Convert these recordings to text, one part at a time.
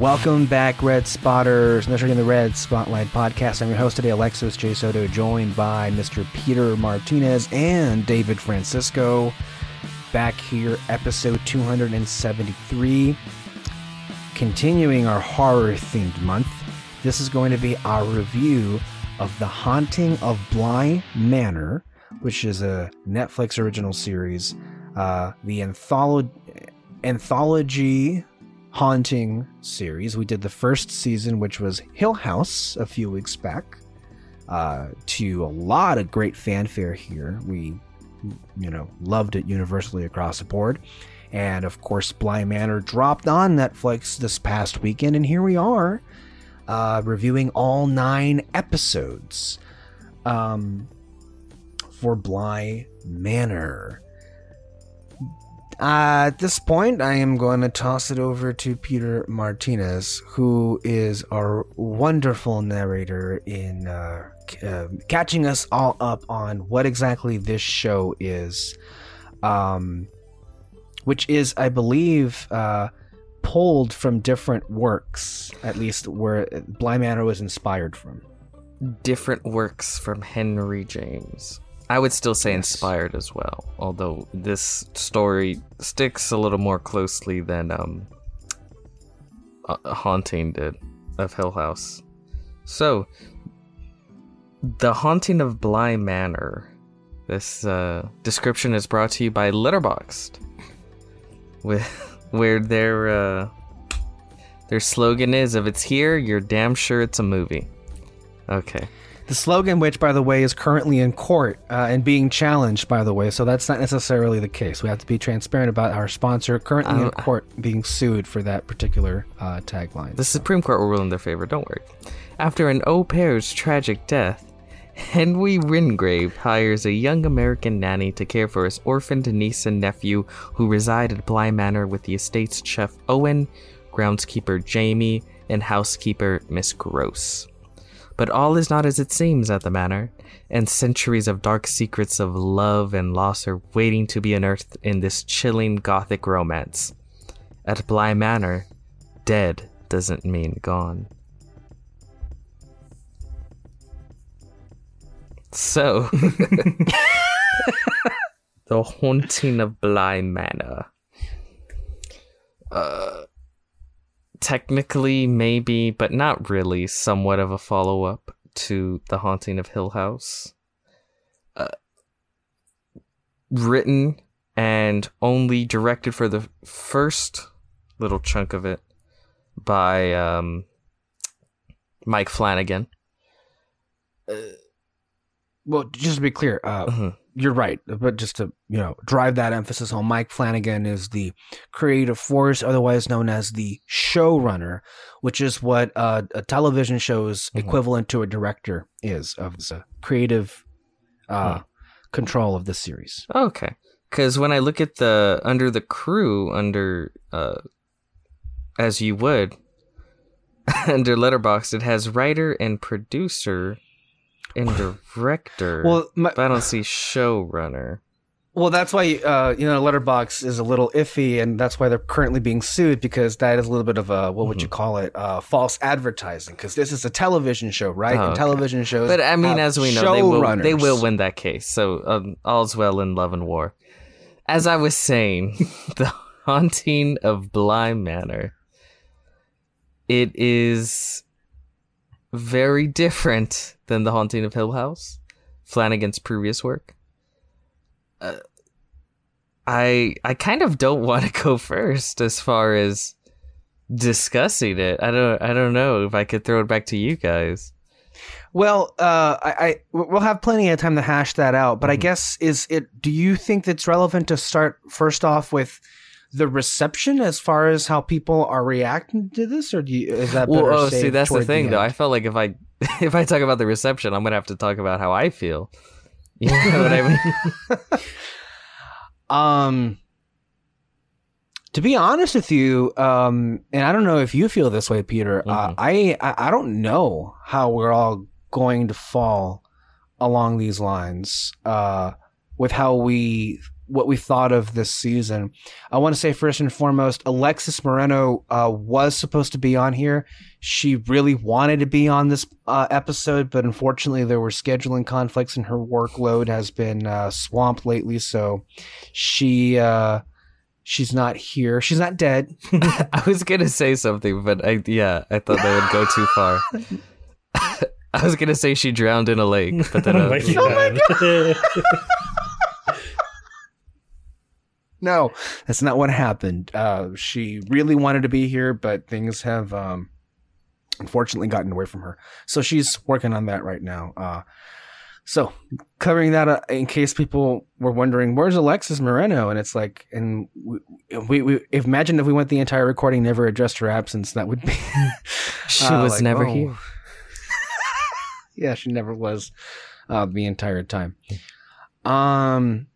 Welcome back, Red Spotters. Measuring the Red Spotlight podcast. I'm your host today, Alexis J. Soto, joined by Mr. Peter Martinez and David Francisco. Back here, episode 273. Continuing our horror themed month, this is going to be our review of The Haunting of Bly Manor, which is a Netflix original series. Uh, the antholo- anthology haunting series. We did the first season, which was Hill House, a few weeks back. Uh, to a lot of great fanfare here. We, you know, loved it universally across the board. And of course, Bly Manor dropped on Netflix this past weekend, and here we are uh, reviewing all nine episodes um, for Bly Manor. Uh, at this point, I am going to toss it over to Peter Martinez, who is our wonderful narrator in uh, uh, catching us all up on what exactly this show is, um, which is, I believe, uh, pulled from different works, at least where Bly Manor was inspired from. Different works from Henry James. I would still say inspired as well, although this story sticks a little more closely than um, Haunting did of Hill House. So, The Haunting of Bly Manor. This uh, description is brought to you by Letterboxd, with where their uh, their slogan is: "If it's here, you're damn sure it's a movie." Okay. The slogan, which, by the way, is currently in court uh, and being challenged, by the way, so that's not necessarily the case. We have to be transparent about our sponsor currently in Um, court being sued for that particular uh, tagline. The Supreme Court will rule in their favor, don't worry. After an au pair's tragic death, Henry Wingrave hires a young American nanny to care for his orphaned niece and nephew who reside at Bly Manor with the estate's chef Owen, groundskeeper Jamie, and housekeeper Miss Gross. But all is not as it seems at the manor, and centuries of dark secrets of love and loss are waiting to be unearthed in this chilling gothic romance. At Bly Manor, dead doesn't mean gone. So, the haunting of Bly Manor. Uh, technically, maybe, but not really. Somewhat of a follow up to the haunting of Hill House. Uh, written and only directed for the first little chunk of it by um, Mike Flanagan. well, just to be clear, uh, Mhm. You're right, but just to you know drive that emphasis home, Mike Flanagan is the creative force, otherwise known as the showrunner, which is what uh, a television show's Mhm. equivalent to a director is of the creative uh, Hmm. control of the series. Okay. Because when I look at the under the crew under uh, as you would under Letterboxd, it has writer and producer and director. Well, my, but I don't see showrunner. Well, that's why uh, you know Letterboxd is a little iffy, and that's why they're currently being sued because that is a little bit of a what would you Mm-hmm. call it? Uh, false advertising because this is a television show, right? Oh, and okay. television shows. But I mean, as we know, they will they will win that case. So um, all's well in love and war. As I was saying, the haunting of Bly Manor. It is very different than the haunting of Hill House, Flanagan's previous work. Uh, I I kind of don't want to go first as far as discussing it. I don't I don't know if I could throw it back to you guys. Well, uh, I, I we'll have plenty of time to hash that out. But I Mhm. guess is it? Do you think it's relevant to start first off with the reception as far as how people are reacting to this, or do you, is that Well, oh, see, that's the thing, though. I felt like if I if I talk about the reception, I'm gonna have to talk about how I feel. You know what I mean? Um, to be honest with you, um, and I don't know if you feel this way, Peter. Uh, Mhm. I, I I don't know how we're all going to fall along these lines uh, with how we what we thought of this season. I want to say first and foremost, Alexis Moreno uh, was supposed to be on here. She really wanted to be on this uh, episode, but unfortunately, there were scheduling conflicts, and her workload has been uh, swamped lately. So she uh, she's not here. She's not dead. I was gonna say something, but I yeah, I thought that would go too far. I was gonna say she drowned in a lake, but then oh my god. No, that's not what happened. Uh, she really wanted to be here, but things have um, unfortunately gotten away from her. So she's working on that right now. Uh, so covering that uh, in case people were wondering, where's Alexis Moreno? And it's like, and we, we, we imagine if we went the entire recording, never addressed her absence, that would be. she uh, was like, never oh. here. yeah, she never was uh, the entire time. Um.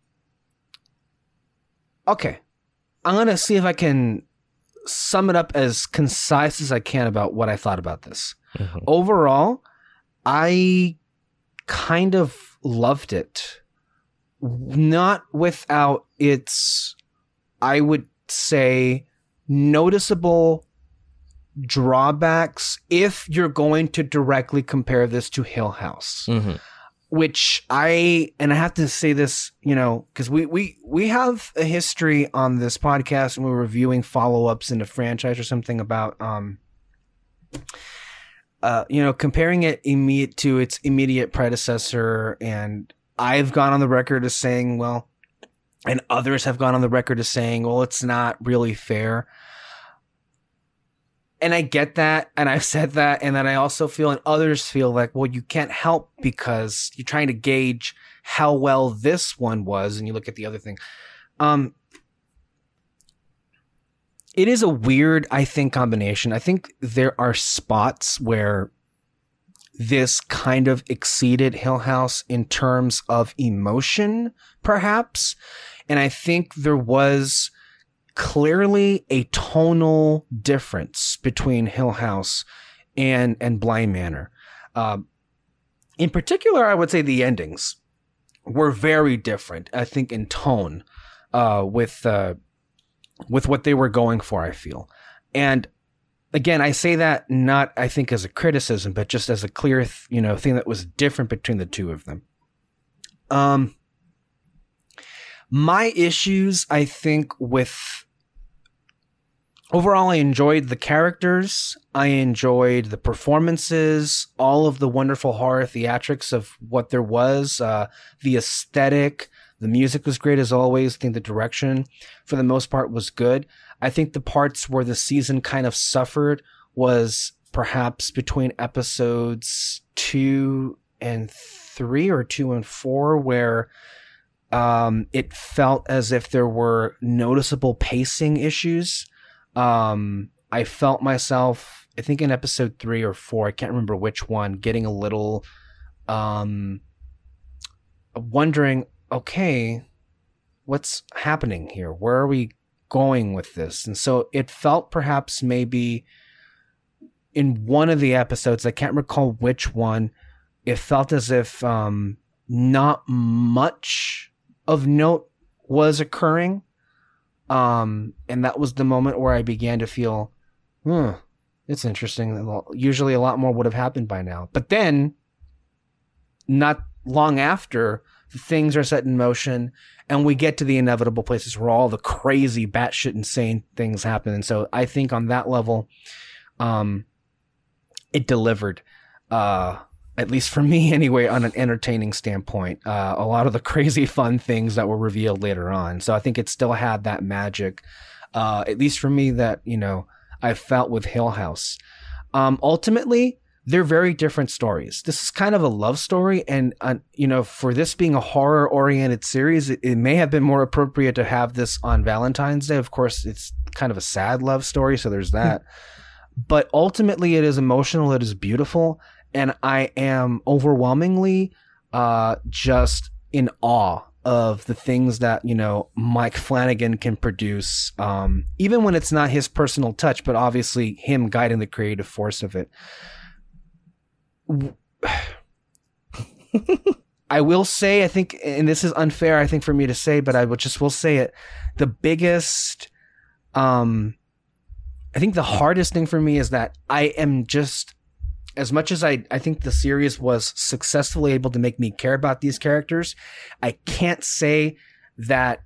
Okay, I'm gonna see if I can sum it up as concise as I can about what I thought about this. Mhm. Overall, I kind of loved it. Not without its, I would say, noticeable drawbacks if you're going to directly compare this to Hill House Mhm. Which I and I have to say this, you know, because we we we have a history on this podcast and we're reviewing follow ups in a franchise or something about um uh you know comparing it immediate to its immediate predecessor. And I've gone on the record as saying well and others have gone on the record as saying well it's not really fair and I get that, and I've said that, and then I also feel, and others feel like, well, you can't help because you're trying to gauge how well this one was, and you look at the other thing. Um, it is a weird, I think, combination. I think there are spots where this kind of exceeded Hill House in terms of emotion, perhaps, and I think there was clearly a tonal difference between Hill House and and Bly Manor. Um, in particular, I would say the endings were very different. I think in tone uh, with uh, with what they were going for. I feel, and again, I say that not I think as a criticism, but just as a clear you know thing that was different between the two of them. Um, my issues, I think, with overall, I enjoyed the characters. I enjoyed the performances, all of the wonderful horror theatrics of what there was, uh, the aesthetic. The music was great as always. I think the direction, for the most part, was good. I think the parts where the season kind of suffered was perhaps between episodes two and three or two and four, where um, it felt as if there were noticeable pacing issues. Um, I felt myself, I think in episode three or four, I can't remember which one, getting a little um, wondering, okay, what's happening here? Where are we going with this? And so it felt perhaps maybe in one of the episodes, I can't recall which one, it felt as if um, not much of note was occurring. Um, and that was the moment where I began to feel, hmm, it's interesting. Usually a lot more would have happened by now. But then, not long after, things are set in motion and we get to the inevitable places where all the crazy batshit insane things happen. And so I think on that level, um, it delivered. Uh, at least for me anyway, on an entertaining standpoint. Uh, a lot of the crazy fun things that were revealed later on. So I think it still had that magic, uh, at least for me, that, you know, I felt with Hill House. Um, ultimately, they're very different stories. This is kind of a love story, and uh, you know, for this being a horror-oriented series, it, it, may have been more appropriate to have this on Valentine's Day. Of course, it's kind of a sad love story, so there's that. but ultimately, it is emotional. It is beautiful, and I am overwhelmingly uh, just in awe of the things that you know Mike Flanagan can produce, um, even when it's not his personal touch, but obviously him guiding the creative force of it. I will say, I think, and this is unfair, I think, for me to say, but I will just will say it. The biggest, um, I think the hardest thing for me is that I am just, as much as I, I think the series was successfully able to make me care about these characters, I can't say that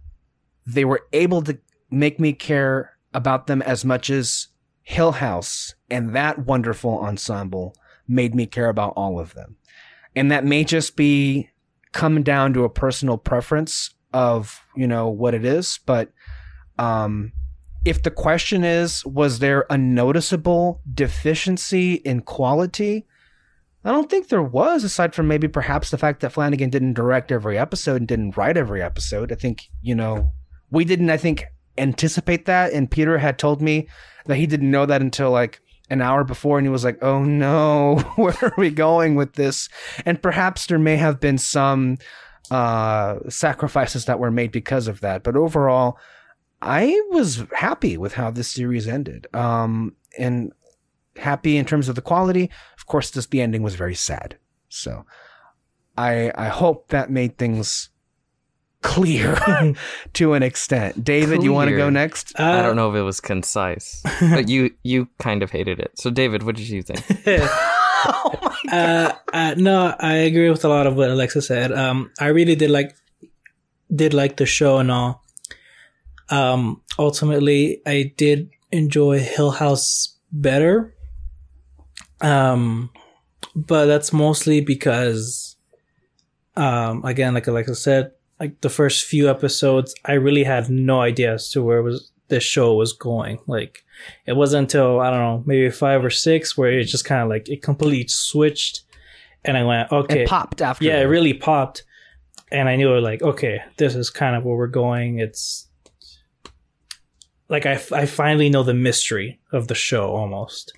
they were able to make me care about them as much as Hill House and that wonderful ensemble made me care about all of them. And that may just be coming down to a personal preference of, you know, what it is. But um, if the question is, was there a noticeable deficiency in quality? I don't think there was, aside from maybe perhaps the fact that Flanagan didn't direct every episode and didn't write every episode. I think, you know, we didn't, I think, anticipate that. And Peter had told me that he didn't know that until like an hour before and he was like, oh no, where are we going with this? And perhaps there may have been some uh, sacrifices that were made because of that. But overall, I was happy with how this series ended. Um, and happy in terms of the quality. Of course, just the ending was very sad. So I, I hope that made things clear to an extent. David, you want to go Clear. next? I Uh, don't know if it was concise, but you you kind of hated it. So David, what did you think? oh my uh, uh, no, I agree with a lot of what Alexis said. Um, I really did like did like the show and all. Um, ultimately, I did enjoy Hill House better. Um, but that's mostly because, um, again, like Alexis said, like the first few episodes, I really had no idea as to where was this show was going. Like, it wasn't until I don't know, maybe five or six, where it just kind of like it completely switched, and I went, okay, It popped after. yeah, it really popped, and I knew like, okay, this is kind of where we're going. It's like I, I finally know the mystery of the show almost,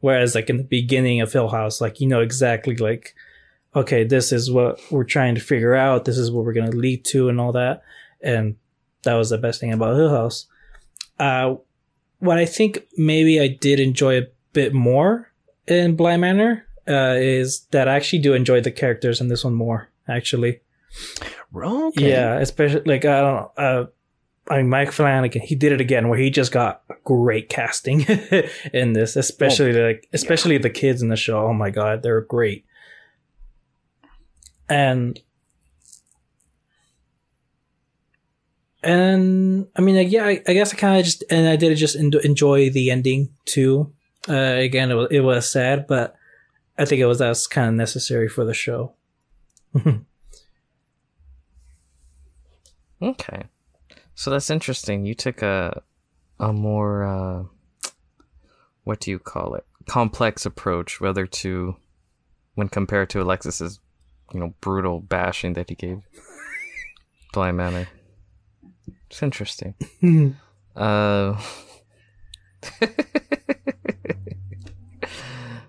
whereas like in the beginning of Hill House, like you know exactly like, okay, this is what we're trying to figure out. This is what we're gonna lead to, and all that, and that was the best thing about Hill House. Uh, what I think maybe I did enjoy a bit more in Bly Manor uh, is that I actually do enjoy the characters in this one more. Actually, Okay. yeah, especially like I don't know. Uh, I mean, Mike Flanagan, he did it again, where he just got great casting in this, especially like especially the kids in the show. Oh my god, they're great. And and I mean, like, yeah, I, I guess I kind of just and I did just en- enjoy the ending too. Uh, again, it was it was sad, but I think it was that's kind of necessary for the show. Okay, so that's interesting. You took a a more uh, what do you call it? Complex approach, whether to when compared to Alexis's, you know, brutal bashing that he gave Bly Manor. It's interesting. Uh,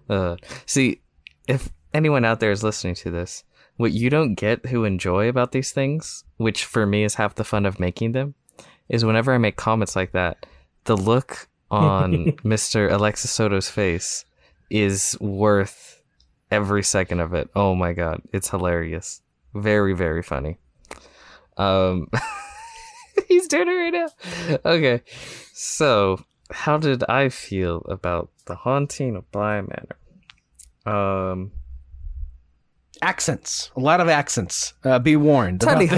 uh, see, if anyone out there is listening to this, what you don't get who enjoy about these things, which for me is half the fun of making them, is whenever I make comments like that, the look on Mr. Alexis Soto's face is worth every second of it. Oh my god, it's hilarious. Very, very funny. Um He's doing it right now. Okay. So, how did I feel about the haunting of Bly Manor? Um Accents. A lot of accents. Uh, be warned. about Tally the-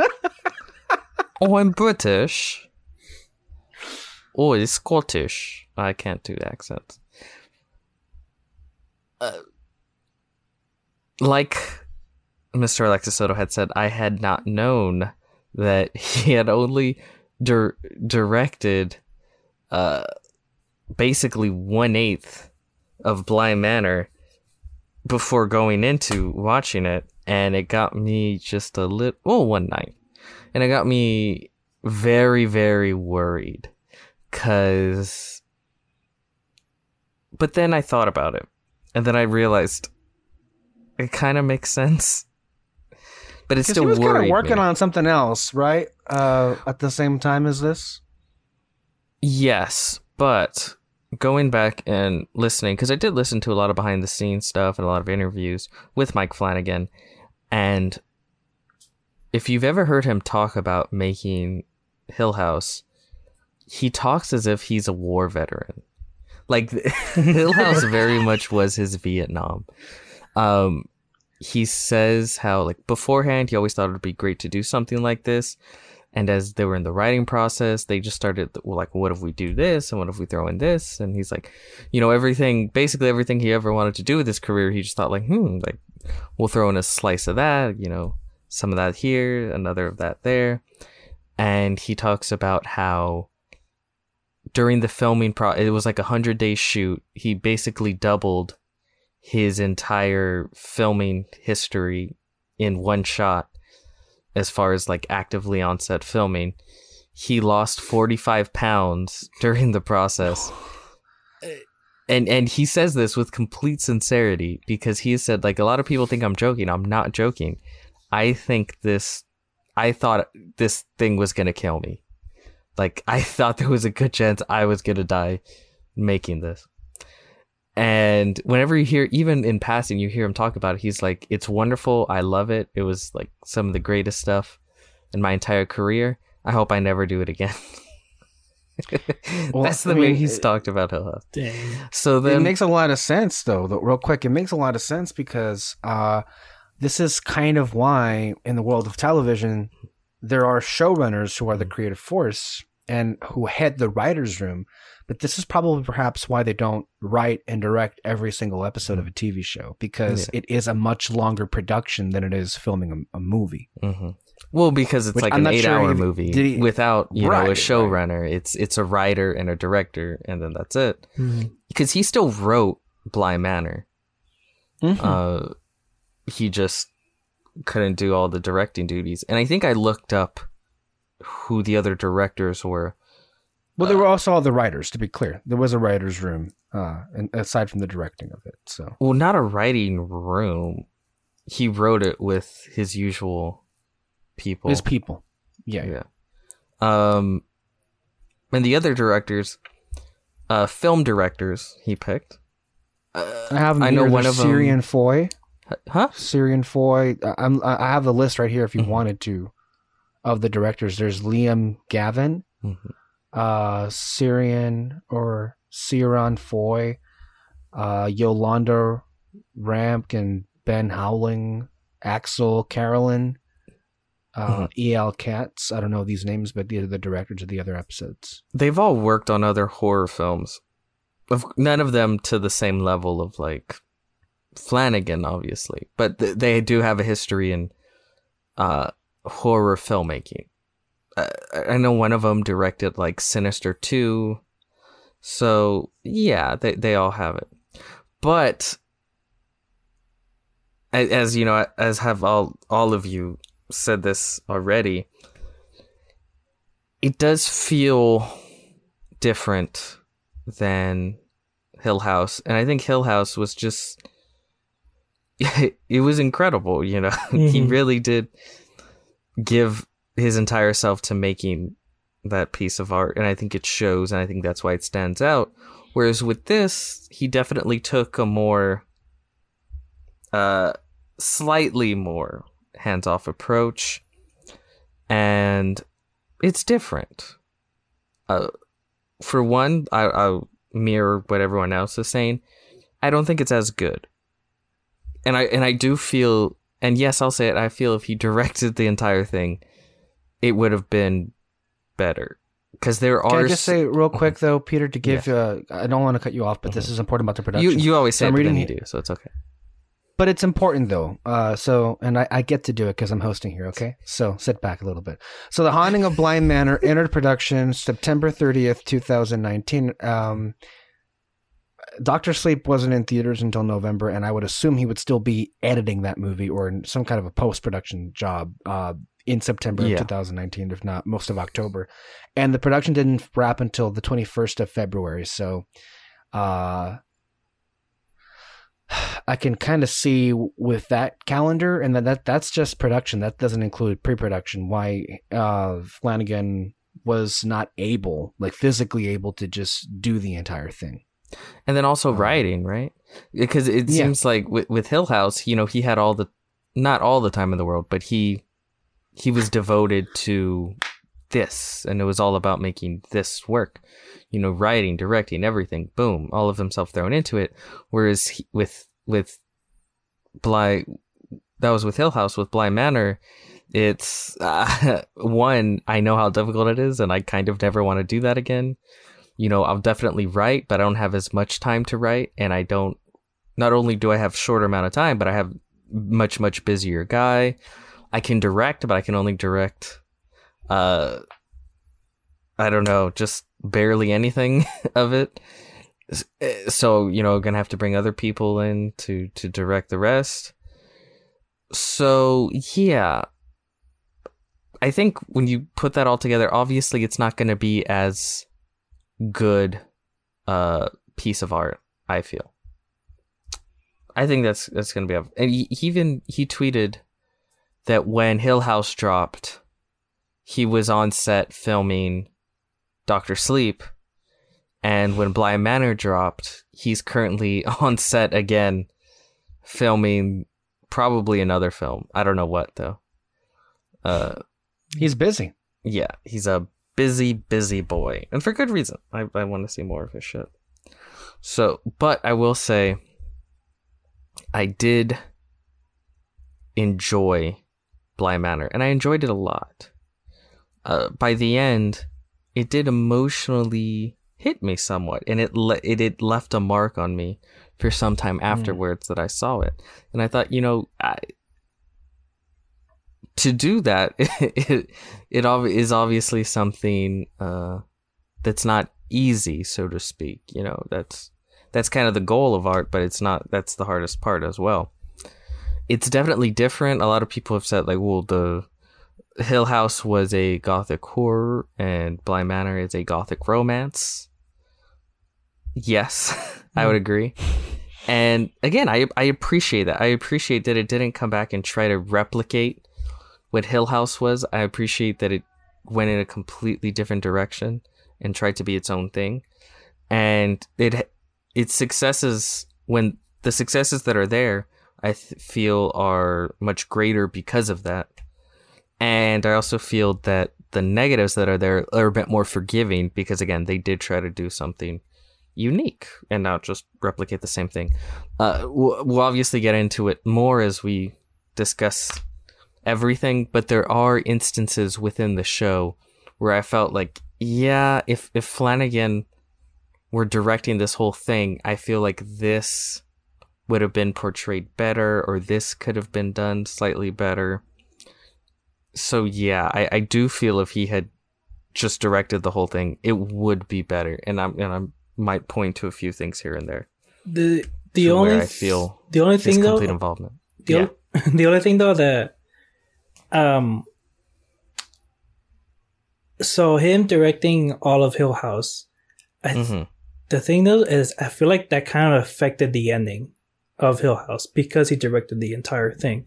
ho. I'm British. Or Scottish. I can't do accents. Uh, like Mr. Alexis Soto had said, I had not known that he had only dir- directed uh, basically one eighth of Bly Manor before going into watching it, and it got me just a little, well, one night, and it got me very, very worried, cause. But then I thought about it, and then I realized it kind of makes sense. But it 'Cause still he was kind of working me. on something else, right? Uh, at the same time as this. Yes, but going back and listening because I did listen to a lot of behind the scenes stuff and a lot of interviews with Mike Flanagan. And if you've ever heard him talk about making Hill House, he talks as if he's a war veteran. Like Hill House very much was his Vietnam. Um, he says how like beforehand he always thought it'd be great to do something like this, and as they were in the writing process, they just started like, what if we do this? And what if we throw in this? And he's like, you know, everything, basically everything he ever wanted to do with his career, he just thought like, hmm, like we'll throw in a slice of that, you know, some of that here, another of that there, and he talks about how during the filming pro it was like a hundred day shoot. He basically doubled his entire filming history in one shot as far as like actively on set filming he lost 45 pounds during the process. And and he says this with complete sincerity because he has said like a lot of people think i'm joking. I'm not joking. I think this i thought this thing was going to kill me. Like I thought there was a good chance I was gonna die making this. And whenever you hear, even in passing, you hear him talk about it, he's like, "It's wonderful. I love it. It was like some of the greatest stuff in my entire career. I hope I never do it again." well, That's the I mean, way he's it, talked about Hill House. Dang. So then, it makes a lot of sense, though. Though, real quick, it makes a lot of sense because uh, this is kind of why, in the world of television, there are showrunners who are the mm-hmm. creative force and who head the writers' room. But this is probably perhaps why they don't write and direct every single episode of a TV show because yeah. it is a much longer production than it is filming a, a movie. Mm-hmm. Well, because it's Which like I'm an eight-hour sure movie he, without you right, know a showrunner. Right. It's it's a writer and a director, and then that's it. Mm-hmm. Because he still wrote Bly Manor. Mm-hmm. Uh, he just couldn't do all the directing duties, and I think I looked up who the other directors were. Well, there were also all the writers. To be clear, there was a writers' room, uh, and aside from the directing of it. So, well, not a writing room. He wrote it with his usual people. His people. Yeah. Yeah. Um, and the other directors, uh, film directors, he picked. Uh, I have. I know one of Ciarán Foy. Huh? Ciarán Foy. I'm. I have the list right here. If you mm-hmm. wanted to of the directors. There's Liam Gavin, mm-hmm. Uh, Ciarán or Ciarán Foy, uh, Yolanda Ramke and Ben Howling, Axelle Carolyn, uh, mm-hmm. E.L. Katz. I don't know these names, but these are the directors of the other episodes. They've all worked on other horror films. None of them to the same level of like Flanagan, obviously, but th- they do have a history in uh, horror filmmaking. Uh, I know one of them directed like Sinister 2. So, yeah, they, they all have it. But as you know, as have all all of you said this already, it does feel different than Hill House, and I think Hill House was just it was incredible, you know. Mm-hmm. he really did give his entire self to making that piece of art and i think it shows and i think that's why it stands out. Whereas with this he definitely took a more uh slightly more hands-off approach and it's different. Uh for one i i mirror what everyone else is saying. I don't think it's as good. And i and i do feel and yes, I'll say it. I feel if he directed the entire thing, it would have been better. Because there are. Can I just say real quick though, Peter, to give. Yeah. Uh, I don't want to cut you off, but mm-hmm. this is important about the production. You you always say so it, reading, you do, so it's okay. But it's important though. Uh, so, and I, I get to do it because I'm hosting here. Okay, so sit back a little bit. So, the Haunting of Bly Manor entered production September 30th, 2019. Um, Doctor Sleep wasn't in theaters until November, and I would assume he would still be editing that movie or in some kind of a post production job uh, in September yeah. of 2019, if not most of October. And the production didn't wrap until the 21st of February. So uh, I can kind of see with that calendar, and that, that that's just production. That doesn't include pre production, why uh, Flanagan was not able, like physically able to just do the entire thing and then also um, writing, right? Because it yeah. seems like with, with Hill House, you know, he had all the not all the time in the world, but he he was devoted to this and it was all about making this work. You know, writing, directing, everything, boom, all of himself thrown into it. Whereas he, with with Bly that was with Hill House with Bly Manor, it's uh, one I know how difficult it is and I kind of never want to do that again. You know, I'll definitely write, but I don't have as much time to write and I don't not only do I have shorter amount of time, but I have much much busier guy. I can direct, but I can only direct uh I don't know, just barely anything of it. So, you know, gonna have to bring other people in to to direct the rest. So, yeah. I think when you put that all together, obviously it's not going to be as good uh piece of art, I feel. I think that's that's gonna be. A, and he even he tweeted that when Hill House dropped, he was on set filming Doctor Sleep, and when Bly Manor dropped, he's currently on set again, filming probably another film. I don't know what though. Uh, he's busy. Yeah, he's a busy, busy boy, and for good reason. I I want to see more of his shit. So, but I will say I did enjoy Bly Manor, and I enjoyed it a lot. Uh, by the end, it did emotionally hit me somewhat, and it le- it it left a mark on me for some time hmm. afterwards mm. that I saw it, and I thought, you know, I, to do that, it it, it is obviously something uh, that's not easy, so to speak. You know, that's that's kind of the goal of art, but it's not. That's the hardest part as well. It's definitely different. A lot of people have said like, well, the Hill House was a gothic horror, and Bly Manor is a gothic romance. Yes, I would hmm. agree. And again, I I appreciate that. I appreciate that it didn't come back and try to replicate what Hill House was. I appreciate that it went in a completely different direction and tried to be its own thing. And it its successes when the successes that are there, I th- feel are much greater because of that. And I also feel that the negatives that are there are a bit more forgiving because again, they did try to do something unique and not just replicate the same thing. Uh, we'll, obviously get into it more as we discuss everything, but there are instances within the show where I felt like, yeah, if if Flanagan were directing this whole thing, I feel like this would have been portrayed better or this could have been done slightly better. So yeah, I, I do feel if he had just directed the whole thing, it would be better. And I'm and I might point to a few things here and there. The the only I feel the only thing though complete involvement. The, yeah. o- the only thing though that um so him directing all of Hill House, I mm-hmm the thing though is I feel like that kind of affected the ending of Hill House because he directed the entire thing.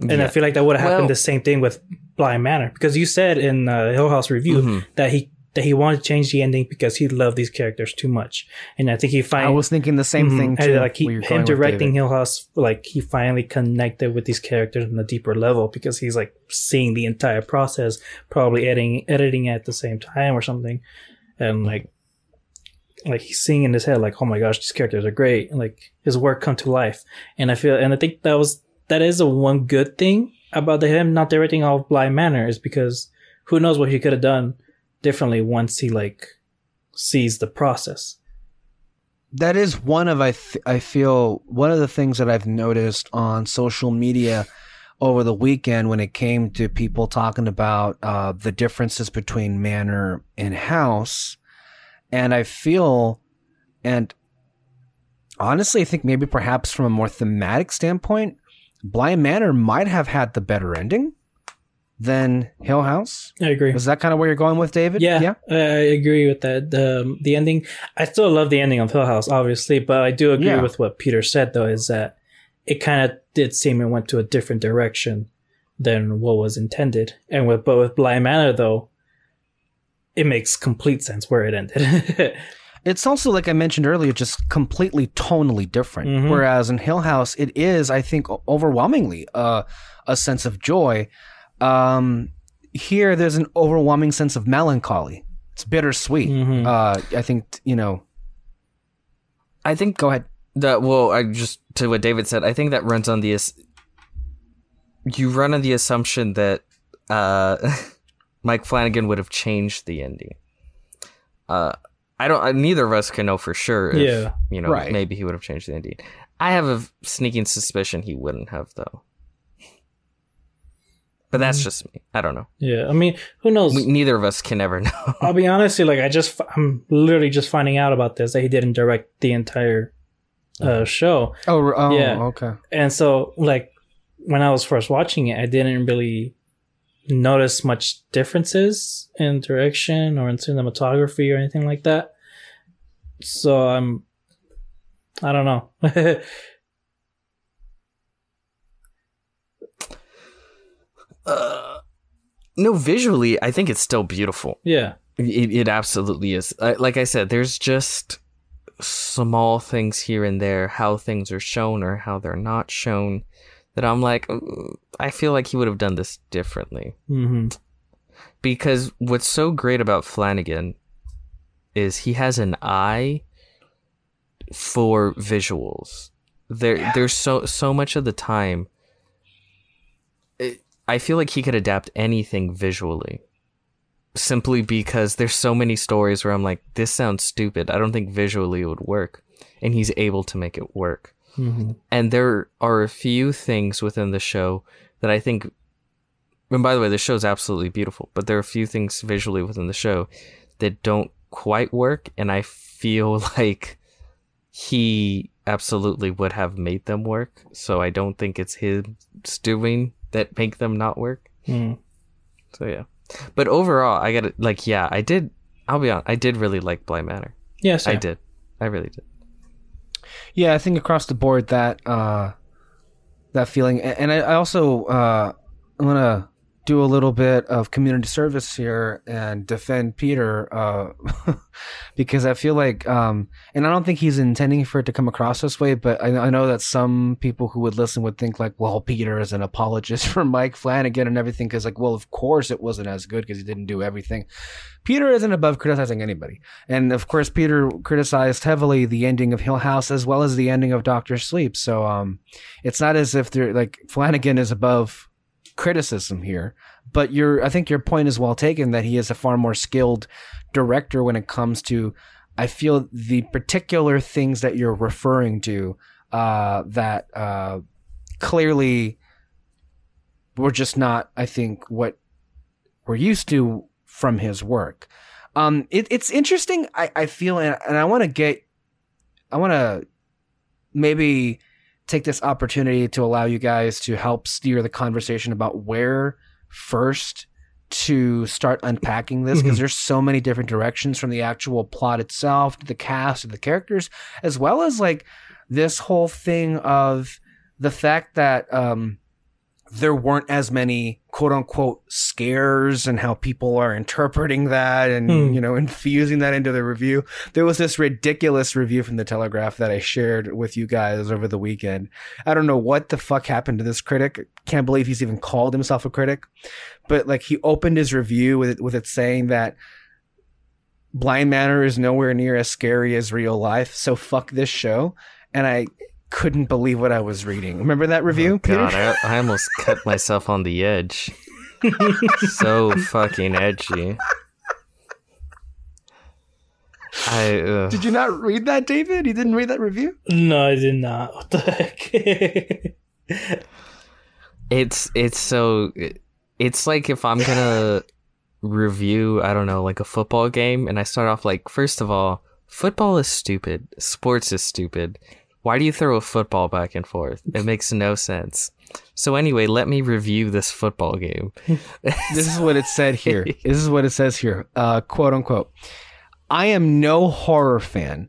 And yeah. I feel like that would have happened well, the same thing with Bly Manor because you said in uh, Hill House review mm-hmm. that he that he wanted to change the ending because he loved these characters too much, and I think he finally. I was thinking the same mm-hmm, thing too. Like he, him directing Hill House, like he finally connected with these characters on a deeper level because he's like seeing the entire process, probably editing editing at the same time or something, and like like he's seeing in his head like oh my gosh these characters are great and like his work come to life. And i feel and i think that was that is a one good thing about him not directing all Bly Manor is because who knows what he could have done differently once he like sees the process. That is one of I th- I feel one of the things that I've noticed on social media over the weekend when it came to people talking about uh, the differences between manor and house and I feel, and honestly, I think maybe perhaps from a more thematic standpoint, Bly Manor might have had the better ending than Hill House. I agree. Is that kind of where you're going with David? Yeah, yeah, I agree with that. The um, the ending, I still love the ending of Hill House, obviously, but I do agree yeah. with what Peter said though, is that it kind of did seem it went to a different direction than what was intended. And with but with Bly Manor though, it makes complete sense where it ended. It's also like I mentioned earlier, just completely tonally different. Mhm. Whereas in Hill House, it is, I think, overwhelmingly uh, a sense of joy. Um, here, there's an overwhelming sense of melancholy. It's bittersweet. Mhm. Uh, I think you know. I think Go ahead. that well, I just to what David said. I think that runs on the you run on the assumption that uh, Mike Flanagan would have changed the ending. Uh, I don't. uh, Neither of us can know for sure. If, Yeah. you know, Right. maybe he would have changed the ending. I have a sneaking suspicion he wouldn't have though. But that's Mm. just me. I don't know. Yeah, I mean, who knows? We, neither of us can ever know. I'll be honest, like I just I'm literally just finding out about this that he didn't direct the entire uh, show, Oh, oh Yeah. okay. and so like when I was first watching it, I didn't really notice much differences in direction or in cinematography or anything like that. So I'm, I don't know. Uh, no, visually, I think it's still beautiful. yeah, It, it absolutely is. I, like I said, there's just small things here and there, how things are shown or how they're not shown, that I'm like, "Mm, I feel like he would have done this differently. hmm Because what's so great about Flanagan is he has an eye for visuals. There, there's so so much of the time. It, I feel like he could adapt anything visually simply because there's so many stories where I'm like, this sounds stupid. I don't think visually it would work. And he's able to make it work. Hmm And there are a few things within the show that I think. And by the way, the show's absolutely beautiful, but there are a few things visually within the show that don't quite work. And I feel like he absolutely would have made them work. So I don't think it's his doing that make them not work. mm So yeah. But overall, I got to like yeah, I did I'll be honest, I did really like Bly Manor. Yes, I did. I really did. Yeah, I think across the board that uh, that feeling, and I, I also uh, I'm gonna do a little bit of community service here and defend Peter uh, because I feel like, um, and I don't think he's intending for it to come across this way, but I, I know that some people who would listen would think like, well, Peter is an apologist for Mike Flanagan and everything because like, well, of course it wasn't as good because he didn't do everything. Peter isn't above criticizing anybody. And of course, Peter criticized heavily the ending of Hill House as well as the ending of Doctor Sleep. So um, it's not as if they're like Flanagan is above criticism here. But your, I think your point is well taken that he is a far more skilled director when it comes to. I feel the particular things that you're referring to uh, that uh, clearly were just not, I think, what we're used to from his work. Um, it, it's interesting. I, I feel, and, and I want to get, I want to maybe take this opportunity to allow you guys to help steer the conversation about where first to start unpacking this because Mhm. there's so many different directions from the actual plot itself to the cast to the characters as well as like this whole thing of the fact that um there weren't as many quote unquote scares and how people are interpreting that and Hmm. you know infusing that into the review. There was this ridiculous review from the Telegraph that I shared with you guys over the weekend. I don't know what the fuck happened to this critic. Can't believe he's even called himself a critic. But like he opened his review with it, with it saying that Bly Manor is nowhere near as scary as real life. So fuck this show. And I couldn't believe what I was reading. Remember that review, Peter? God, I, I almost cut myself on the edge. so fucking edgy. I uh, Did you not read that, David? You didn't read that review? No, I did not. What the heck? it's it's so it's like if I'm gonna review I don't know like a football game and I start off like first of all football is stupid sports is stupid why do you throw a football back and forth it makes no sense so anyway let me review this football game This is what it said here. this is what it says here. Uh, quote unquote. I am no horror fan.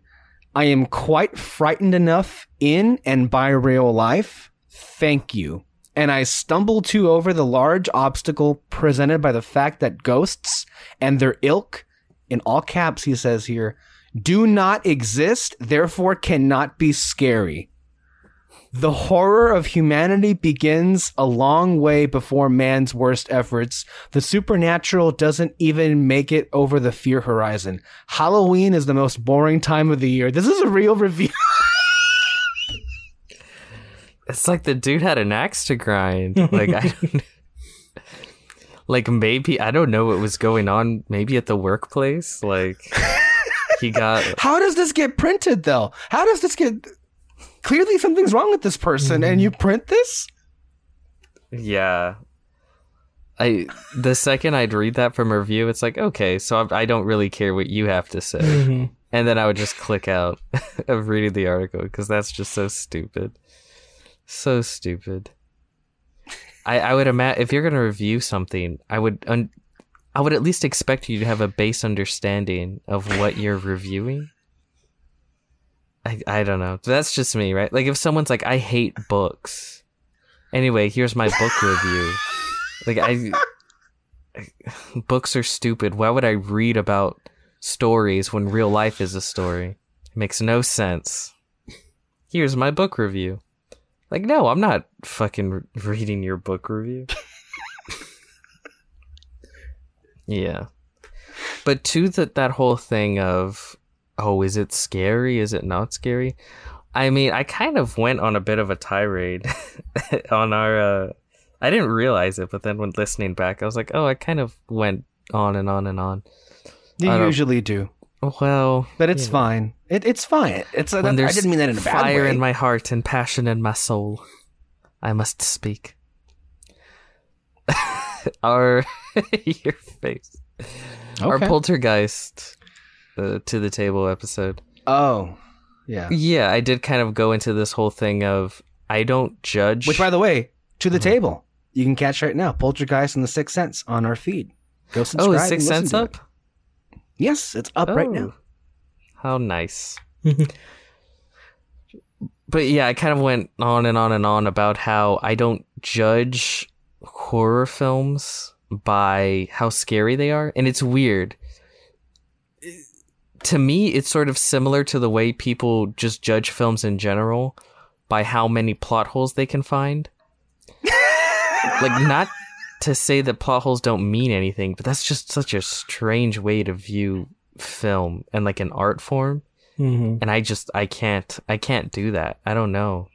I am quite frightened enough in and by real life. Thank you. And I stumble too over the large obstacle presented by the fact that ghosts and their ilk, in all caps, he says here, do not exist, therefore cannot be scary. The horror of humanity begins a long way before man's worst efforts. The supernatural doesn't even make it over the fear horizon. Halloween is the most boring time of the year. This is a real review. It's like the dude had an axe to grind. Like I don't like maybe I don't know what was going on. Maybe at the workplace, like he got. How does this get printed though? How does this get? Clearly, something's wrong with this person, and you print this. Yeah. I the second I'd read that from a review, it's like okay, so I, I don't really care what you have to say, Mhm. and then I would just click out of reading the article because that's just so stupid, so stupid. I I would imagine if you're gonna review something, I would un- I would at least expect you to have a base understanding of what you're reviewing. I I don't know. That's just me, right? Like if someone's like, I hate books. Anyway, here's my book review. Like I, I- books are stupid. Why would I read about stories when real life is a story? It makes no sense. Here's my book review. Like no, I'm not fucking re- reading your book review. Yeah. But to that that whole thing of oh, is it scary? Is it not scary? I mean, I kind of went on a bit of a tirade on our. Uh, I didn't realize it, but then when listening back, I was like, oh, I kind of went on and on and on. You usually do, Well, but it's know, fine. It, it's fine. It's. Uh, when that- I didn't mean that in a bad way. fire way. in my heart and passion in my soul, I must speak. our your face, our poltergeist uh, to the table episode. oh, yeah. Yeah, I did kind of go into this whole thing of I don't judge. Which, by the way, to Mm-hmm. the table, you can catch right now. Poltergeist and the Sixth Sense on our feed. Go subscribe. oh, is Sixth Sense up? it. Yes, it's up right now. Oh, How nice. but yeah, I kind of went on and on and on about how I don't judge horror films by how scary they are. And it's weird. To me, it's sort of similar to the way people just judge films in general by how many plot holes they can find. like, not to say that plot holes don't mean anything, but that's just such a strange way to view film and like an art form Mhm. and i just i can't i can't do that i don't know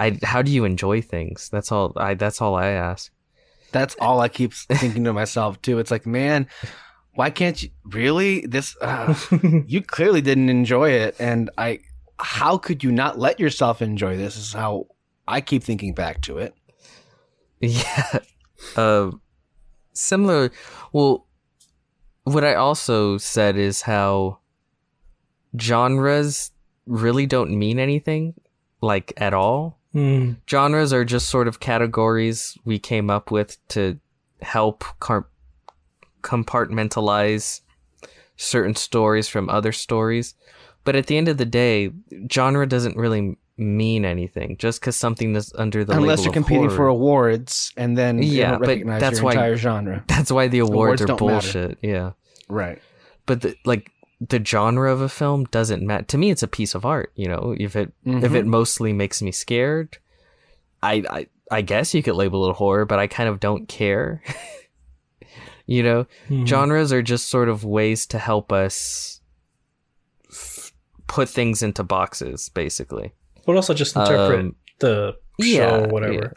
i how do you enjoy things that's all i that's all i ask That's all I keep thinking to myself too. It's like, man, why can't you really this? Uh, you clearly didn't enjoy it, and I. How could you not let yourself enjoy this? Is how I keep thinking back to it. yeah uh similar well what i also said is how genres really don't mean anything like at all Mm. genres are just sort of categories we came up with to help car- compartmentalize certain stories from other stories. But at the end of the day, genre doesn't really mean anything just because something is under the Unless label you're of competing for awards, and then you Yeah, don't but recognize that's your why- entire genre. That's why the Awards awards, are don't matter. bullshit. Yeah, Right. but the, like the genre of a film doesn't matter to me. It's a piece of art. You know, if it if Mm-hmm. it mostly makes me scared, I I I guess you could label it horror, but I kind of don't care. you know, Mhm. genres are just sort of ways to help us f- put things into boxes, basically. But also just interpret Um, the show yeah, or whatever.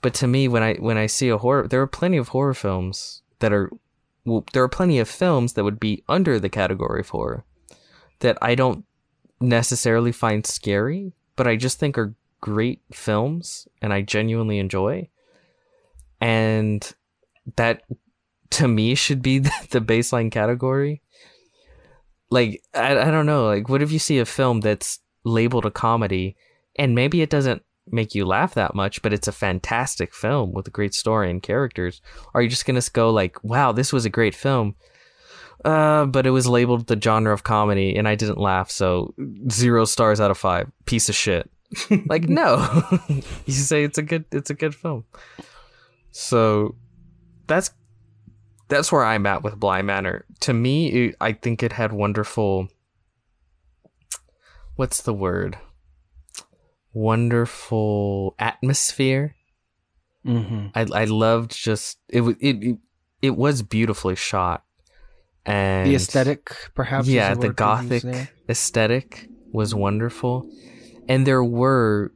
But to me, when I when I see a horror, there are plenty of horror films that are, well, there are plenty of films that would be under the category horror that I don't necessarily find scary, but I just think are great films and I genuinely enjoy. And that to me should be the baseline category. Like I, I don't know, like what if you see a film that's labeled a comedy and maybe it doesn't make you laugh that much, but it's a fantastic film with a great story and characters. Are you just gonna go like, "Wow, this was a great film," uh, but it was labeled the genre of comedy, and I didn't laugh, so zero stars out of five. Piece of shit. like, no, you say it's a good, it's a good film. So that's that's where I'm at with Bly Manor. To me, it, I think it had wonderful. What's the word? Wonderful atmosphere. Mm-hmm. I I loved just it. wa- It it, was beautifully shot, and The aesthetic, perhaps. yeah, the the word to use gothic aesthetic was wonderful, and there were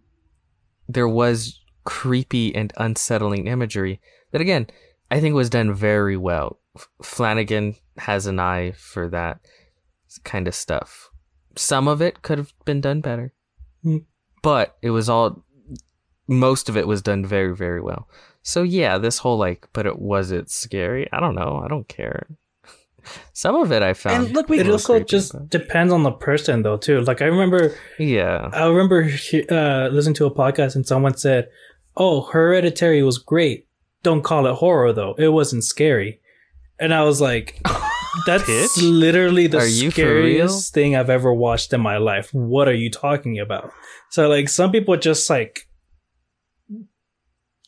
there was creepy and unsettling imagery that again I think was done very well. Flanagan has an eye for that kind of stuff. Some of it could have been done better, Hmm. But it was all most of it was done very very well. So yeah, this whole like, but it was it scary? I don't know. I don't care. Some of it I found. And look, we It also creepy, just but- depends on the person, though, too. Like I remember, yeah. I remember uh, listening to a podcast and someone said, "Oh, Hereditary was great. Don't call it horror, though. It wasn't scary." And I was like, "That's Pitch? literally the scariest thing I've ever watched in my life. What are you talking about?" So, like, some people just like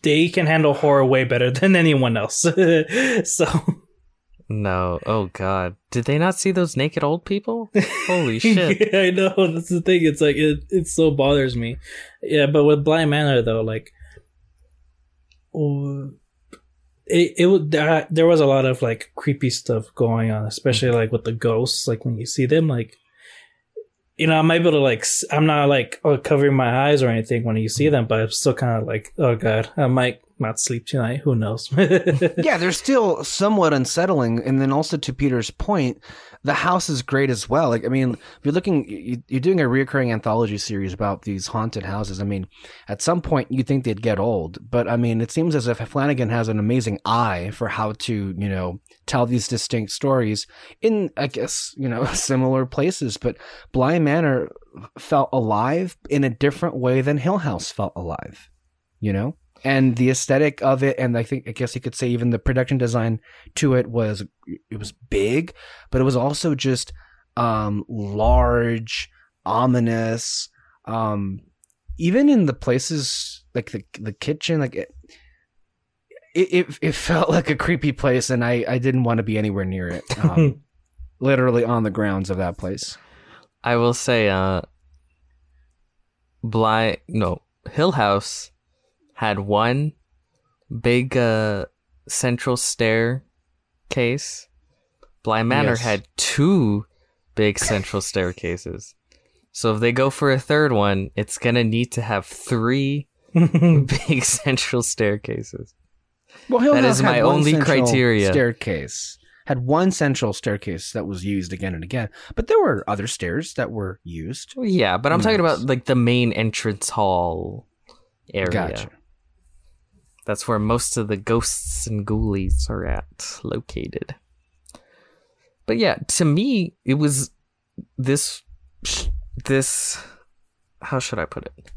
they can handle horror way better than anyone else. so, No. Oh God. Did they not see those naked old people? Holy shit. yeah, I know. That's the thing. It's like it. It so bothers me. Yeah, but with Bly Manor though, like, oh, it it there, there was a lot of like creepy stuff going on, especially like with the ghosts. Like when you see them, like, you know, I'm able to like. I'm not like oh, covering my eyes or anything when you see them, but I'm still kind of like, oh god, I not sleep tonight. Who knows? yeah, they're still somewhat unsettling. And then also to Peter's point, the house is great as well. Like, I mean, if you're looking, you- you're doing a reoccurring anthology series about these haunted houses. I mean, at some point you think they'd get old, but I mean, it seems as if Flanagan has an amazing eye for how to, you know, tell these distinct stories in, I guess, you know, similar places. But Bly Manor felt alive in a different way than Hill House felt alive, you know? And the aesthetic of it and i think i guess you could say even the production design to it was it was big but it was also just um large ominous um even in the places like the the kitchen like it it, it, it felt like a creepy place and i i didn't want to be anywhere near it um, literally on the grounds of that place. I will say, uh, Bly, no, Hill House had one big, uh, central staircase. Bly Manor Yes. had two big central staircases. So if they go for a third one, it's gonna need to have three big central staircases. Well, Hill That House is my only criteria. Staircase had one central staircase that was used again and again, but there were other stairs that were used. Well, yeah, but I'm talking about like the main entrance hall area. Gotcha. That's where most of the ghosts and ghoulies are at located. But yeah, to me, it was this this how should I put it?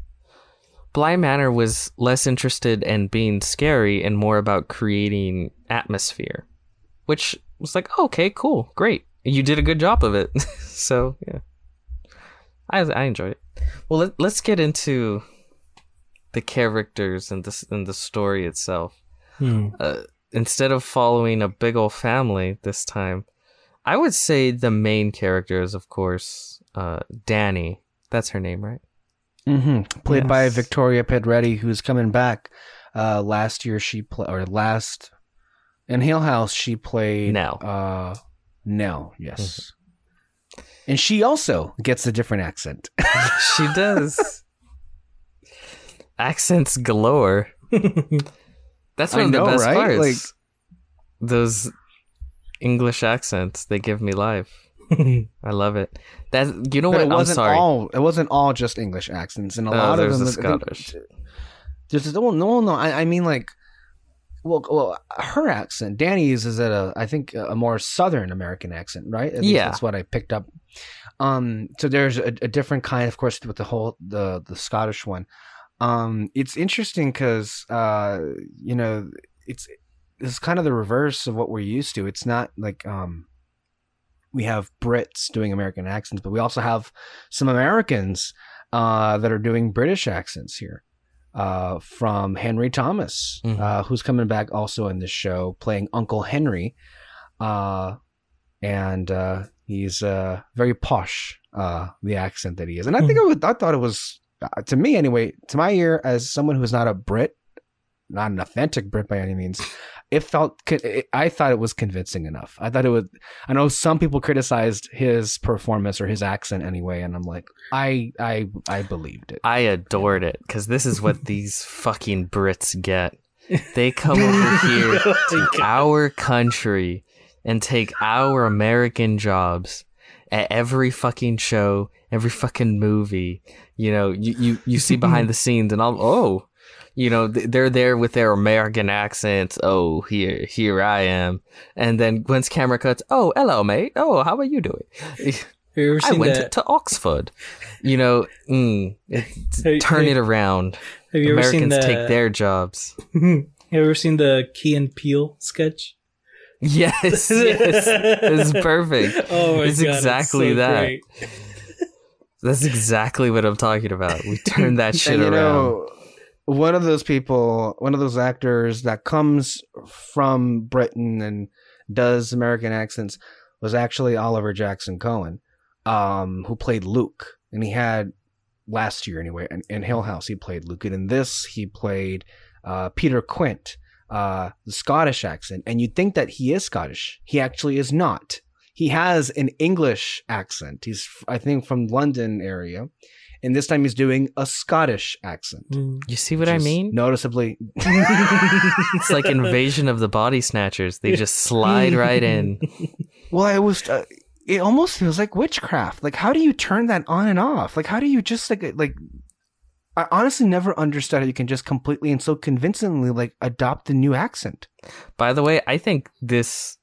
Bly Manor was less interested in being scary and more about creating atmosphere, which was like, oh, okay, cool, great, you did a good job of it. so yeah, I I enjoyed it. Well, let, let's get into the characters and this and the story itself. Hmm. Uh, instead of following a big old family this time, I would say the main character is, of course, uh, Danny. That's her name, right? Mm-hmm. Played by Victoria Pedretti, who's coming back. Uh, last year she played, or last in Hill House she played Nell. Uh, Nell, yes. And she also gets a different accent. she does. Accents galore. That's I one of know, the best right? parts. Like- Those English accents, they give me life. I love it. That you know But what? it I'm wasn't sorry. all. It wasn't all just English accents, and a Oh, lot of them. the I think- Scottish. There's no, no, no. I, I mean, like, well, well, her accent. Danny's is at a, I think, a more Southern American accent, right? Yeah. that's what I picked up. Um, so there's a, a different kind, of course, with the whole the the Scottish one. Um, it's interesting because, uh, you know, it's it's kind of the reverse of what we're used to. It's not like um, we have Brits doing American accents, but we also have some Americans uh, that are doing British accents here. Uh, from Henry Thomas, Mhm. uh, who's coming back also in this show, playing Uncle Henry. uh, and uh, he's uh, very posh. Uh, the accent that he is, and I think was, I thought it was uh, to me anyway, to my ear, as someone who's not a Brit, not an authentic Brit by any means, it felt. it- I thought it was convincing enough. I thought it would. I know some people criticized his performance or his accent anyway, and I'm like, I, I, I believed it. I adored it because this is what these fucking Brits get. They come over here to our country and take our American jobs at every fucking show, every fucking movie. You know, you, you, you see behind the scenes and all, oh, you know, they're there with their American accents. Oh, here, here I am. And then once camera cuts, oh, hello, mate. Oh, how are you doing? Have I went that? to Oxford. You know, mm, Hey, turn hey, it around. have you ever seen Americans the? take their jobs. Have you ever seen the Key and Peele sketch? Yes, yes, it's perfect. Oh my It's god, exactly so that. great. That's exactly what I'm talking about. We turned that shit and, you around. know, one of those people, one of those actors that comes from Britain and does American accents was actually Oliver Jackson Cohen, um, who played Luke, and he had last year anyway in, in Hill House he played Luke, and in this he played uh, Peter Quint, uh, the Scottish accent, and you'd think that he is Scottish. He actually is not. He has an English accent. He's, I think, from London area, and this time he's doing a Scottish accent. Mm. you see what I mean? Noticeably, It's like invasion of the body snatchers. They just slide right in. well, it was. Uh, it almost feels like witchcraft. Like, how do you turn that on and off? Like, how do you just like like? I honestly never understood how you can just completely and so convincingly like adopt the new accent. By the way, I think this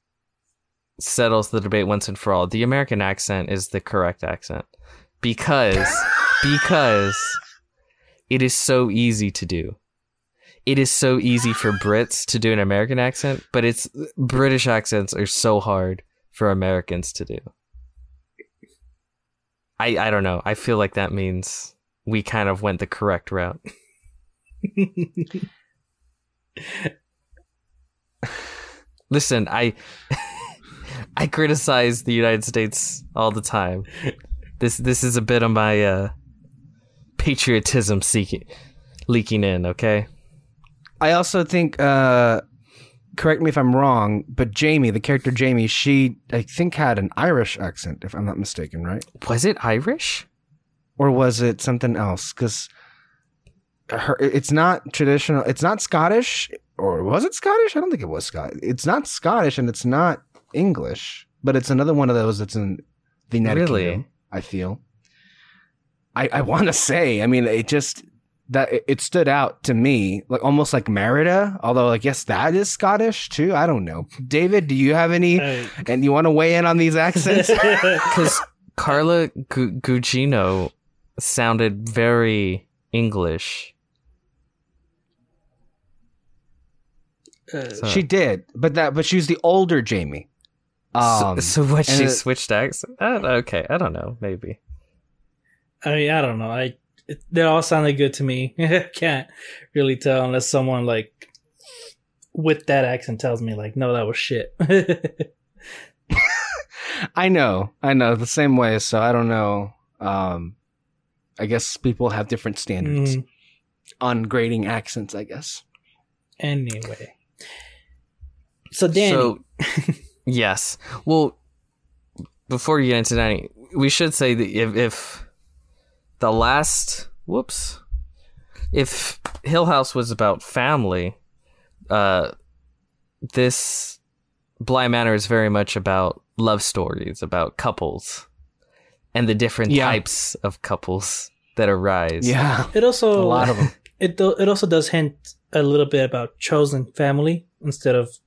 settles the debate once and for all. The American accent is the correct accent because because it is so easy to do. It is so easy for Brits to do an American accent, but it's British accents are so hard for Americans to do. I I don't know. I feel like that means we kind of went the correct route. Listen, I I criticize the United States all the time. This this is a bit of my uh, patriotism seeking leaking in. Okay, I also think. uh Correct me if I'm wrong, but Jamie, the character Jamie, she I think had an Irish accent, if I'm not mistaken, right? was it Irish? or was it something else? Because her, it's not traditional. It's not Scottish, or was it Scottish? I don't think it was Scottish. It's not Scottish, and it's not English, but it's another one of those that's in the United Really? Kingdom. I feel. I I want to say. I mean, it just that it, it stood out to me, like almost like Merida. Although I guess that is Scottish too. I don't know. David, do you have any? Uh, And you want to weigh in on these accents? Because Carla Gu- Gugino sounded very English. uh, So, She did, but that but she's the older Jamie. So, Um, so what? and She it- switched accents. okay, I don't know. Maybe. I mean, I don't know. I it, they all sounded good to me. Can't really tell unless someone like with that accent tells me like, no, that was shit. I know, I know the same way. So I don't know. Um, I guess people have different standards Mm, on grading accents. I guess. anyway, so Danny, So, yes. Well, before you get into Danny, we should say that if, if the last, whoops, if Hill House was about family, uh, this Bly Manor is very much about love stories, about couples, and the different Yeah. types of couples that arise. Yeah, it also a lot of them. It do, it also does hint a little bit about chosen family instead of blood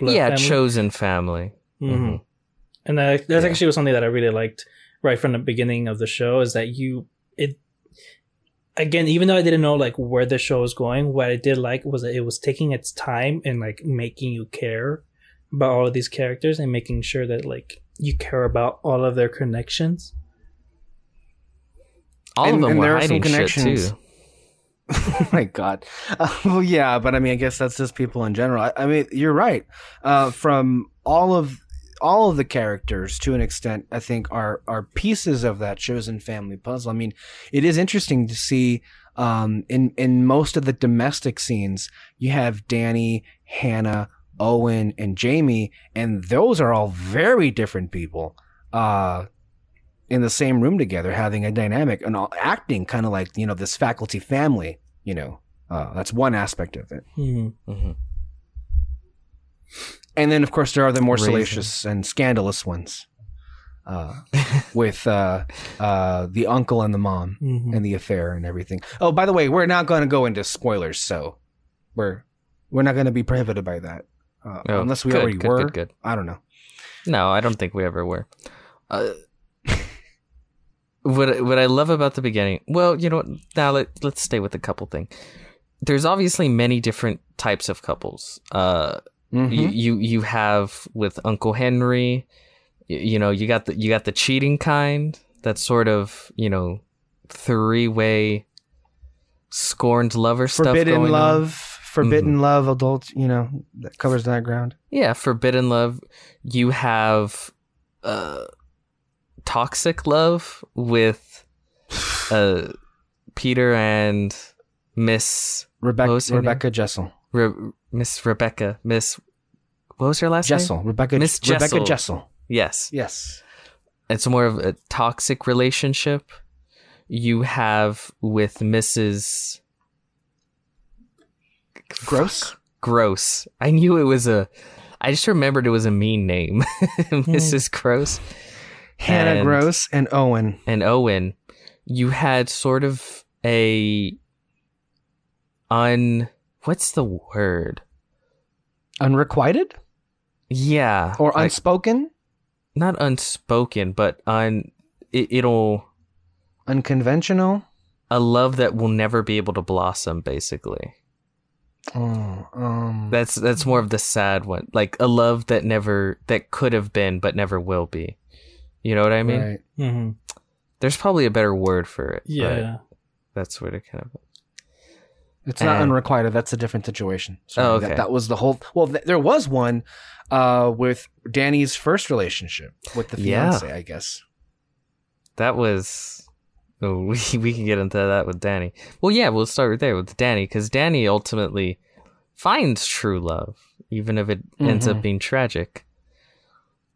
yeah, family. chosen family. Mhm. Mhm. And that, that's Yeah. actually was something that I really liked right from the beginning of the show is that you it again even though I didn't know like where the show was going, what I did like was that it was taking its time and like making you care about all of these characters and making sure that like you care about all of their connections. All And- of them and were there are some hiding shit too. oh my god. Uh, well, yeah, but I mean, I guess that's just people in general. I, I mean, you're right. Uh, from all of all of the characters to an extent I think are are pieces of that chosen family puzzle. I mean, it is interesting to see um, in in most of the domestic scenes you have Danny, Hannah, Owen, and Jamie, and those are all very different people. Uh, in the same room together, having a dynamic and all, acting kind of like you know this faculty family. You know, uh, that's one aspect of it. Mhm. hmm And then, of course, there are the more Raisin. salacious and scandalous ones, uh, with uh, uh, the uncle and the mom Mhm. and the affair and everything. Oh, by the way, we're not going to go into spoilers, so we're we're not going to be prohibited by that, uh, Oh, unless we good, already good, were. good, good. I don't know. No, I don't think we ever were. What what I love about the beginning, well, you know, what, now let let's stay with the couple thing. There's obviously many different types of couples. Uh, Mhm. you, you you have with Uncle Henry, you, you know, you got the you got the cheating kind. That sort of you know, three way scorned lover stuff forbidden going on. Mm-hmm. love, forbidden love, adult. You know that covers that ground. Yeah, forbidden love. You have uh toxic love with uh Peter and Miss Rebecca What was her name? Rebecca Jessel. Re- Miss Rebecca, Miss what was her last name? Jessel. Rebecca Miss Rebecca Jessel. Jessel. Yes. Yes. It's more of a toxic relationship. You have with Mrs. Gross. Gross. I knew it was a I just remembered it was a mean name. Mrs. Gross. Hannah And- Gross and Owen. and Owen, you had sort of a un what's the word? Unrequited Yeah. or like, unspoken, not unspoken, but un it, it'll unconventional. a love that will never be able to blossom basically. Oh, um, That's that's more of the sad one. Like a love that never that could have been but never will be. You know what I mean? right. Mhm. There's probably a better word for it. Yeah. That's what it kind of It's not unrequited. That's a different situation. So Oh, that, okay. that was the whole. Well, th- there was one uh, with Danny's first relationship with the Yeah. fiance, I guess. that was oh, we we can get into that with Danny. Well, yeah, we'll start right there with Danny because Danny ultimately finds true love, even if it ends up Mhm. being tragic.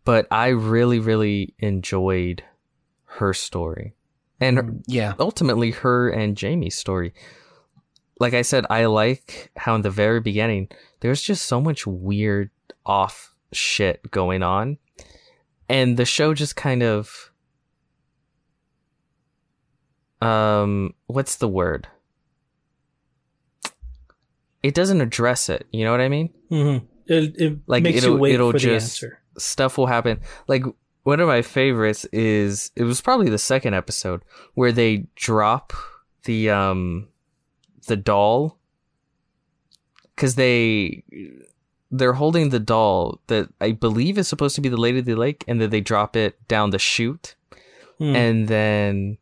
But I really, really enjoyed her story, and Yeah. ultimately her and Jamie's story. Like I said, I like how in the very beginning there's just so much weird off shit going on. And the show just kind of um what's the word? It doesn't address it, you know what I mean? Mhm. It, it Like, makes it'll- you wait it'll for just- the answer. Stuff will happen. Like one of my favorites is it was probably the second episode where they drop the um the doll cuz they they're holding the doll that I believe is supposed to be the Lady of the Lake and then they drop it down the chute Mm. and then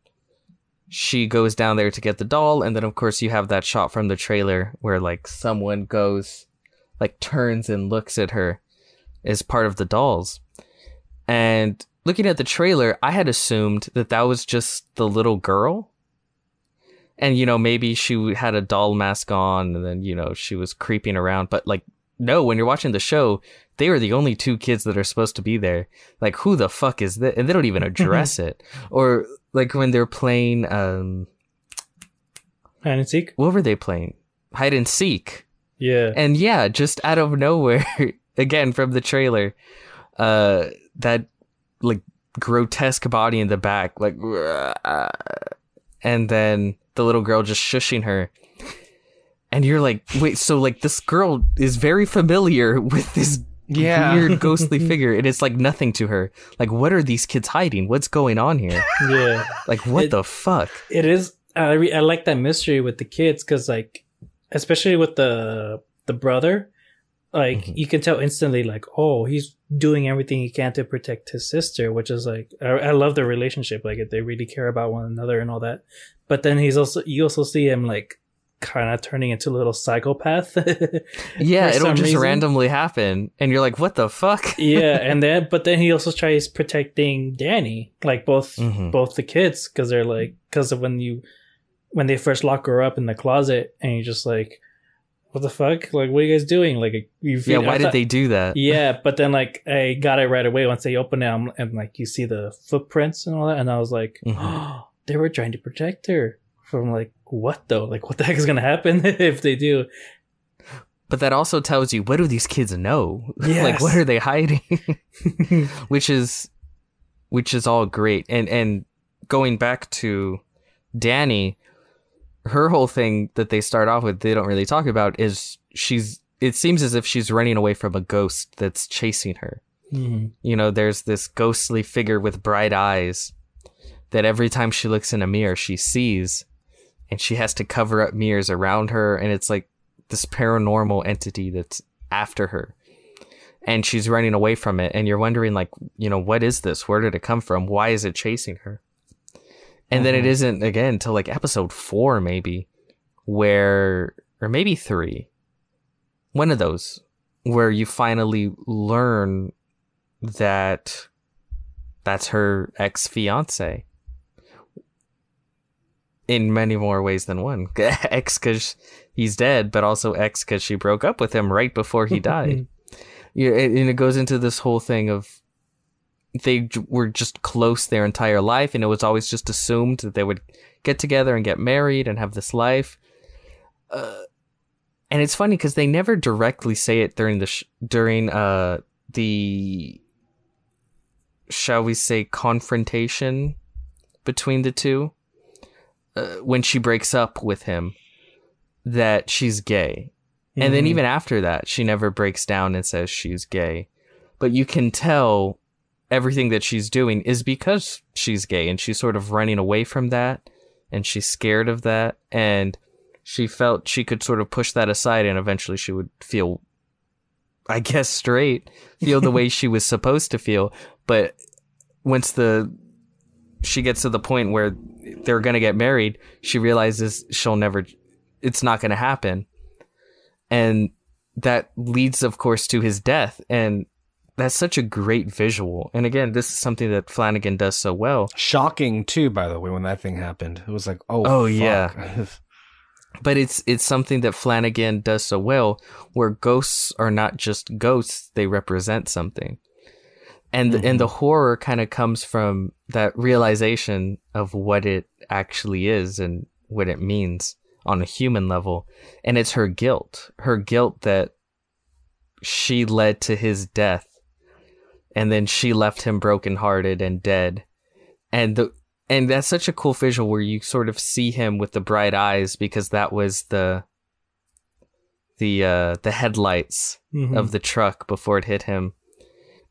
she goes down there to get the doll and then of course you have that shot from the trailer where like someone goes like turns and looks at her as part of the dolls. And looking at the trailer i had assumed that that was just the little girl. And you know maybe she had a doll mask on and then you know she was creeping around. But like no when you're watching the show they are the only two kids that are supposed to be there. Like who the fuck is that and they don't even address it. Or like when they're playing um Hide and seek. what were they playing? Hide and seek. Yeah. and yeah just out of nowhere again from the trailer uh that like grotesque body in the back like and then the little girl just shushing her and you're like wait so like this girl is very familiar with this Yeah. weird ghostly figure and it's like nothing to her like what are these kids hiding what's going on here yeah. like what It- the fuck It is. I re- I like that mystery with the kids because like, especially with the the brother, like Mhm. you can tell instantly like, oh, he's doing everything he can to protect his sister, which is like I, I love their relationship. Like they really care about one another and all that. But then he's also you also see him like kind of turning into a little psychopath. Yeah, it'll just reason. randomly happen, and you're like, "What the fuck?" yeah, and then but then he also tries protecting Danny, like both Mhm. both the kids, because they're like because of when you when they first lock her up in the closet, and you're just like, what the fuck? Like, what are you guys doing? Like, you yeah, why did thought- they do that? Yeah, but then like I got it right away once they open it, I'm- and like you see the footprints and all that, and I was like, Mhm. they were trying to protect her from like what though? Like, what the heck is gonna happen if they do? But that also tells you what do these kids know? like what are they hiding? which is which is all great. And and going back to Danny, her whole thing that they start off with they don't really talk about is she's it seems as if she's running away from a ghost that's chasing her. Mhm. You know, there's this ghostly figure with bright eyes that every time she looks in a mirror she sees and she has to cover up mirrors around her and it's like this paranormal entity that's after her and she's running away from it and you're wondering like you know what is this where did it come from why is it chasing her and then it Mhm. isn't again till like episode 4 maybe where or maybe 3 one of those where you finally learn that that's her ex-fiance. In many more ways than one. Ex because he's dead but also ex because she broke up with him right before he died. Yeah, and it goes into this whole thing of they j- were just close their entire life, and it was always just assumed that they would get together and get married and have this life. Uh, and it's funny because they never directly say it during the sh- during uh the shall we say confrontation between the two uh, when she breaks up with him that she's gay and then Mhm. even after that, she never breaks down and says she's gay. But you can tell everything that she's doing is because she's gay and she's sort of running away from that and she's scared of that. And she felt she could sort of push that aside and eventually she would feel I guess straight, feel the way she was supposed to feel, but once the she gets to the point where they're going to get married, she realizes she'll never it's not going to happen. And that leads of course to his death. And that's such a great visual and again this is something that flanagan does so well Shocking too, by the way, when that thing happened. It was like, oh, Oh, fuck. yeah. but it's it's something that flanagan does so well where ghosts are not just ghosts they represent something and Mhm. and the horror kind of comes from that realization of what it actually is and what it means on a human level and it's her guilt her guilt that she led to his death and then she left him brokenhearted and dead. And the and that's such a cool visual where you sort of see him with the bright eyes because that was the the uh the headlights Mhm. of the truck before it hit him.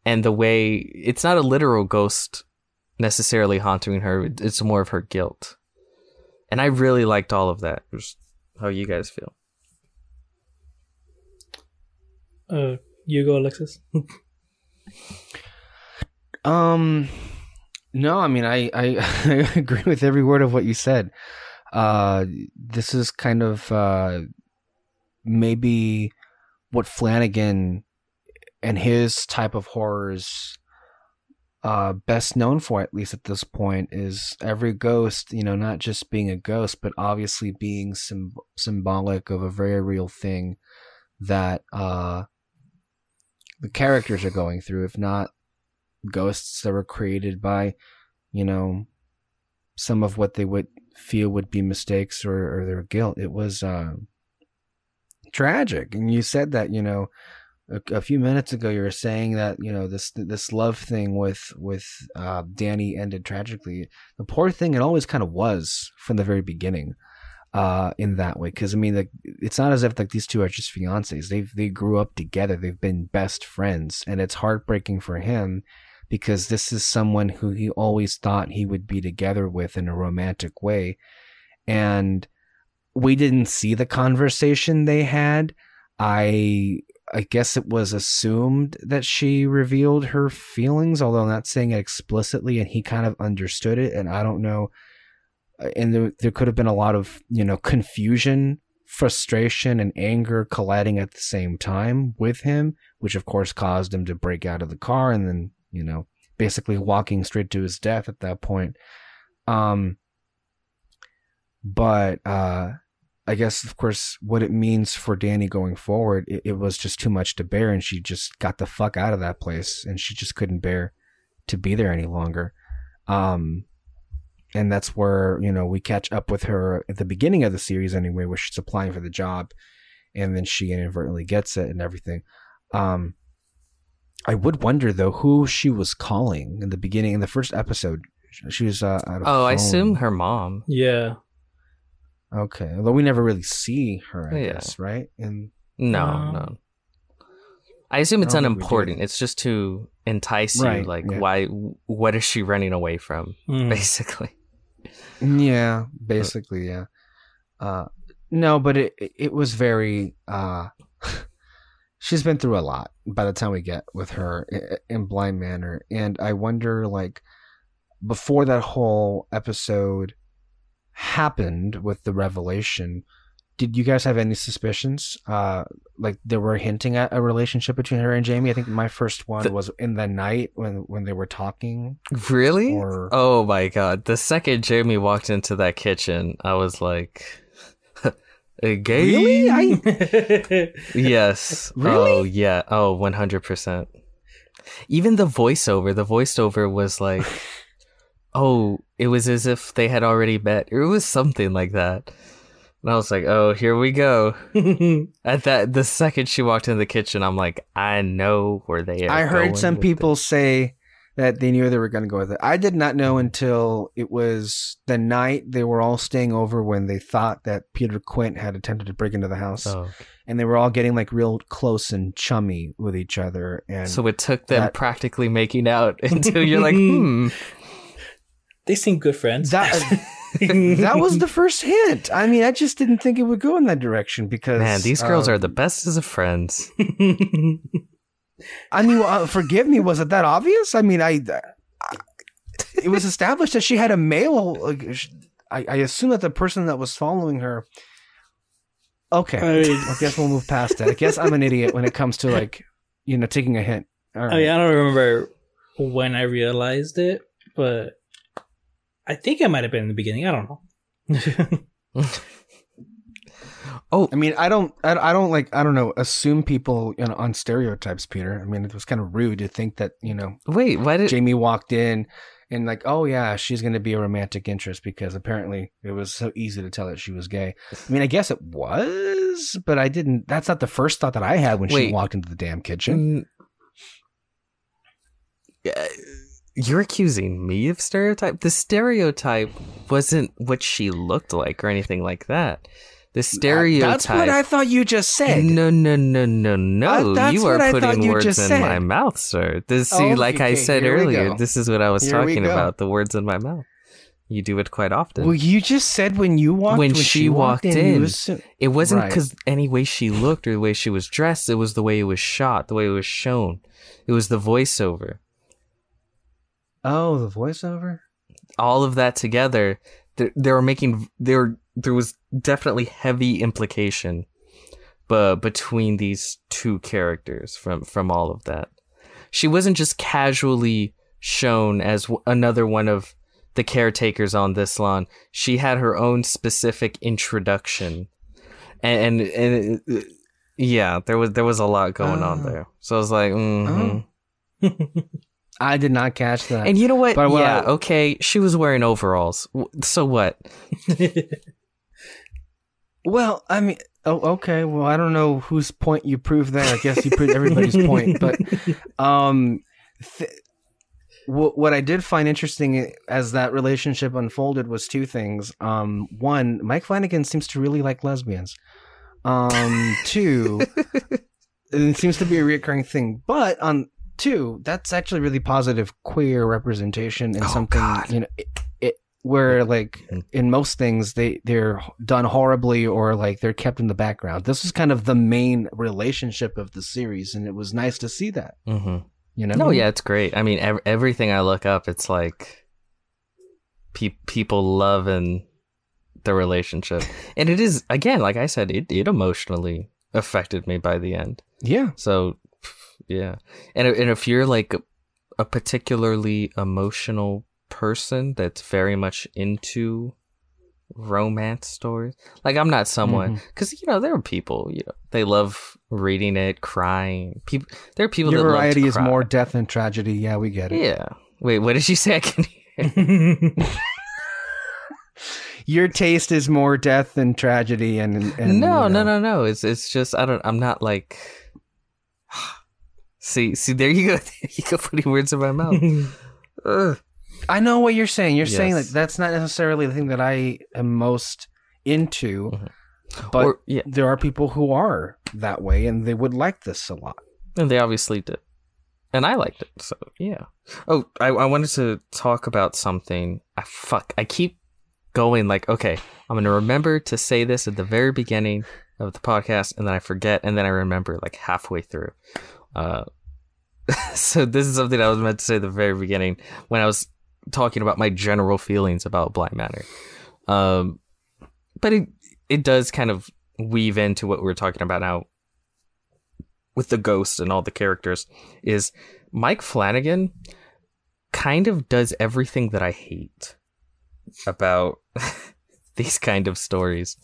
And the way it's not a literal ghost necessarily haunting her. It's more of her guilt. And i really liked all of that. Just how you guys feel. Uh, you go, Alexis. Um, no, I mean, I, I, I agree with every word of what you said. Uh, this is kind of uh, maybe what Flanagan and his type of horrors uh best known for at least at this point is every ghost you know not just being a ghost but obviously being sym- symbolic of a very real thing that uh the characters are going through if not ghosts that were created by you know some of what they would feel would be mistakes or, or their guilt. It was uh tragic. And you said that you know a, a few minutes ago you were saying that you know this this love thing with with uh danny ended tragically. The poor thing it always kind of was from the very beginning uh in that way. Because i mean like it's not as if like these two are just fiancés. They've they grew up together. They've been best friends. And it's heartbreaking for him because this is someone who he always thought he would be together with in a romantic way. And we didn't see the conversation they had. I i guess it was assumed that she revealed her feelings although not saying it explicitly and he kind of understood it and i don't know and there, there could have been a lot of you know confusion frustration and anger colliding at the same time with him, which of course caused him to break out of the car and then, you know, basically walking straight to his death at that point. Um, but uh, I guess, of course, what it means for Danny going forward, it, it, was just too much to bear, and she just got the fuck out of that place, and she just couldn't bear to be there any longer. Um, and that's where you know we catch up with her at the beginning of the series anyway, where she's applying for the job, and then she inadvertently gets it and everything. Um, I would wonder though who she was calling in the beginning in the first episode. She was uh, oh, phone. I assume her mom. Yeah. Okay, although we never really see her, I yeah. guess, right? And no, um, no. I assume it's I unimportant. It's just to entice right, you. Like, yeah. why? What is she running away from? Mm. Basically. Yeah, basically, yeah. Uh, no, but it it was very. Uh, she's been through a lot by the time we get with her in Bly Manor, and I wonder, like, before that whole episode happened with the revelation, did you guys have any suspicions? Uh, like they were hinting at a relationship between her and Jamie. I think my first one the, was in the night when when they were talking. Really? Or, oh my god! The second Jamie walked into that kitchen, I was like, "A gay?" Really? I... yes. Really? Oh yeah. Oh, one hundred percent. Even the voiceover, the voiceover was like oh, it was as if they had already met. It was something like that. And I was like, oh, here we go. At that, the second she walked into the kitchen, I'm like, I know where they are. I heard some people say that they knew they were going to go with it. I did not know until it was the night they were all staying over when they thought that Peter Quint had attempted to break into the house. Oh. And they were all getting like real close and chummy with each other. And so it took them that, practically making out until you're like, hmm, they seem good friends. That that was the first hint. I mean, I just didn't think it would go in that direction because man, these girls um, are the best as friends. I mean, uh, forgive me. Was it that obvious? I mean, I, I it was established that she had a male. Like, I, I assume that the person that was following her. Okay, I, mean, I guess we'll move past that. I guess I'm an idiot when it comes to like, you know, taking a hint. Right. I mean, I don't remember when I realized it, but I think it might have been in the beginning. I don't know. oh, I mean, I don't, I, I don't like, I don't know, assume people you know, on stereotypes, Peter. I mean, it was kind of rude to think that you know. Wait, why did Jamie walked in and like, oh yeah, she's going to be a romantic interest because apparently it was so easy to tell that she was gay. I mean, I guess it was, but I didn't. That's not the first thought that I had when Wait, she walked into the damn kitchen. Yeah you're accusing me of stereotype? The stereotype wasn't what she looked like or anything like that. The stereotype. That's what I thought you just said. No, no, no, no, no. Uh, you are putting words in said. my mouth, sir. This, see, oh, like okay, I said earlier, this is what I was here talking about. The words in my mouth. You do it quite often. Well, you just said when you walked when, when she, she, walked, walked in, was... it wasn't because right. any way she looked or the way she was dressed. It was the way it was shot, the way it was shown. It was the voiceover. Oh, the voiceover. All of that together, they, they were making there. There was definitely heavy implication, but between these two characters from from all of that, she wasn't just casually shown as w- another one of the caretakers on this lawn. She had her own specific introduction, and and, and uh, yeah, there was there was a lot going on oh. there. So I was like, mm-hmm. oh. I did not catch that. And you know what? But yeah, okay. She was wearing overalls. So what? well, I mean, oh, okay. Well, I don't know whose point you proved there. I guess you proved everybody's point. But um, th- w- what I did find interesting as that relationship unfolded was two things. Um, one, Mike Flanagan seems to really like lesbians. Um, two, it seems to be a recurring thing. But on too, that's actually really positive queer representation and oh, something God. you know it, it, where like mm. in most things they they're done horribly or like they're kept in the background. This is kind of the main relationship of the series, and it was nice to see that. Mm-hmm. You know? No, yeah, it's great. I mean, ev- everything I look up, it's like pe- people love and the relationship. And it is again, like I said, it, it emotionally affected me by the end. Yeah. So yeah. And and if you're like a particularly emotional person that's very much into romance stories. Like I'm not someone Mm-hmm. because you know there are people you know they love reading it, crying. People there are people Your that variety is more death and tragedy. Yeah, we get it. Yeah. Wait, what did you say? I can hear. Your taste is more death and tragedy and, and no, you no, no, no. It's it's just I don't. I'm not like. See, see, there you go. There you go, putting words in my mouth. I know what you're saying. You're saying that that's not necessarily the thing that I am most into, Mhm. but Or- yeah, there are people who are that way and they would like this a lot. and they obviously did, and I liked it. So yeah. Oh, I I wanted to talk about something. I fuck. I keep going like, okay, I'm gonna remember to say this at the very beginning of the podcast, and then I forget, and then I remember like halfway through. Uh, so this is something I was meant to say at the very beginning when I was talking about my general feelings about Bly Manor. Um, but it it does kind of weave into what we're talking about now with the ghost and all the characters. Is Mike Flanagan kind of does everything that I hate about these kind of stories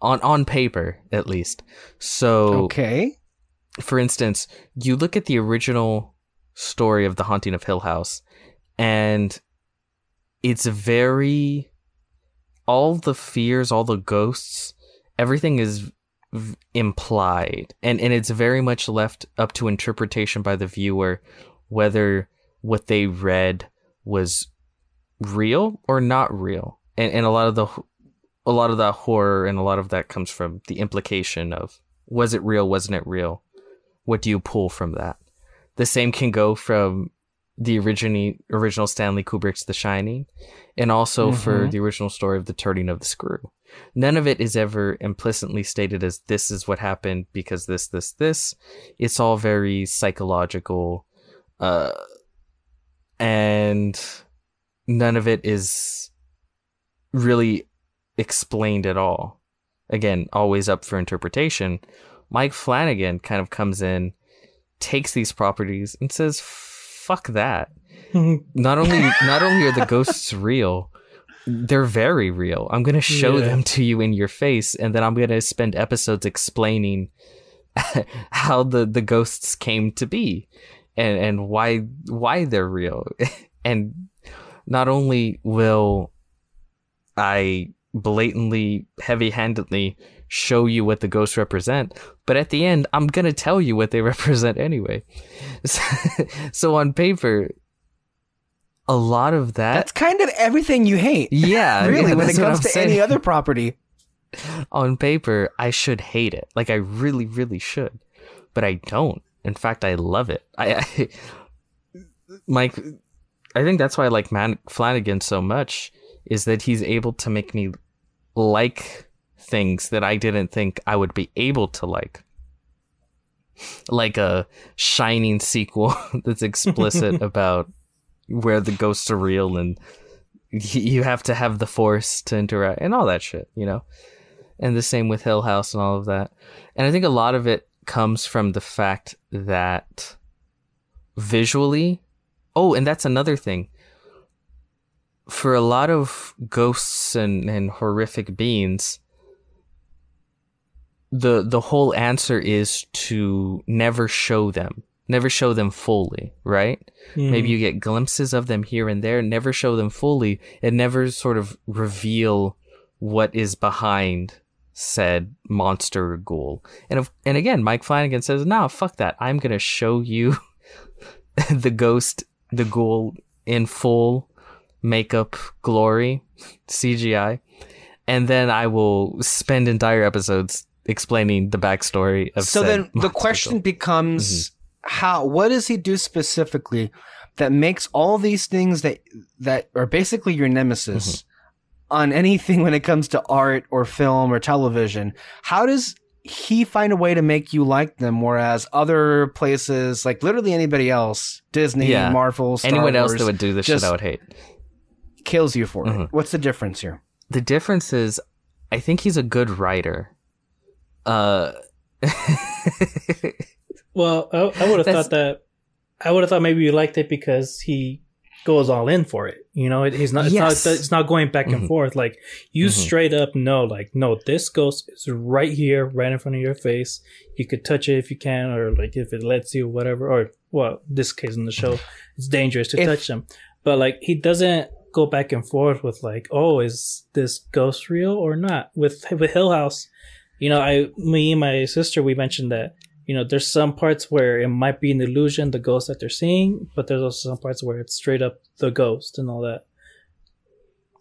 on on paper at least. So Okay. For instance, you look at the original story of The Haunting of Hill House, and it's very. All the fears, all the ghosts, everything is v- implied. And, and it's very much left up to interpretation by the viewer whether what they read was real or not real. And, and a lot of the. A lot of that horror and a lot of that comes from the implication of was it real, wasn't it real? What do you pull from that? The same can go from the original original Stanley Kubrick's The Shining, and also for Mhm. the original story of the turning of the screw. None of it is ever implicitly stated as this is what happened because this, this, this. It's all very psychological, uh, and none of it is really explained at all. Again, always up for interpretation. Mike Flanagan kind of comes in, takes these properties, and says, "Fuck that." Not only not only are the ghosts real, they're very real. I'm gonna show Yeah. them to you in your face, and then I'm gonna spend episodes explaining how the the ghosts came to be, and and why why they're real. and not only will I blatantly, heavy handedly show you what the ghosts represent, but at the end, I'm gonna tell you what they represent anyway. so on paper, a lot of that. That's kind of everything you hate. yeah, really, yeah, when it comes to saying. any other property. on paper, I should hate it. Like I really, really should, but I don't. In fact, I love it. I, I Mike, I think that's why I like Man Flanagan so much is that he's able to make me like things that I didn't think I would be able to like. Like a shining sequel that's explicit about where the ghosts are real and you have to have the force to interact and all that shit, you know? And the same with Hill House and all of that. And I think a lot of it comes from the fact that visually, oh, and that's another thing. For a lot of ghosts and, and horrific beings, the the whole answer is to never show them, never show them fully, right? Maybe mm-hmm. you get glimpses of them here and there, never show them fully, and never sort of reveal what is behind said monster ghoul. And if, and again, Mike Flanagan says, "No, fuck that. I'm gonna show you the ghost, the ghoul in full makeup glory, CGI, and then I will spend entire episodes explaining the backstory of." So then the question becomes how what does he do specifically that makes all these things that that are basically your nemesis on anything when it comes to art or film or television how does he find a way to make you like them whereas other places like literally anybody else disney Yeah. marvel Star anyone else Wars, that would do this shit, I would hate. kills you for Mhm. it what's the difference here the difference is, I think he's a good writer. Uh, Well, I, I would have thought that. I would have thought maybe you liked it because he goes all in for it. You know, it, he's not. It's Yes. not. It's not going back and Mhm. forth. Like you Mhm. straight up know, like no, this ghost is right here, right in front of your face. You could touch it if you can, or like if it lets you, whatever. Or well, this case in the show, it's dangerous to If- touch them. But like he doesn't go back and forth with like, oh, is this ghost real or not? With with Hill House, you know, I me and my sister we mentioned that you know there's some parts where it might be an illusion, the ghost that they're seeing, but there's also some parts where it's straight up the ghost and all that.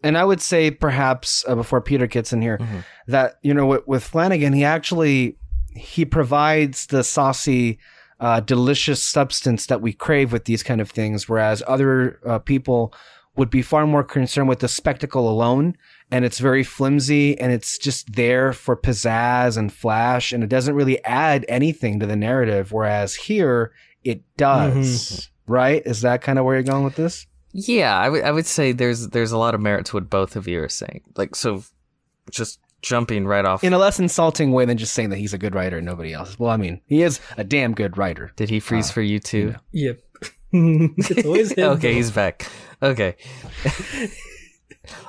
And I would say perhaps uh, before Peter gets in here Mhm. that you know with, with Flanagan he actually he provides the saucy uh, delicious substance that we crave with these kind of things whereas other uh, people would be far more concerned with the spectacle alone and it's very flimsy and it's just there for pizzazz and flash and it doesn't really add anything to the narrative whereas here it does right is that kind of where you're going with this Yeah, I would say there's there's a lot of merit to what both of you are saying. Like so, just jumping right off. in a less insulting way than just saying that he's a good writer and nobody else. Well, I mean, he is a damn good writer. Did he freeze Uh, for you too? Yep. it's always him. okay, he's back. Okay.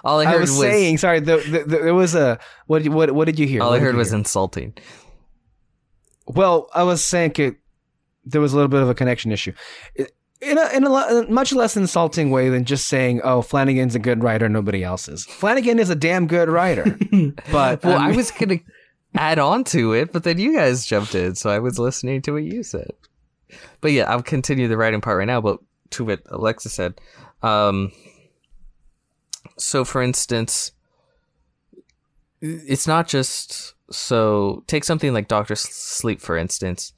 all I I, was, was, saying, sorry, the, the, the, there was a what? What? What did you hear? all What I heard was hear? insulting. well, I was saying it, there was a little bit of a connection issue. In a, in a much less insulting way than just saying, "Oh, Flanagan's a good writer, nobody else is." Flanagan is a damn good writer, but Well, um, I was gonna add on to it, but then you guys jumped in, so I was listening to what you said. But yeah, I'll continue the writing part right now. But to what Alexa said, um, so for instance, it's not just so take something like Doctor Sleep for instance.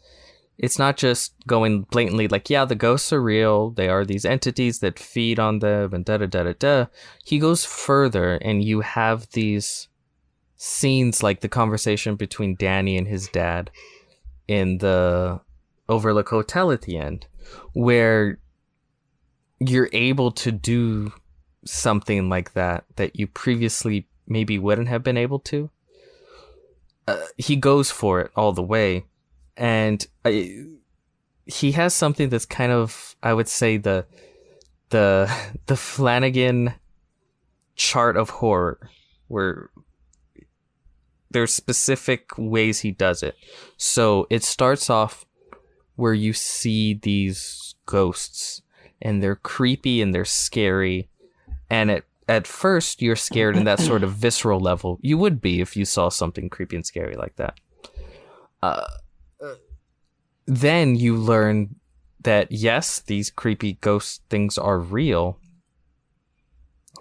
It's not just going blatantly like, yeah, the ghosts are real. They are these entities that feed on them and da da da da da. He goes further, and you have these scenes like the conversation between Danny and his dad in the Overlook Hotel at the end, where you're able to do something like that that you previously maybe wouldn't have been able to. Uh, he goes for it all the way, and I, he has something that's kind of, I would say, the the the Flanagan chart of horror, where there's specific ways he does it. So it starts off where you see these ghosts and they're creepy and they're scary and at at first you're scared in that sort of visceral level. You would be if you saw something creepy and scary like that. Uh, uh, then you learn that yes, these creepy ghost things are real,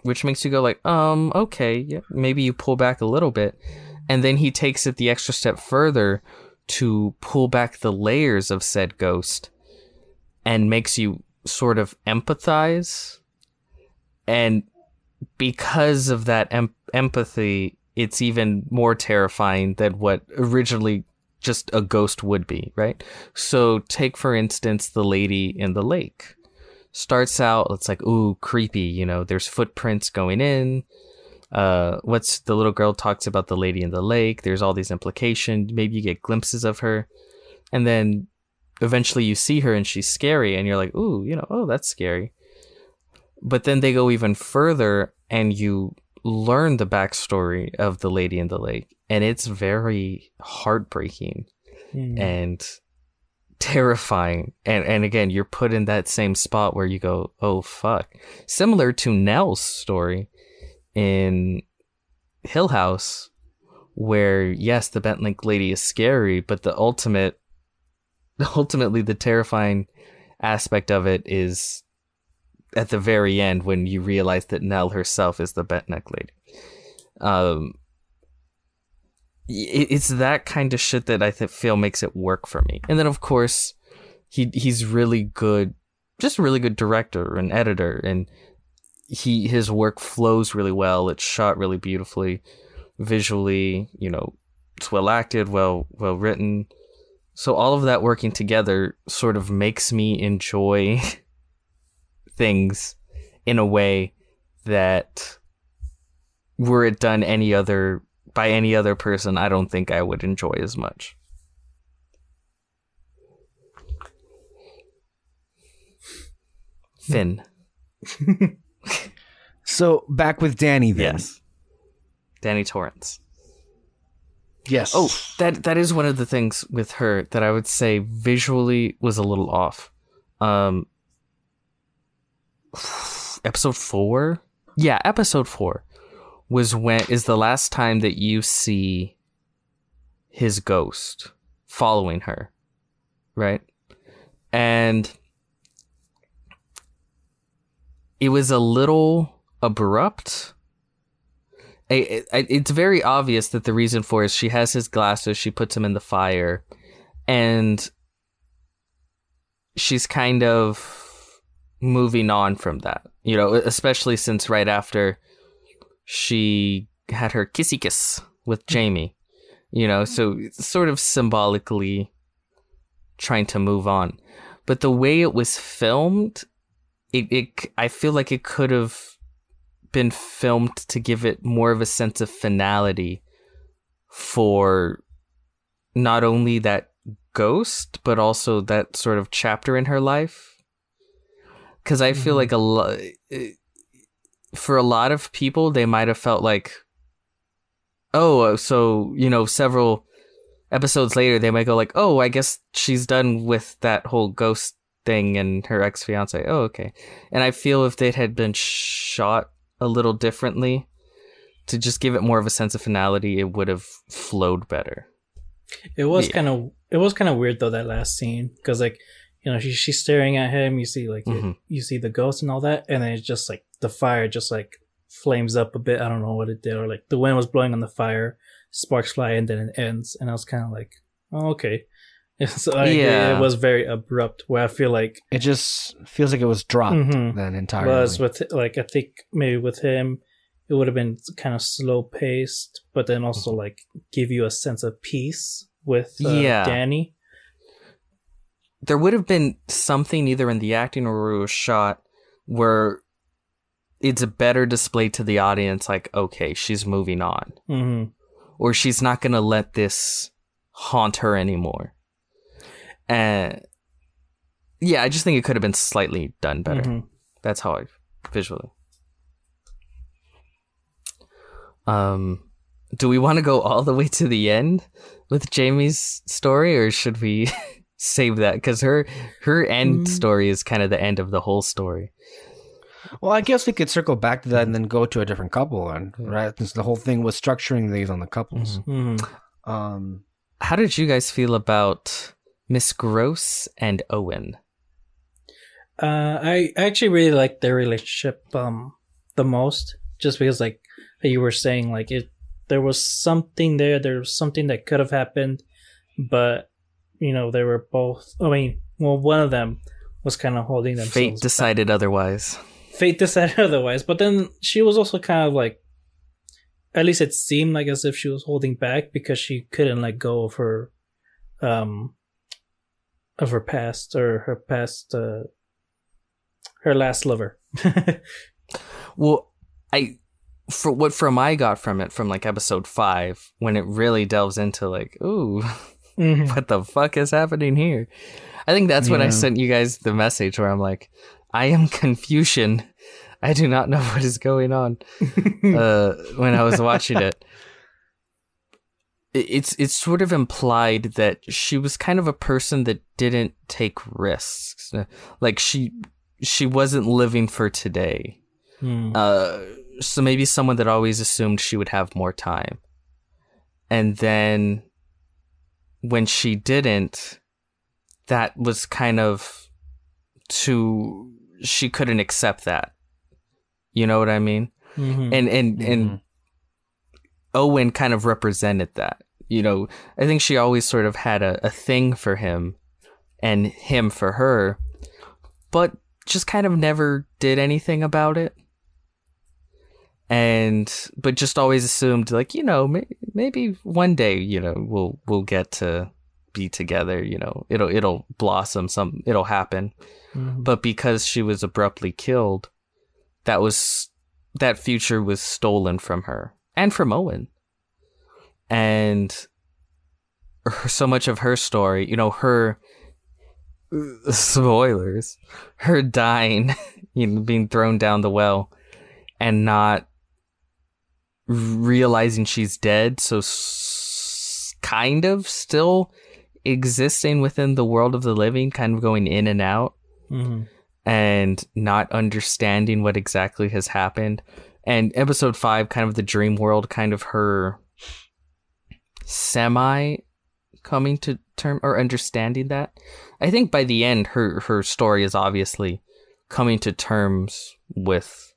which makes you go like, um, okay, yeah, maybe you pull back a little bit, and then he takes it the extra step further to pull back the layers of said ghost and makes you sort of empathize and because of that em- empathy it's even more terrifying than what originally just a ghost would be right? So take for instance the lady in the lake. Starts out it's like ooh creepy you know there's footprints going in. Uh what's the little girl talks about the lady in the lake there's all these implications maybe you get glimpses of her. And then eventually you see her and she's scary and you're like ooh you know oh that's scary but then they go even further and you learn the backstory of the lady in the lake and it's very heartbreaking Hmm. and terrifying and and again you're put in that same spot where you go oh fuck similar to Nell's story in Hill House where yes the Bentneck lady is scary but the ultimate ultimately the terrifying aspect of it is at the very end when you realize that Nell herself is the Bentneck lady um it, it's that kind of shit that I th- feel makes it work for me. And then of course, he he's really good, just really good director and editor, and he his work flows really well. It's shot really beautifully, visually. You know, it's well acted, well well written. So all of that working together sort of makes me enjoy things in a way that were it done any other by any other person, I don't think I would enjoy as much. Finn. So back with Danny then. Yes. Danny Torrance. Yes. Oh, that that is one of the things with her that I would say visually was a little off. Um episode 4? Yeah, episode 4 was when is the last time that you see his ghost following her. Right? And it was a little abrupt. I- I- It's very obvious that the reason for it is she has his glasses, she puts him in the fire, and she's kind of moving on from that. You know, especially since right after she had her kissy kiss with mm-hmm. Jamie. You know, so sort of symbolically trying to move on. But the way it was filmed, it, it I feel like it could have been filmed to give it more of a sense of finality for not only that ghost but also that sort of chapter in her life cuz I feel Mhm. like a lot for a lot of people they might have felt like oh so you know several episodes later they might go like oh I guess she's done with that whole ghost thing and her ex-fiance oh okay and I feel if they had been shot a little differently to just give it more of a sense of finality, it would have flowed better. It was Yeah. kind of it was kind of weird though that last scene because like you know she, she's staring at him. You see like it- Mhm. you see the ghost and all that, and then it's just like the fire just like flames up a bit. I don't know what it did, or like the wind was blowing on the fire, sparks fly, and then it ends. And I was kind of like, oh okay. So I Yeah. it was very abrupt. Where I feel like It just feels like it was dropped Mhm. then entirely. was with like I think maybe with him it would have been kind of slow paced, but then also like give you a sense of peace with uh, Yeah. Dani. There would have been something either in the acting or it was shot where it's a better display to the audience like, okay, she's moving on. hmm Or she's not going to let this haunt her anymore. And yeah, I just think it could have been slightly done better. Mhm. That's how I visually. Um, do we want to go all the way to the end with Jamie's story, or should we save that? Because her her end Mm. story is kind of the end of the whole story. well, I guess we could circle back to that and then go to a different couple, and right, since the whole thing was structuring these on the couples. hmm Um, How did you guys feel about Miss Gross and Owen? Uh, I I actually really like their relationship um the most, just because like you were saying, like it there was something there, there was something that could have happened, but you know they were both. I mean, well, one of them was kind of holding themselves. Fate decided otherwise. Fate decided otherwise, but then she was also kind of like. At least it seemed like as if she was holding back because she couldn't let go of her, um, of her past or her past, uh, her last lover. Well, I for what from I got from it from like episode five when it really delves into like, ooh, Mhm. what the fuck is happening here? I think that's when I sent you guys the message where I'm like, I am Confucian. I do not know what is going on. uh, when I was watching it, It- it's it's sort of implied that she was kind of a person that didn't take risks. Like she she wasn't living for today. Hmm. Uh, so maybe someone that always assumed she would have more time. And then when she didn't, that was kind of to she couldn't accept that. You know what I mean? Mhm. And and Mhm. and Owen kind of represented that. You know, I think she always sort of had a, a thing for him and him for her, but just kind of never did anything about it. And but just always assumed like, you know, may, maybe one day, you know, we'll we'll get to be together, you know. It'll it'll blossom some it'll happen Mhm. but because she was abruptly killed, that was that future was stolen from her and from Owen. And her, so much of her story, you know, her spoilers, her dying, you know, being thrown down the well and not realizing she's dead, so s- kind of still existing within the world of the living, kind of going in and out Mhm. and not understanding what exactly has happened. And episode five, kind of the dream world, kind of her semi coming to term or understanding that. I think by the end, her her story is obviously coming to terms with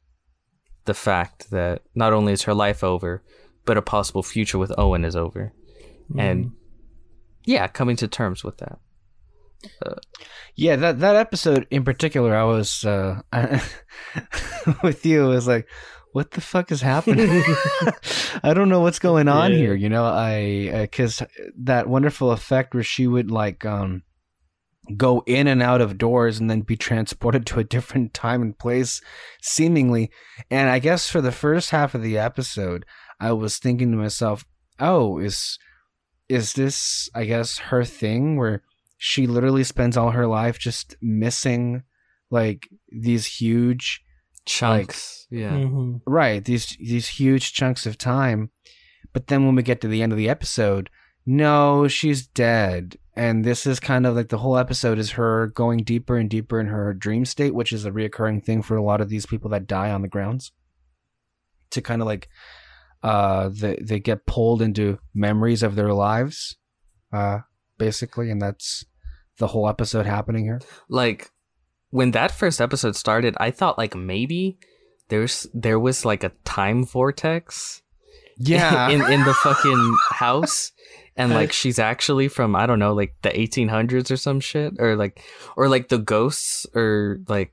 the fact that not only is her life over, but a possible future with Owen is over, and yeah, coming to terms with that. Yeah, that that episode in particular, I was uh, with you. Was like, "What the fuck is happening? I don't know what's going on Yeah. here." You know, I because that wonderful effect where she would like um go in and out of doors and then be transported to a different time and place, seemingly. And I guess for the first half of the episode, I was thinking to myself, "Oh, is is this? I guess her thing where." she literally spends all her life just missing like these huge Chunks, yeah. Mhm. right these these huge chunks of time but then when we get to the end of the episode no she's dead and this is kind of like the whole episode is her going deeper and deeper in her dream state which is a reoccurring thing for a lot of these people that die on the grounds to kind of like uh they, they get pulled into memories of their lives uh basically. And that's the whole episode happening here. Like when that first episode started, I thought like maybe there's there was like a time vortex yeah. in in the fucking house and like she's actually from I don't know like the 1800s or some shit? Or like or like the ghosts or like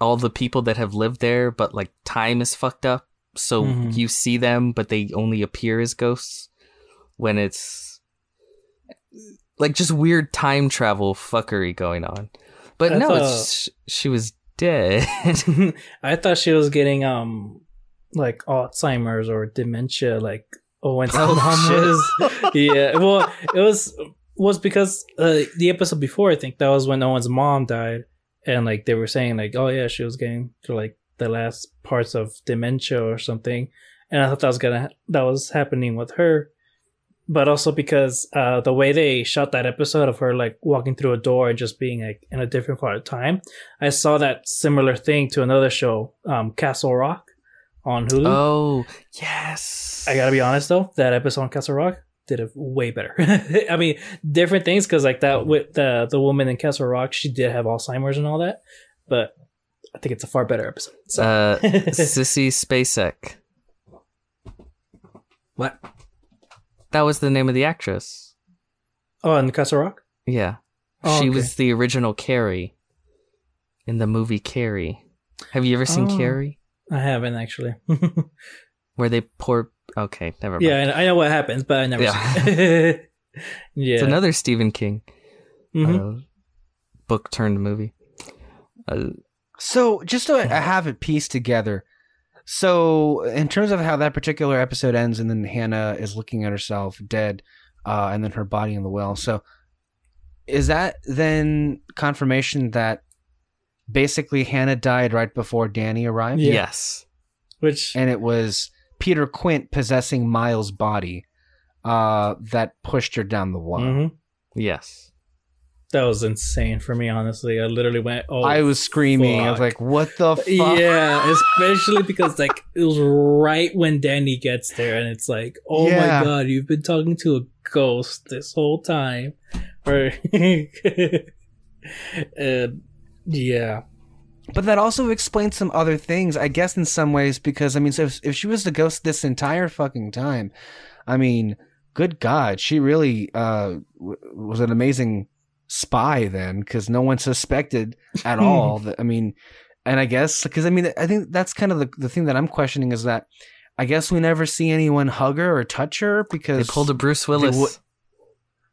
all the people that have lived there but like time is fucked up. So Mhm. you see them but they only appear as ghosts when it's like just weird time travel fuckery going on. But I no thought- it's she was dead. I thought she was getting um like Alzheimer's or dementia, like Owen's Oh, mom was. yeah, well, it was was because uh, the episode before, I think that was when Owen's mom died, and like they were saying like, oh yeah, she was getting to like the last parts of dementia or something, and I thought that was gonna that was happening with her. But also because uh, the way they shot that episode of her like walking through a door and just being like in a different part of time, I saw that similar thing to another show, um, Castle Rock, on Hulu. oh yes I gotta be honest though, that episode on Castle Rock did it way better. I mean, different things because like that with the the woman in Castle Rock, she did have Alzheimer's and all that, but I think it's a far better episode. So. uh Sissy Spacek. what? That was the name of the actress. Oh, in Castle Rock. Yeah. Oh, she okay. was the original Carrie in the movie Carrie. Have you ever seen Oh. Carrie? I haven't actually. Where they pour. Okay, never mind. yeah, I I know what happens, but I never. Yeah. seen it. yeah. It's another Stephen King Mhm. uh, book turned movie. Uh, So, just so I I have it pieced together. So, in terms of how that particular episode ends, and then Hannah is looking at herself dead, uh, and then her body in the well. So, is that then confirmation that basically Hannah died right before Dani arrived? Yeah. Yes. Which And it was Peter Quint possessing Miles' body uh, that pushed her down the well. Mhm. Yes. that was insane for me. Honestly, I literally went. Oh, I was screaming. I was like, what the fuck? Yeah, especially because like it was right when Dani gets there, and it's like, oh Yeah. my god, you've been talking to a ghost this whole time, or and yeah, But that also explains some other things, I guess, in some ways, because I mean, so if, if she was the ghost this entire fucking time, I mean, good God, she really uh, w- was an amazing spy then, because no one suspected at all. that I mean, and I guess because I mean, I think that's kind of the the thing that I'm questioning is that I guess we never see anyone hug her or touch her because They pulled a Bruce Willis.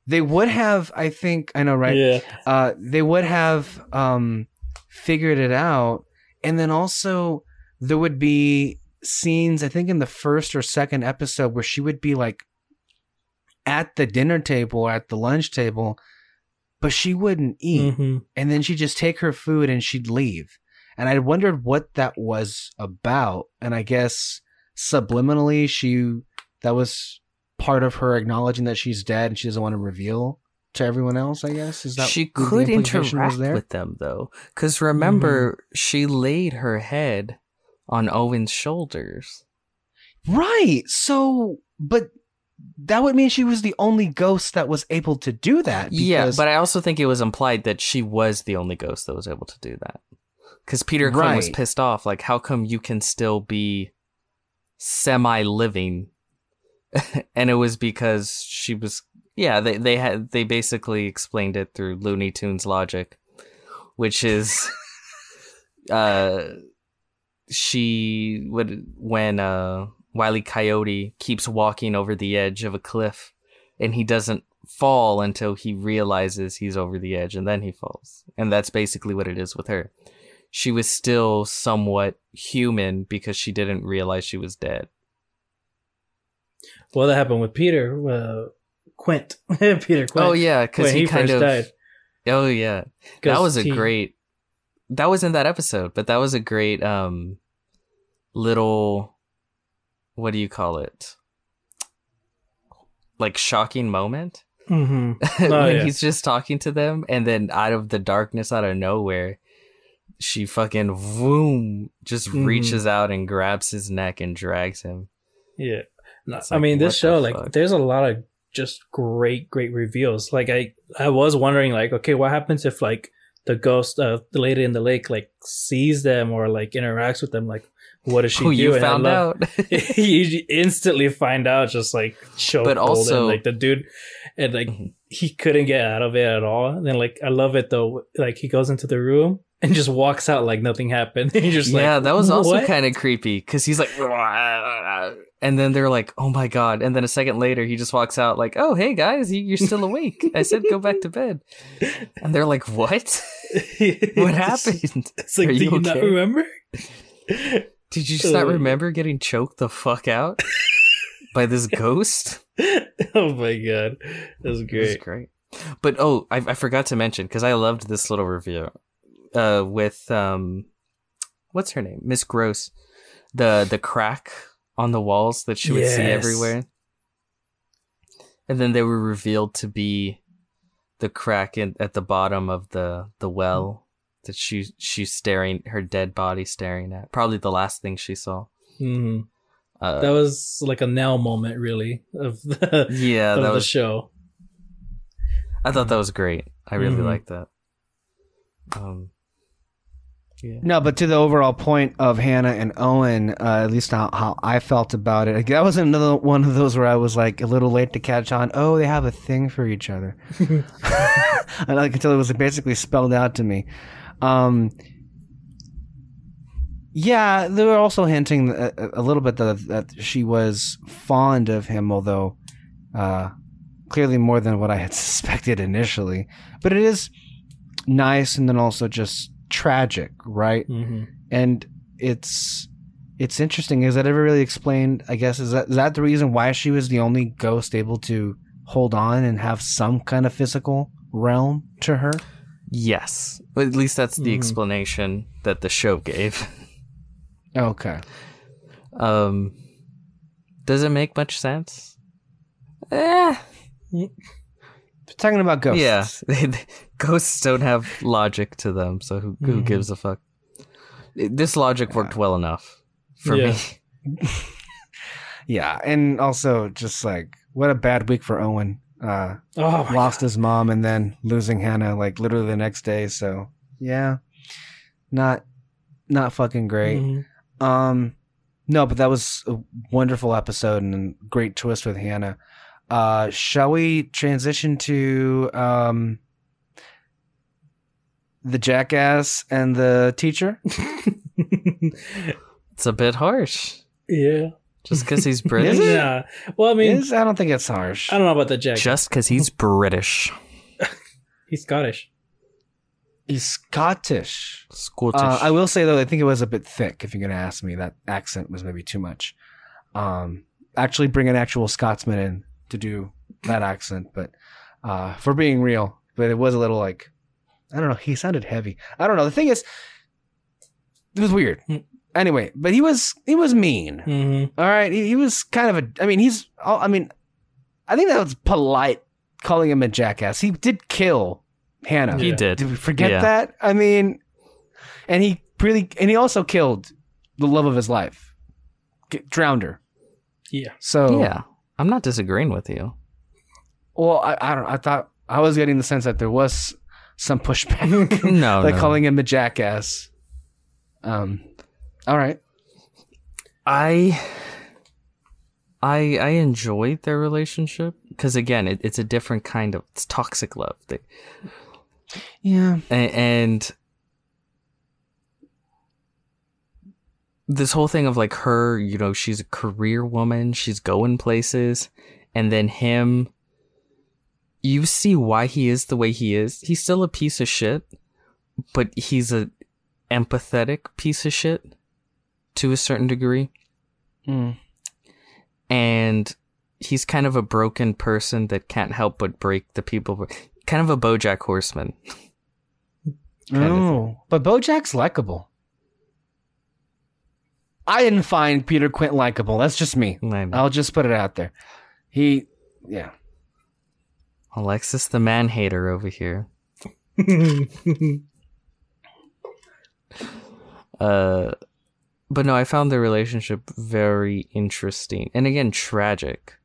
They would have. I think I know, right? yeah, uh, they would have um, figured it out, and then also there would be scenes, I think in the first or second episode, where she would be like at the dinner table or at the lunch table, but she wouldn't eat. hmm And then she'd just take her food and she'd leave. And I wondered what that was about. And I guess subliminally, she that was part of her acknowledging that she's dead and she doesn't want to reveal to everyone else. I guess is that she the could was interact with them though, because remember Mm-hmm. she laid her head on Owen's shoulders. Right. So, but that would mean she was the only ghost that was able to do that. Yeah, but I also think it was implied that she was the only ghost that was able to do that. Because Peter Quint was pissed off. Like, how come you can still be semi living? and it was because she was. Yeah, they they had they basically explained it through Looney Tunes logic, which is, uh, she would when uh Wiley Coyote keeps walking over the edge of a cliff and he doesn't fall until he realizes he's over the edge and then he falls. And that's basically what it is with her. She was still somewhat human because she didn't realize she was dead. Well, that happened with Peter uh, Quint. Peter Quint. Oh yeah, because he, he, kind first of. died. Oh yeah, that was a he- great. That was in that episode, but that was a great um, little. What do you call it? Like shocking moment. Mhm. Oh, when yeah. he's just talking to them and then out of the darkness out of nowhere she fucking voom just Mhm. reaches out and grabs his neck and drags him Yeah. It's I like, mean, this show, like, fuck? there's a lot of just great, great reveals. Like, I, I was wondering, like, okay, what happens if, like, the ghost of the lady in the lake, like, sees them or, like, interacts with them? Like, what does she oh do? you And found love- out you instantly find out, just like, choke But also- and, like, the dude, and, like, Mhm. he couldn't get out of it at all. And then, like, I love it, though. Like, he goes into the room and just walks out like nothing happened. He's just yeah like, that was also kind of creepy because he's like and then they're like oh my god. And then a second later he just walks out like oh hey guys you- you're still awake. I said go back to bed. And they're like what? What happened? It's like, Are do you you not remember? did you just not Uh, remember getting choked the fuck out by this ghost? Oh my god, that was great. That was great. But oh, I, I forgot to mention because I loved this little review uh, with um, what's her name, Miss Gross, the the crack on the walls that she would see everywhere, and then they were revealed to be the crack in, at the bottom of the the well that she she's staring her dead body staring at. Probably the last thing she saw. hmm Uh, That was like a now moment, really, of the yeah, of that the was. show. I thought that was great. I really Mhm. liked that. Um, yeah. No, but to the overall point of Hannah and Owen, uh, at least how, how I felt about it, like, that was another one of those where I was like a little late to catch on. Oh, they have a thing for each other, and like until it was basically spelled out to me. Um, yeah, they were also hinting a, a little bit that, that she was fond of him, although uh, clearly more than what I had suspected initially. But it is nice, and then also just tragic, right? hmm and it's it's interesting. Is that ever really explained? I guess is that is that the reason why she was the only ghost able to hold on and have some kind of physical realm to her? Yes, at least that's the Mhm. explanation that the show gave. Okay. Um, does it make much sense? Eh, We're talking about ghosts. yeah. Ghosts don't have logic to them, so who who Mhm. gives a fuck? This logic worked well enough for Yeah. me. Yeah, and also just like what a bad week for Owen. Uh, Oh, my lost his mom and then losing Hannah like literally the next day. So yeah, not not fucking great. Mhm. Um, no, but that was a wonderful episode and a great twist with Hannah. Uh, shall we transition to um the jackass and the teacher? It's a bit harsh, yeah. just because he's British. Yeah. Well, I mean, Is I don't think it's harsh. I don't know about the Jack. Just because he's British. He's Scottish. He's Scottish. Scottish. Uh, I will say though, I think it was a bit thick. If you're gonna ask me, that accent was maybe too much. Um, actually, bring an actual Scotsman in to do that accent, but uh, for being real, but it was a little like I don't know. He sounded heavy. I don't know. The thing is, it was weird. Hmm. Anyway, but he was he was mean. hmm All right, he, he was kind of a. I mean, he's. I mean, I think that was polite calling him a jackass. He did kill Hannah. he Yeah. did. Did we forget Yeah. that? I mean, and he really, and he also killed the love of his life, drowned her. Yeah. So Yeah. I'm not disagreeing with you. Well, I, I don't. I thought I was getting the sense that there was some pushback, No, like no. calling him a jackass. Um. All right. I I I enjoyed their relationship because again, it, it's a different kind of it's toxic love. They, Yeah. a- and this whole thing of like her, you know, she's a career woman, she's going places, and then him, you see why he is the way he is. He's still a piece of shit, but he's a empathetic piece of shit to a certain degree Mm. and he's kind of a broken person that can't help but break the people. Kind of a BoJack Horseman. Oh, but BoJack's likable. I didn't find Peter Quint likable. That's just me. I know. I'll just put it out there. He, yeah. Alexis, the man hater over here. Uh, but no, I found their relationship very interesting, and again, tragic.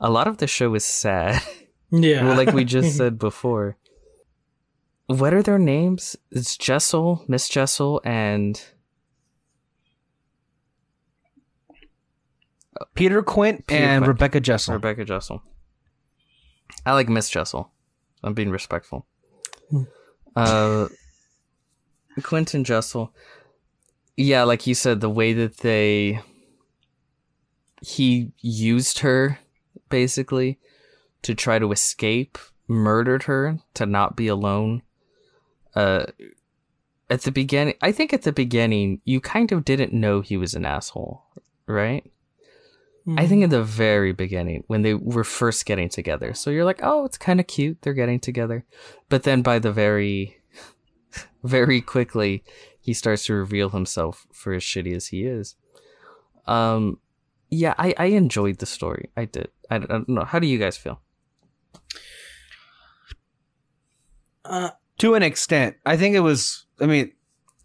A lot of the show is sad. yeah. well, like we just said before. What are their names? It's Jessel, Miss Jessel, and Peter Quint Peter and Quint. Rebecca Jessel. Rebecca Jessel. I like Miss Jessel. I'm being respectful. Hmm. Uh, Quentin Jessel. Yeah, like you said, the way that they he used her basically to try to escape, murdered her to not be alone. Uh, at the beginning, I think at the beginning, you kind of didn't know he was an asshole, right? I think in the very beginning when they were first getting together. So you're like, oh, it's kind of cute. They're getting together. But then by the very, very quickly, he starts to reveal himself for as shitty as he is. Um, yeah, I, I enjoyed the story. I did. I, don't- I don't know. How do you guys feel? Uh, to an extent. I think it was. I mean,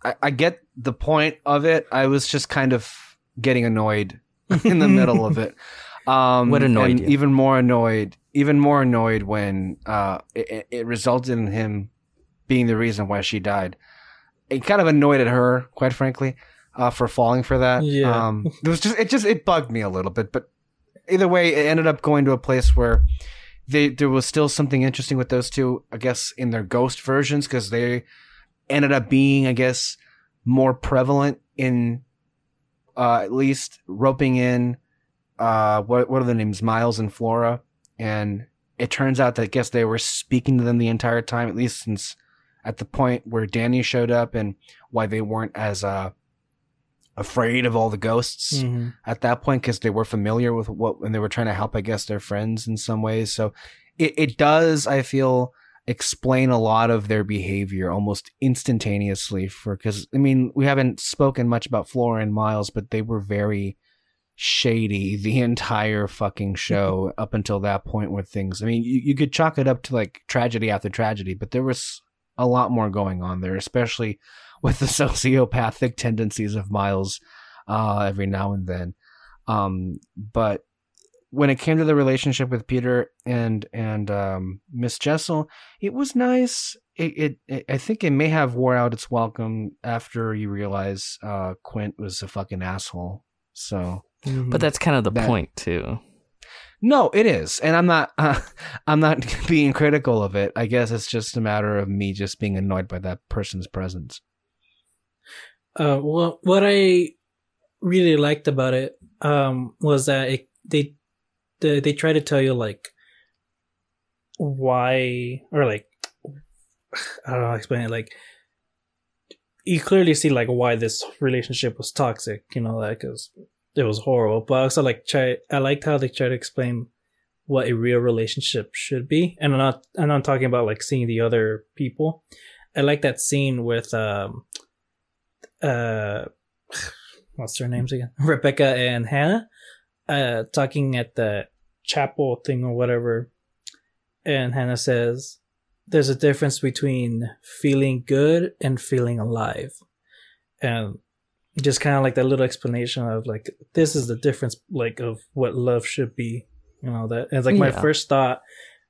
I, I get the point of it. I was just kind of getting annoyed in the middle of it. Um, What annoyed you? Even more annoyed. Even more annoyed when uh, it, it- it resulted in him being the reason why she died. It kind of annoyed at her, quite frankly, uh, for falling for that. Yeah. Um, it was just. It just. It bugged me a little bit, but either way, it ended up going to a place where they there was still something interesting with those two. I guess in their ghost versions because they ended up being, I guess, more prevalent in uh, at least roping in uh, what what are the names, Miles and Flora, and it turns out that I guess they were speaking to them the entire time, at least since at the point where Dani showed up and why they weren't as uh, afraid of all the ghosts mhm. at that point because they were familiar with what and they were trying to help i guess their friends in some ways. So it, it does i feel explain a lot of their behavior almost instantaneously for because i mean we haven't spoken much about flora and miles but they were very shady the entire fucking show up until that point where things i mean you, you could chalk it up to like tragedy after tragedy but there was a lot more going on there especially with the sociopathic tendencies of miles uh, every now and then. Um, but when it came to the relationship with Peter and and um, Miss Jessel, it was nice. It, it, it I think it may have wore out its welcome after you realize uh, Quint was a fucking asshole. So Mhm. But that's kind of the That- point too. no, it is, and I'm not uh, I'm not being critical of it. I guess it's just a matter of me just being annoyed by that person's presence. Uh, what what I really liked about it um, was that it, they they they try to tell you like why or like I don't know how to explain it. Like you clearly see like why this relationship was toxic. You know, like because it was horrible. But I also like try. I liked how they try to explain what a real relationship should be, and I'm not. I'm not talking about like seeing the other people. I like that scene with um, uh, what's their names again? Rebecca and Hannah, uh, talking at the chapel thing or whatever, and Hannah says, "There's a difference between feeling good and feeling alive," and just kind of like that little explanation of like this is the difference like of what love should be you know that it's like my first thought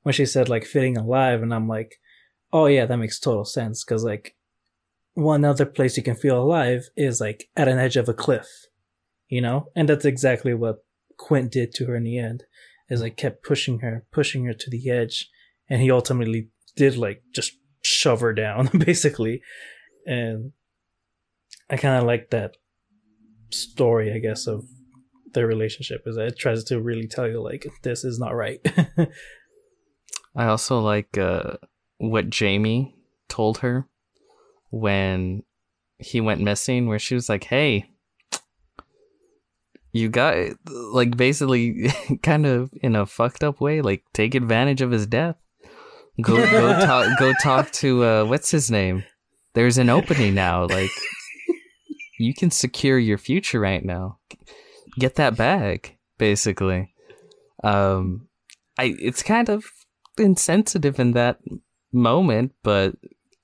when she said like feeling alive and i'm like oh yeah that makes total sense. Because like one other place you can feel alive is like at an edge of a cliff you know? And that's exactly what quint did to her in the end is like kept pushing her pushing her to the edge and he ultimately did like just shove her down basically and I kind of like that story, I guess, of their relationship. Is that it tries to really tell you like this is not right. I also like uh, what Jamie told her when he went missing, where she was like, "Hey, you got like basically kind of in a fucked up way, like take advantage of his death. Go go talk go talk to uh, what's his name? There's an opening now. Like you can secure your future right now. Get that bag, basically. Um, I it's kind of insensitive in that moment, but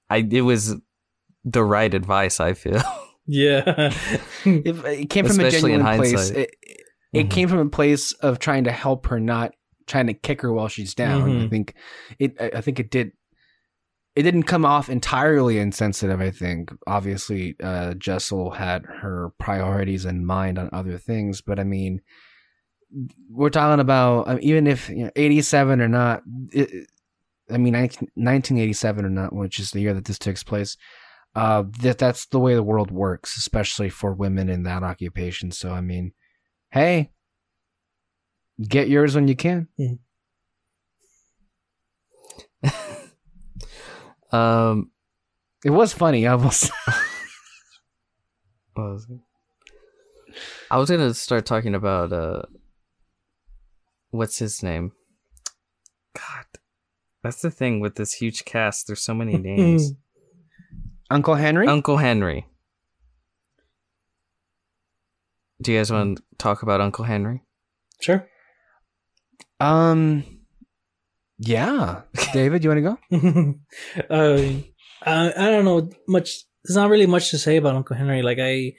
I it was the right advice. I feel. yeah, If it came from a Especially in genuine place. hindsight. It, it Mhm. came from a place of trying to help her, not trying to kick her while she's down. I Mhm. think it. I I think it did. It didn't come off entirely insensitive. I think obviously uh, Jessel had her priorities in mind on other things, but I mean, we're talking about uh, even if you know, eighty-seven or not. It, I mean, 19- 1987 or not, which is the year that this takes place. Uh, that that's the way the world works, especially for women in that occupation. So I mean, hey, get yours when you can. Um, It was funny. I was. was? I was gonna start talking about uh, what's his name? God, that's the thing with this huge cast. There's so many names. Uncle Henry. Uncle Henry. Do you guys want to talk about Uncle Henry? sure. um, yeah. David, you want to go? uh, I I don't know much. There's not really much to say about Uncle Henry. Like I,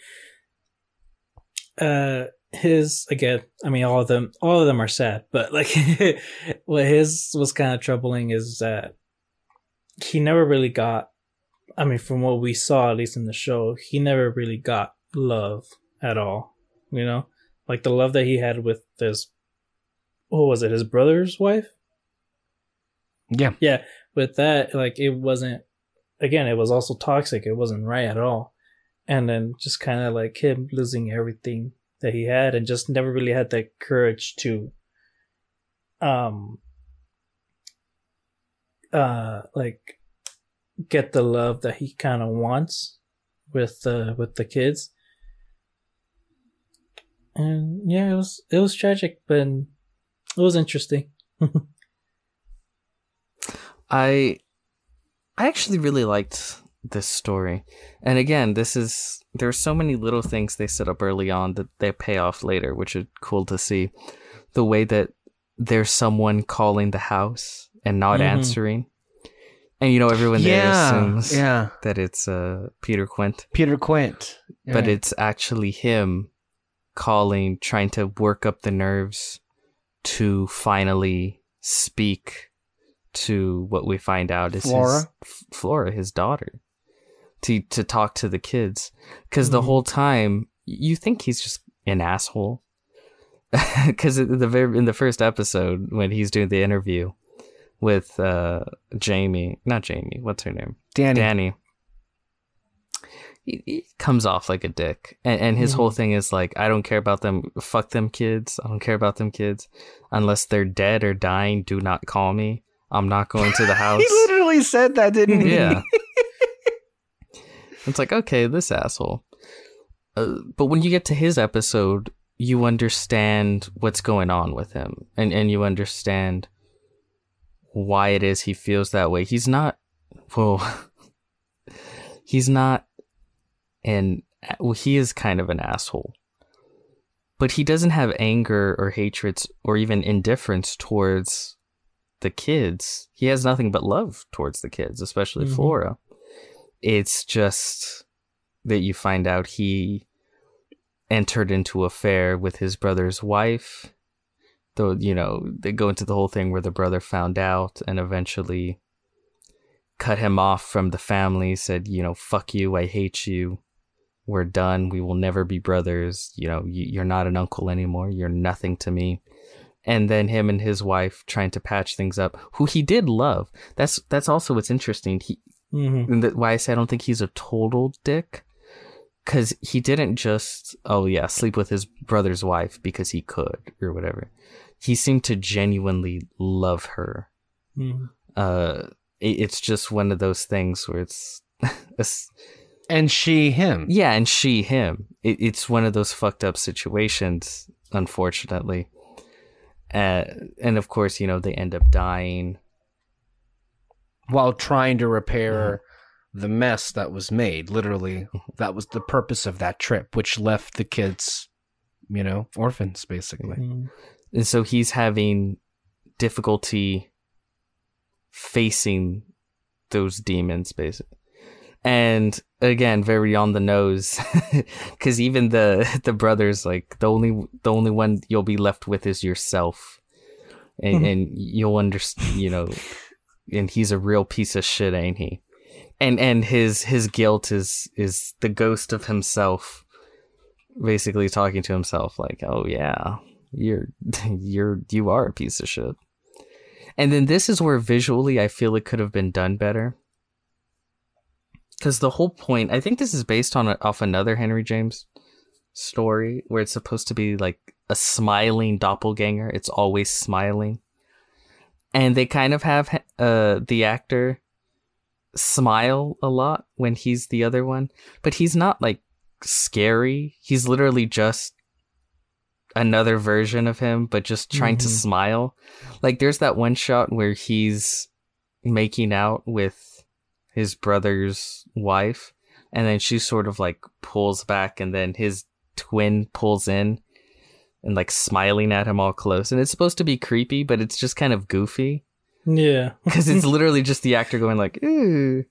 uh, his again. I mean, all of them, all of them are sad. But like, what his was kind of troubling is that he never really got. I mean, from what we saw, at least in the show, he never really got love at all. You know, like the love that he had with this. What was it? His brother's wife Yeah. yeah with that like it wasn't again it was also toxic it wasn't right at all and then just kind of like him losing everything that he had and just never really had the courage to um uh like get the love that he kind of wants with uh with the kids and yeah it was it was tragic but it was interesting I I actually really liked this story. And again, this is there are so many little things they set up early on that they pay off later, which are cool to see. The way that there's someone calling the house and not Mhm. answering. And you know everyone there yeah. assumes Yeah. that it's uh Peter Quint, Peter Quint. but Right. it's actually him calling trying to work up the nerves to finally speak to what we find out is Flora? his Flora, his daughter, to to talk to the kids. Because the Mhm. whole time you think he's just an asshole. Because the very in the first episode when he's doing the interview with uh Jamie, not Jamie, what's her name? Dani. Dani. He, he comes off like a dick, and, and his whole thing is like, I don't care about them. Fuck them kids. I don't care about them kids unless they're dead or dying. Do not call me. I'm not going to the house. He literally said that, didn't he? yeah. it's like, okay, this asshole. Uh, but when you get to his episode, you understand what's going on with him and, and you understand why it is he feels that way. He's not, well, he's not an, well, he is kind of an asshole. But he doesn't have anger or hatreds or even indifference towards the kids. He has nothing but love towards the kids, especially Mhm. Flora. It's just that you find out he entered into affair with his brother's wife. Though, you know, they go into the whole thing where the brother found out and eventually cut him off from the family, said, you know, fuck you, I hate you. We're done. We will never be brothers. You know, you- you're not an uncle anymore. You're nothing to me. And then him and his wife trying to patch things up, who he did love. That's that's also what's interesting. He Mm-hmm. why I say I don't think he's a total dick, because he didn't just oh yeah sleep with his brother's wife because he could or whatever. He seemed to genuinely love her. Mm-hmm. Uh, it, it's just one of those things where it's, it's And she, him. yeah, and she him. It, it's one of those fucked up situations, unfortunately. Uh, and of course, you know they end up dying. While trying to repair the mess that was made. Literally, that was the purpose of that trip, which left the kids, you know, orphans, basically. Mm-hmm. And so he's having difficulty facing those demons basically and again very on the nose because even the the brothers like the only the only one you'll be left with is yourself. And, mm-hmm. and you'll understand you know and he's a real piece of shit ain't he? And and his his guilt is is the ghost of himself basically talking to himself like oh yeah you're you're you are a piece of shit. And then this is where visually i feel it could have been done better. Because the whole point i think this is based on off another henry james story where it's supposed to be like a smiling doppelganger. It's always smiling. And they kind of have uh the actor smile a lot when he's the other one but he's not like scary. He's literally just another version of him but just trying to Mhm. smile like there's that one shot where he's making out with his brother's wife and then she sort of like pulls back and then his twin pulls in and like smiling at him all close and it's supposed to be creepy but it's just kind of goofy Yeah. because it's literally just the actor going like ooh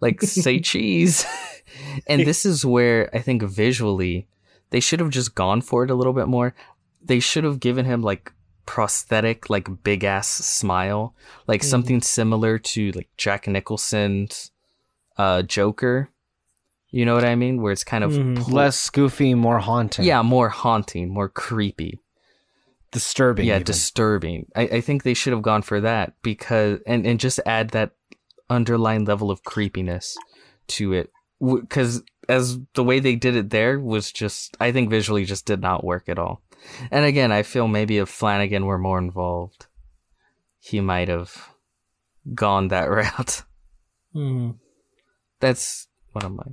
like say cheese and this is where i think visually they should have just gone for it a little bit more they should have given him like prosthetic like big ass smile like Mhm. something similar to like jack nicholson's uh joker you know what i mean where it's kind of Mhm. pull- Less goofy, more haunting. yeah more haunting more creepy Disturbing. yeah even. disturbing I, I think they should have gone for that because and, and just add that underlying level of creepiness to it because as the way they did it there was just i think visually just did not work at all. And again i feel maybe if flanagan were more involved he might have gone that route. Mm. that's one of my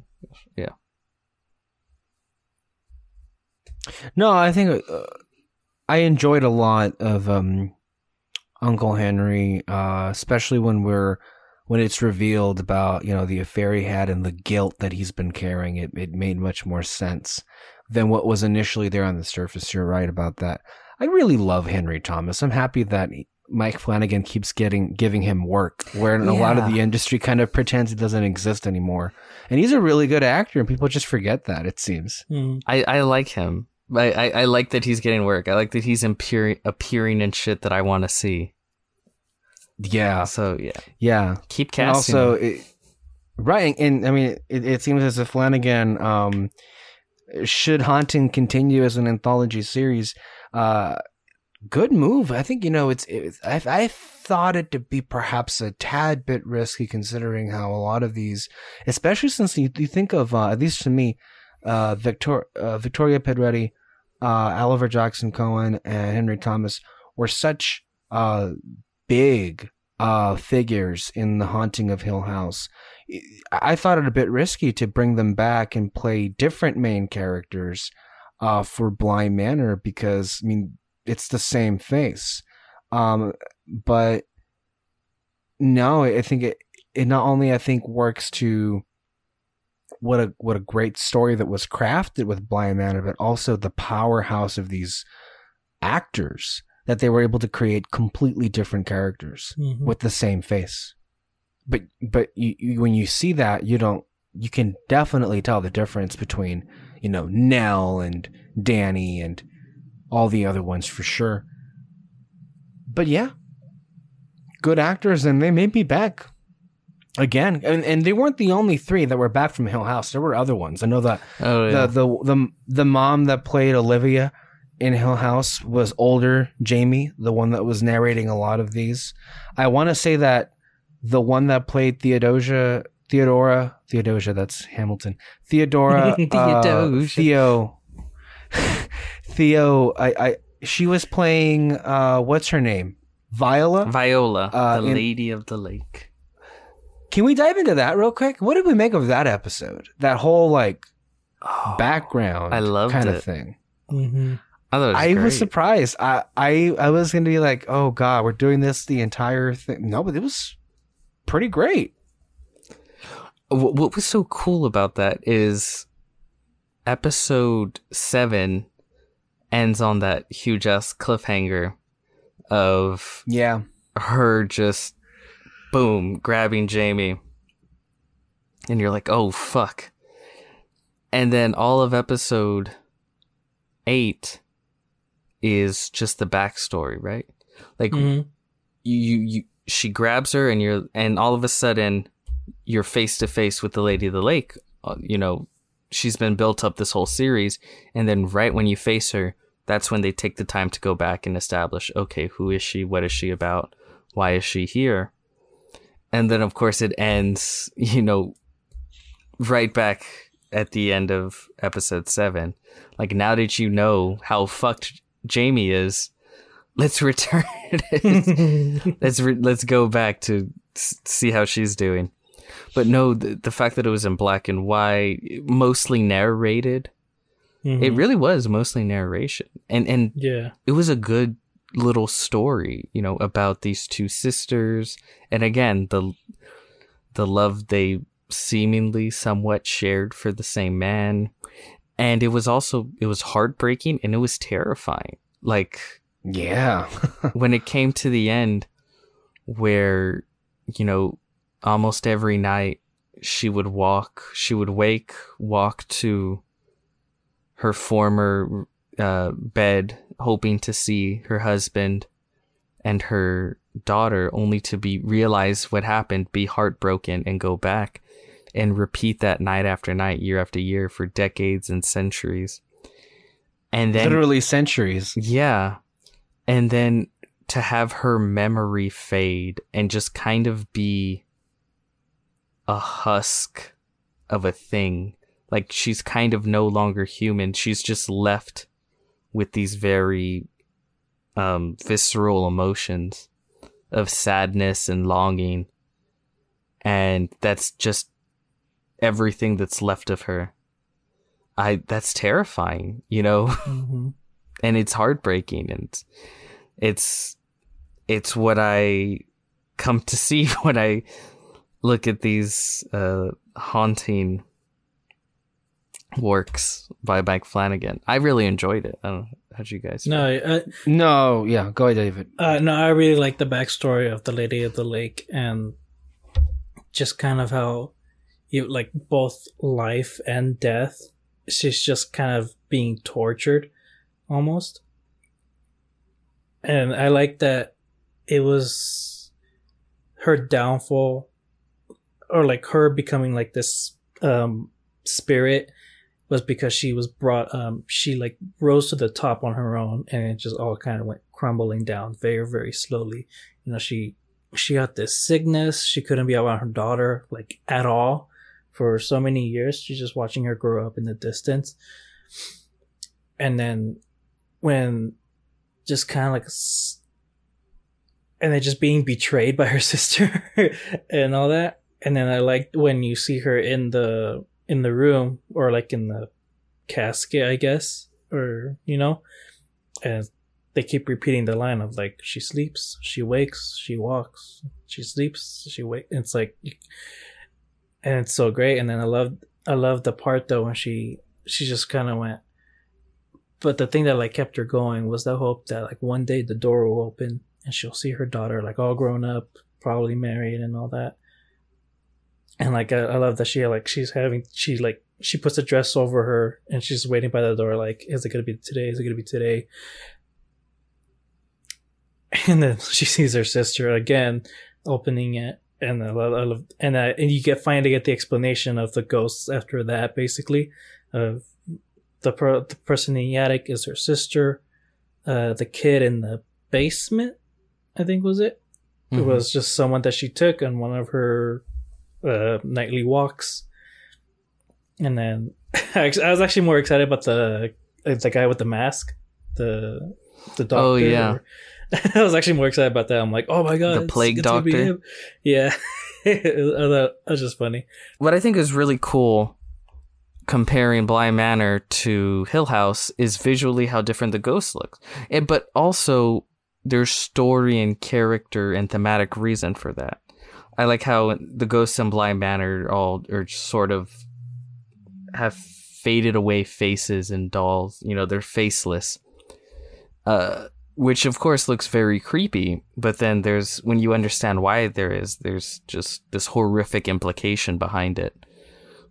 yeah. No, I think uh, I enjoyed a lot of um, Uncle Henry, uh, especially when we're when it's revealed about you know the affair he had and the guilt that he's been carrying. It it made much more sense than what was initially there on the surface. You're right about that. I really love Henry Thomas. I'm happy that he- Mike Flanagan keeps getting giving him work, where a lot of the industry kind of pretends it doesn't exist anymore. And he's a really good actor, and people just forget that. It seems. Mm. I, I like him. I, I, I like that he's getting work. I like that he's appearing appearing in shit that I want to see. Yeah, So yeah, yeah. keep and casting. also, it, right, and I mean, it, it seems as if Flanagan, um, should Haunting continue as an anthology series, uh, good move. I think you know it's. it's I I thought it to be perhaps a tad bit risky, considering how a lot of these, especially since you, you think of uh, at least to me, uh, Victor uh, Victoria Pedretti, uh, Oliver Jackson Cohen, and Henry Thomas were such uh big uh, figures in The Haunting of Hill House. I thought it a bit risky to bring them back and play different main characters uh, for Bly Manor because I mean it's the same face, um, but no, I think it it not only I think works to what a what a great story that was crafted with Bly Manor, but also the powerhouse of these actors that they were able to create completely different characters Mhm. with the same face. But but you, you, when you see that, you don't you can definitely tell the difference between you know Nell and Dani and all the other ones for sure. But yeah, good actors, and they may be back again. And and they weren't the only three that were back from Hill House. There were other ones. I know that Oh yeah. the the the the mom that played Olivia in Hill House was older Jamie, the one that was narrating a lot of these. I want to say that the one that played Theodosia Theodora Theodosia that's Hamilton Theodora uh, Theo Theo I I she was playing uh what's her name Viola Viola, uh, the in- Lady of the Lake. Can we dive into that real quick? What did we make of that episode? That whole like Oh, background I loved kind it. of thing. Mhm. I thought it was I was surprised. I, I I was gonna be like, oh god, we're doing this the entire thing. No, but it was pretty great. Wh- what was so cool about that is episode seven ends on that huge ass cliffhanger of Yeah, her just boom grabbing Jamie, and you're like, oh fuck. And then all of episode eight is just the backstory, right? Like Mhm. you, you, you she grabs her and you're and all of a sudden you're face to face with the lady of the lake uh, you know she's been built up this whole series and then right when you face her that's when they take the time to go back and establish okay who is she what is she about why is she here and then of course it ends you know right back at the end of episode 7 like now that you know how fucked Jamie is let's return let's re- let's go back to s- see how she's doing. But no, the, the fact that it was in black and white, mostly narrated, it Mhm. really was mostly narration, and and yeah. it was a good little story, you know, about these two sisters, and again the the love they seemingly somewhat shared for the same man, and it was also it was heartbreaking and it was terrifying, like yeah, when it came to the end where you know almost every night she would walk she would wake walk to her former uh, bed hoping to see her husband and her daughter only to be realize what happened be heartbroken and go back and repeat that night after night year after year for decades and centuries and then literally centuries. yeah. And then to have her memory fade and just kind of be a husk of a thing. Like she's kind of no longer human. She's just left with these very um, visceral emotions of sadness and longing. And that's just everything that's left of her. I that's terrifying, you know? Mhm. and it's heartbreaking and it's it's it's what I come to see when I look at these uh, haunting works by Mike Flanagan. I really enjoyed it. I don't know how'd you guys? feel? No, uh, No, yeah, go ahead, David. uh, no, I really like the backstory of the Lady of the Lake and just kind of how you like both life and death. She's just kind of being tortured almost. And I like that it was her downfall or like her becoming like this um spirit was because she was brought um she like rose to the top on her own and it just all kind of went crumbling down very very slowly you know she she got this sickness she couldn't be around her daughter like at all for so many years she's just watching her grow up in the distance and then when just kind of like and then just being betrayed by her sister and all that. And then I like when you see her in the in the room or like in the casket, I guess, or you know, and they keep repeating the line of like she sleeps, she wakes, she walks, she sleeps, she wakes. It's like, and it's so great. And then I love I love the part though when she she just kind of went. But the thing that like kept her going was the hope that like one day the door will open and she'll see her daughter like all grown up, probably married and all that. And like I, I love that she like she's having she like she puts a dress over her and she's waiting by the door like is it gonna be today? Is it gonna be today? And then she sees her sister again opening it and I love, I and uh, and you get finally get the explanation of the ghosts after that basically of the per- the person in the attic is her sister uh the kid in the basement I think was it it Mhm. was just someone that she took on one of her uh nightly walks and then I was actually- I more excited about the the guy with the mask the the doctor Oh, yeah. or- I was actually more excited about that. I'm like, oh my god, The plague doctor? Yeah, that was just funny. what I think is really cool comparing Bly Manor to Hill House is visually how different the ghost looks. And, but also there's story and character and thematic reason for that. I like how the ghosts in Bly Manor all are sort of have faded away faces and dolls. You know, they're faceless. Uh, which of course looks very creepy, but then there's when you understand why there is, there's just this horrific implication behind it,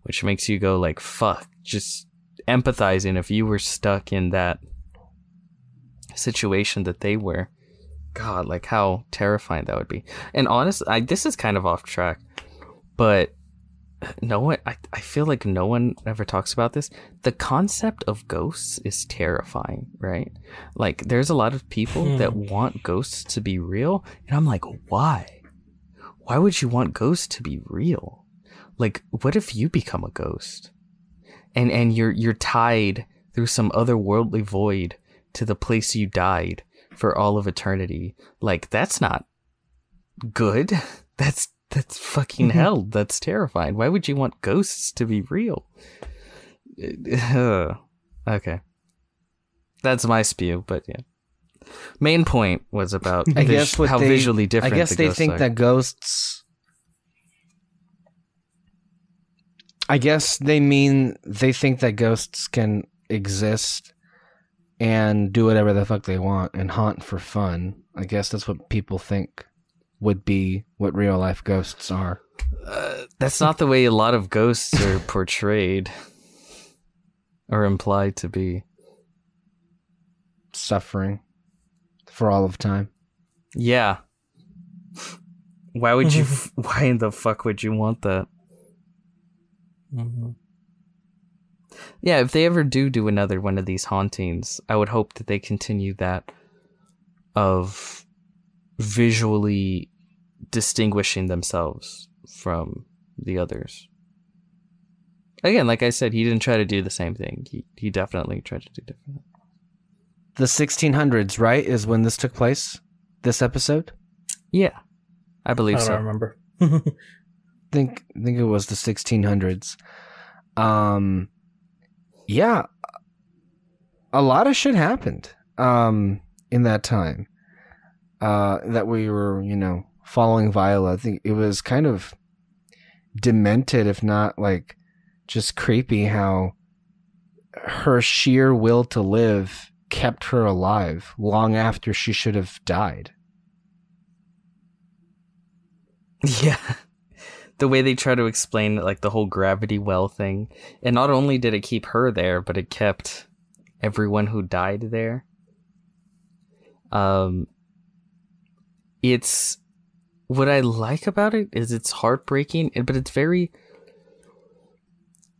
which makes you go like, "Fuck!" Just empathizing if you were stuck in that situation that they were. God, like how terrifying that would be. And honestly, this is kind of off track, but no one, I, I feel like no one ever talks about this. The concept of ghosts is terrifying, right? Like, there's a lot of people Hmm. that want ghosts to be real, and I'm like, why? Why would you want ghosts to be real? Like, what if you become a ghost? And and you're you're tied through some otherworldly void to the place you died for all of eternity. Like, that's not good. That's that's fucking mm-hmm. hell. That's terrifying. Why would you want ghosts to be real? Okay. That's my spew, but yeah. Main point was about I vis- guess how they, visually I guess the they think are. that ghosts. I guess they mean they think that ghosts can exist and do whatever the fuck they want and haunt for fun. I guess that's what people think would be what real life ghosts are. Uh, that's not the way a lot of ghosts are portrayed or implied to be. Suffering for all of time. Yeah. Why would you? why in the fuck would you want that? Mm-hmm. Yeah, if they ever do do another one of these hauntings, I would hope that they continue that of visually distinguishing themselves from the others. Again, like I said, he didn't try to do the same thing. He he definitely tried to do different. The 1600s, right, is when this took place? This episode? Yeah, I I believe don't so. remember. think think it was the 1600s. Um, yeah, a lot of shit happened. Um, in that time, uh, that we were, you know, following Viola. I think it was kind of demented, if not like just creepy, how her sheer will to live kept her alive long after she should have died. Yeah. The way they try to explain like the whole gravity well thing. And not only did it keep her there, but it kept everyone who died there. Um it's what I like about it is it's heartbreaking, but it's very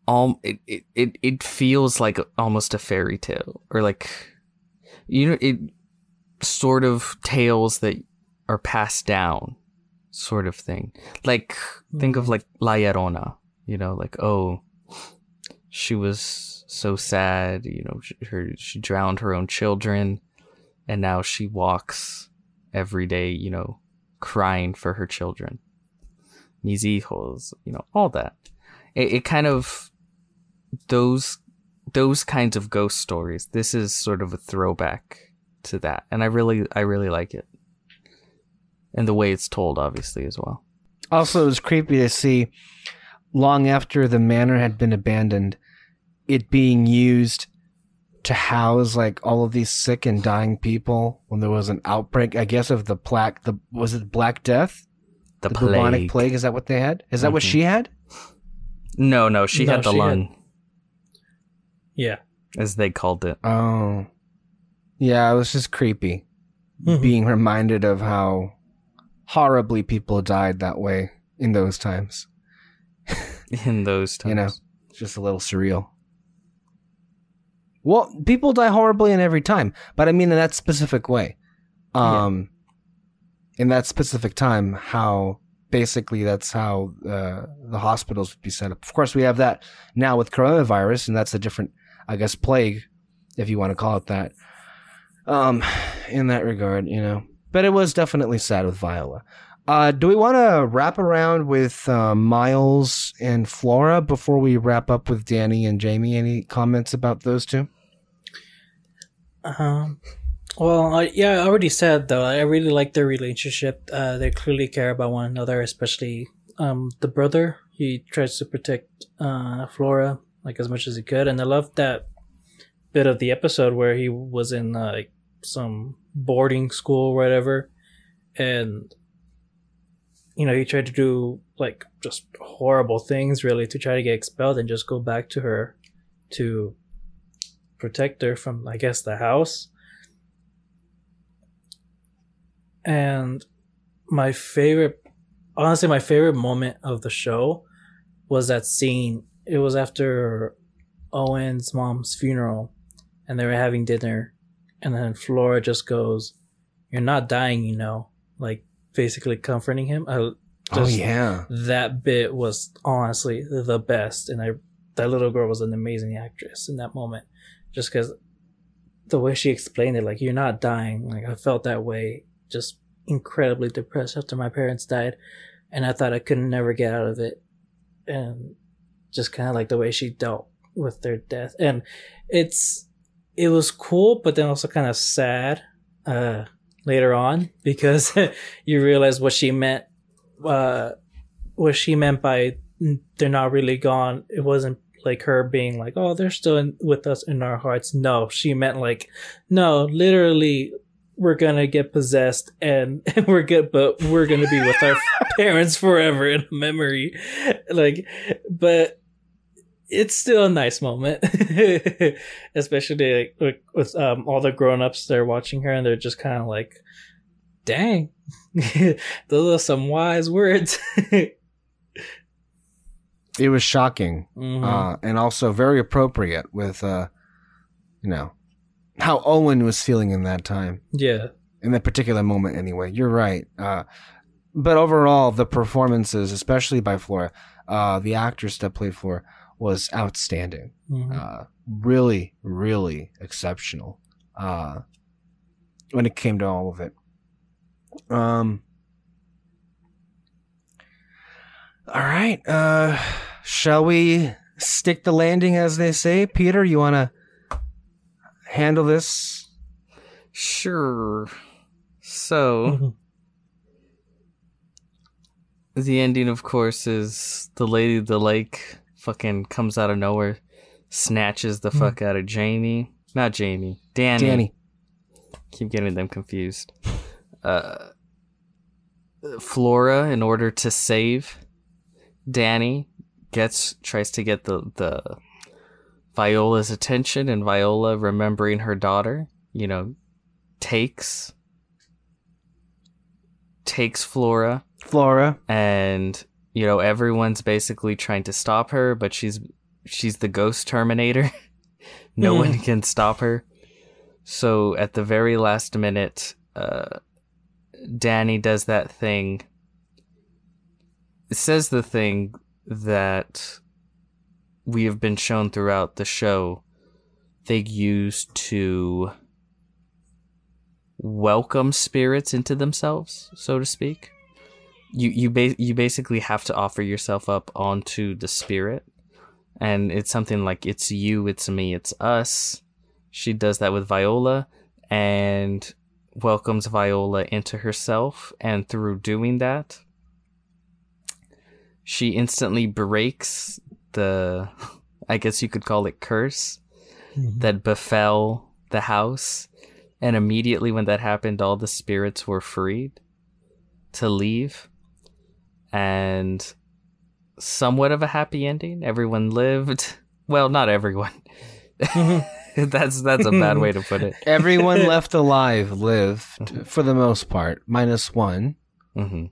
um it, it, it, it feels like almost a fairy tale or like you know it sort of tales that are passed down sort of thing. Like think of like La Llorona, you know, like oh, she was so sad, you know, she, her she drowned her own children, and now she walks every day, you know, crying for her children. Mis hijos, you know, all that. It, it kind of those those kinds of ghost stories. This is sort of a throwback to that, and I really I really like it, and the way it's told, obviously as well. Also, it was creepy to see long after the manor had been abandoned, it being used to house like all of these sick and dying people when there was an outbreak. I guess of the plague. The was it Black Death? The, The plague. bubonic plague. Is that what they had? Is that what Mhm. she had? No, no, she No, had the she had- lung, Yeah. as they called it. Oh, yeah. It was just creepy Mhm. being reminded of how horribly people died that way in those times. In those times, You know. It's just a little surreal. Well, people die horribly in every time, but I mean in that specific way. Um, in that specific time, how basically that's how uh, the hospitals would be set up. Of course, we have that now with coronavirus, and that's a different, I guess, plague, if you want to call it that. Um, in that regard, you know, but it was definitely sad with Viola. Uh, do we want to wrap around with uh, Miles and Flora before we wrap up with Dani and Jamie? Any comments about those two? Um, well, I, yeah, I already said though. I really like their relationship. Uh, they clearly care about one another, especially um the brother. He tries to protect uh Flora like as much as he could, and I love that bit of the episode where he was in uh, like some boarding school or whatever, and you know he tried to do like just horrible things really to try to get expelled and just go back to her to protect her from I guess the house. And my favorite honestly my favorite moment of the show was that scene. It was after Owen's mom's funeral and they were having dinner and then Flora just goes, You're not dying, you know. Like basically comforting him. I oh yeah, that bit was honestly the best and i that little girl was an amazing actress in that moment just because the way she explained it like you're not dying. Like i felt that way just incredibly depressed after my parents died and i thought i could never get out of it. And just kind of like the way she dealt with their death. And it's it was cool but then also kind of sad uh later on because you realize what she meant uh what she meant by "Mm, they're not really gone. It wasn't like her being like oh they're still in, with us in our hearts. No she meant like no literally we're gonna get possessed and, and we're good but we're gonna be with our parents forever in memory. Like but it's still a nice moment especially like, with, um, all the grown-ups they're watching her and they're just kind of like dang those are some wise words it was shocking Mhm. uh, and also very appropriate with, uh, you know, how Owen was feeling in that time, yeah in that particular moment. Anyway, you're right. Uh, but overall, the performances, especially by Flora, uh, the actress that played Flora, was outstanding. Mhm. Uh, really, really exceptional. Uh, when it came to all of it. Um. All right. Uh, shall we stick the landing, as they say? Peter, you want to handle this? Sure. So Mhm. the ending, of course, is the lady of the lake fucking comes out of nowhere, snatches the Hmm. fuck out of Jamie. Not Jamie. Dani. Dani. Keep getting them confused. Uh, Flora, in order to save Dani, gets tries to get the the Viola's attention, and Viola, remembering her daughter, you know, takes takes Flora, Flora. and you know everyone's basically trying to stop her, but she's she's the ghost Terminator. no Hmm. one can stop her. So at the very last minute, uh, Dani does that thing. It says the thing that we have been shown throughout the show they use to welcome spirits into themselves, so to speak. You you ba- you basically have to offer yourself up onto the spirit, and it's something like it's you, it's me, it's us. She does that with Viola, and welcomes Viola into herself, and through doing that, she instantly breaks the, I guess you could call it curse mm-hmm. that befell the house. And immediately when that happened, all the spirits were freed to leave. And somewhat of a happy ending. Everyone lived. Well, not everyone. Mm-hmm. that's that's a bad way to put it. Everyone left alive lived mm-hmm. for the most part, minus one. hmm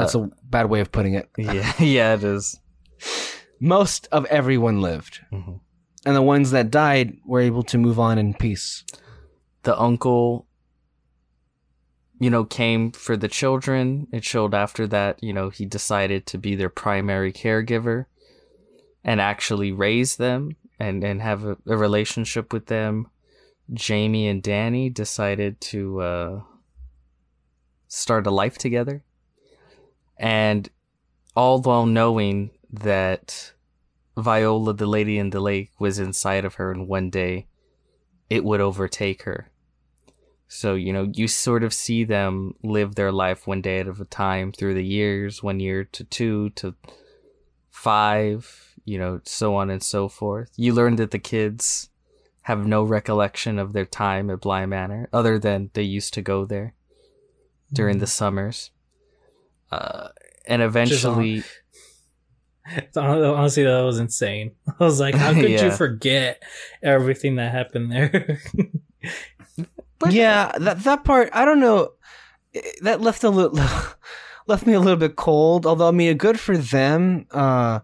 That's a bad way of putting it. Yeah, yeah, it is. Most of everyone lived. Mhm. And the ones that died were able to move on in peace. the uncle you know came for the children it showed after that you know he decided to be their primary caregiver and actually raise them and and have a, a relationship with them jamie and dani decided to uh start a life together and all while knowing that viola the lady in the lake was inside of her and one day it would overtake her so, you know, you sort of see them live their life one day at a time through the years, one year to two to five, you know, so on and so forth. You learn that the kids have no recollection of their time at Bly Manor, other than they used to go there during mm-hmm. the summers. Uh, and eventually, Honestly, that was insane. I was like, how could Yeah. you forget everything that happened there? but yeah, that that part I don't know. eh, That left a little left me a little bit cold. Although I mean, good for them. Uh,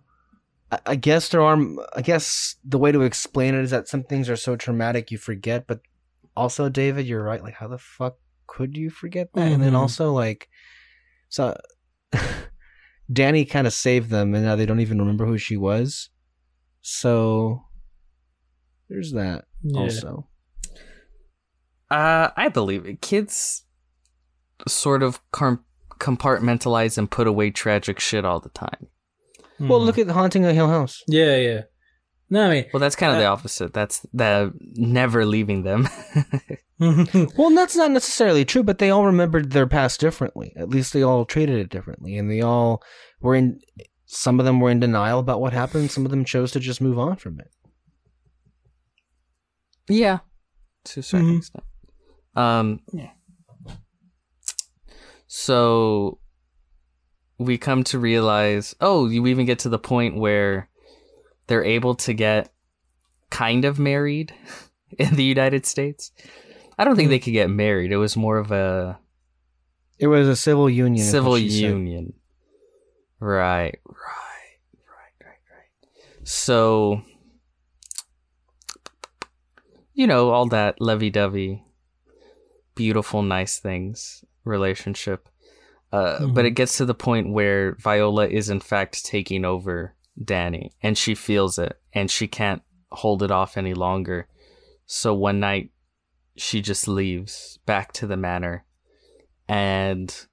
I, I guess there are. I guess the way to explain it is that some things are so traumatic you forget. But also, David, you're right. Like, how the fuck could you forget that? And then Mhm. also, like, so Dani kind of saved them, and now they don't even remember who she was. So there's that. Yeah. Also, uh, I believe it. Kids sort of com- compartmentalize and put away tragic shit all the time. well, Mhm. look at the haunting of Hill House. Yeah, yeah. No, I mean, Well, that's kind of the Uh, opposite. That's the never leaving them. Well, that's not necessarily true, but they all remembered their past differently. At least they all treated it differently, and they all were in. Some of them were in denial about what happened. Some of them chose to just move on from it. yeah, to a certain Mhm. extent. Um, Yeah. So we come to realize. Oh, you even get to the point where they're able to get kind of married in the United States. I don't think Hmm. they could get married. It was more of a It was a civil union. civil said. union. Right, right, right, right, right. So, you know, all that lovey dovey, beautiful, nice things relationship. Uh, But Mhm. it gets to the point where Viola is, in fact, taking over Dani, and she feels it, and she can't hold it off any longer. So one night, she just leaves back to the manor, and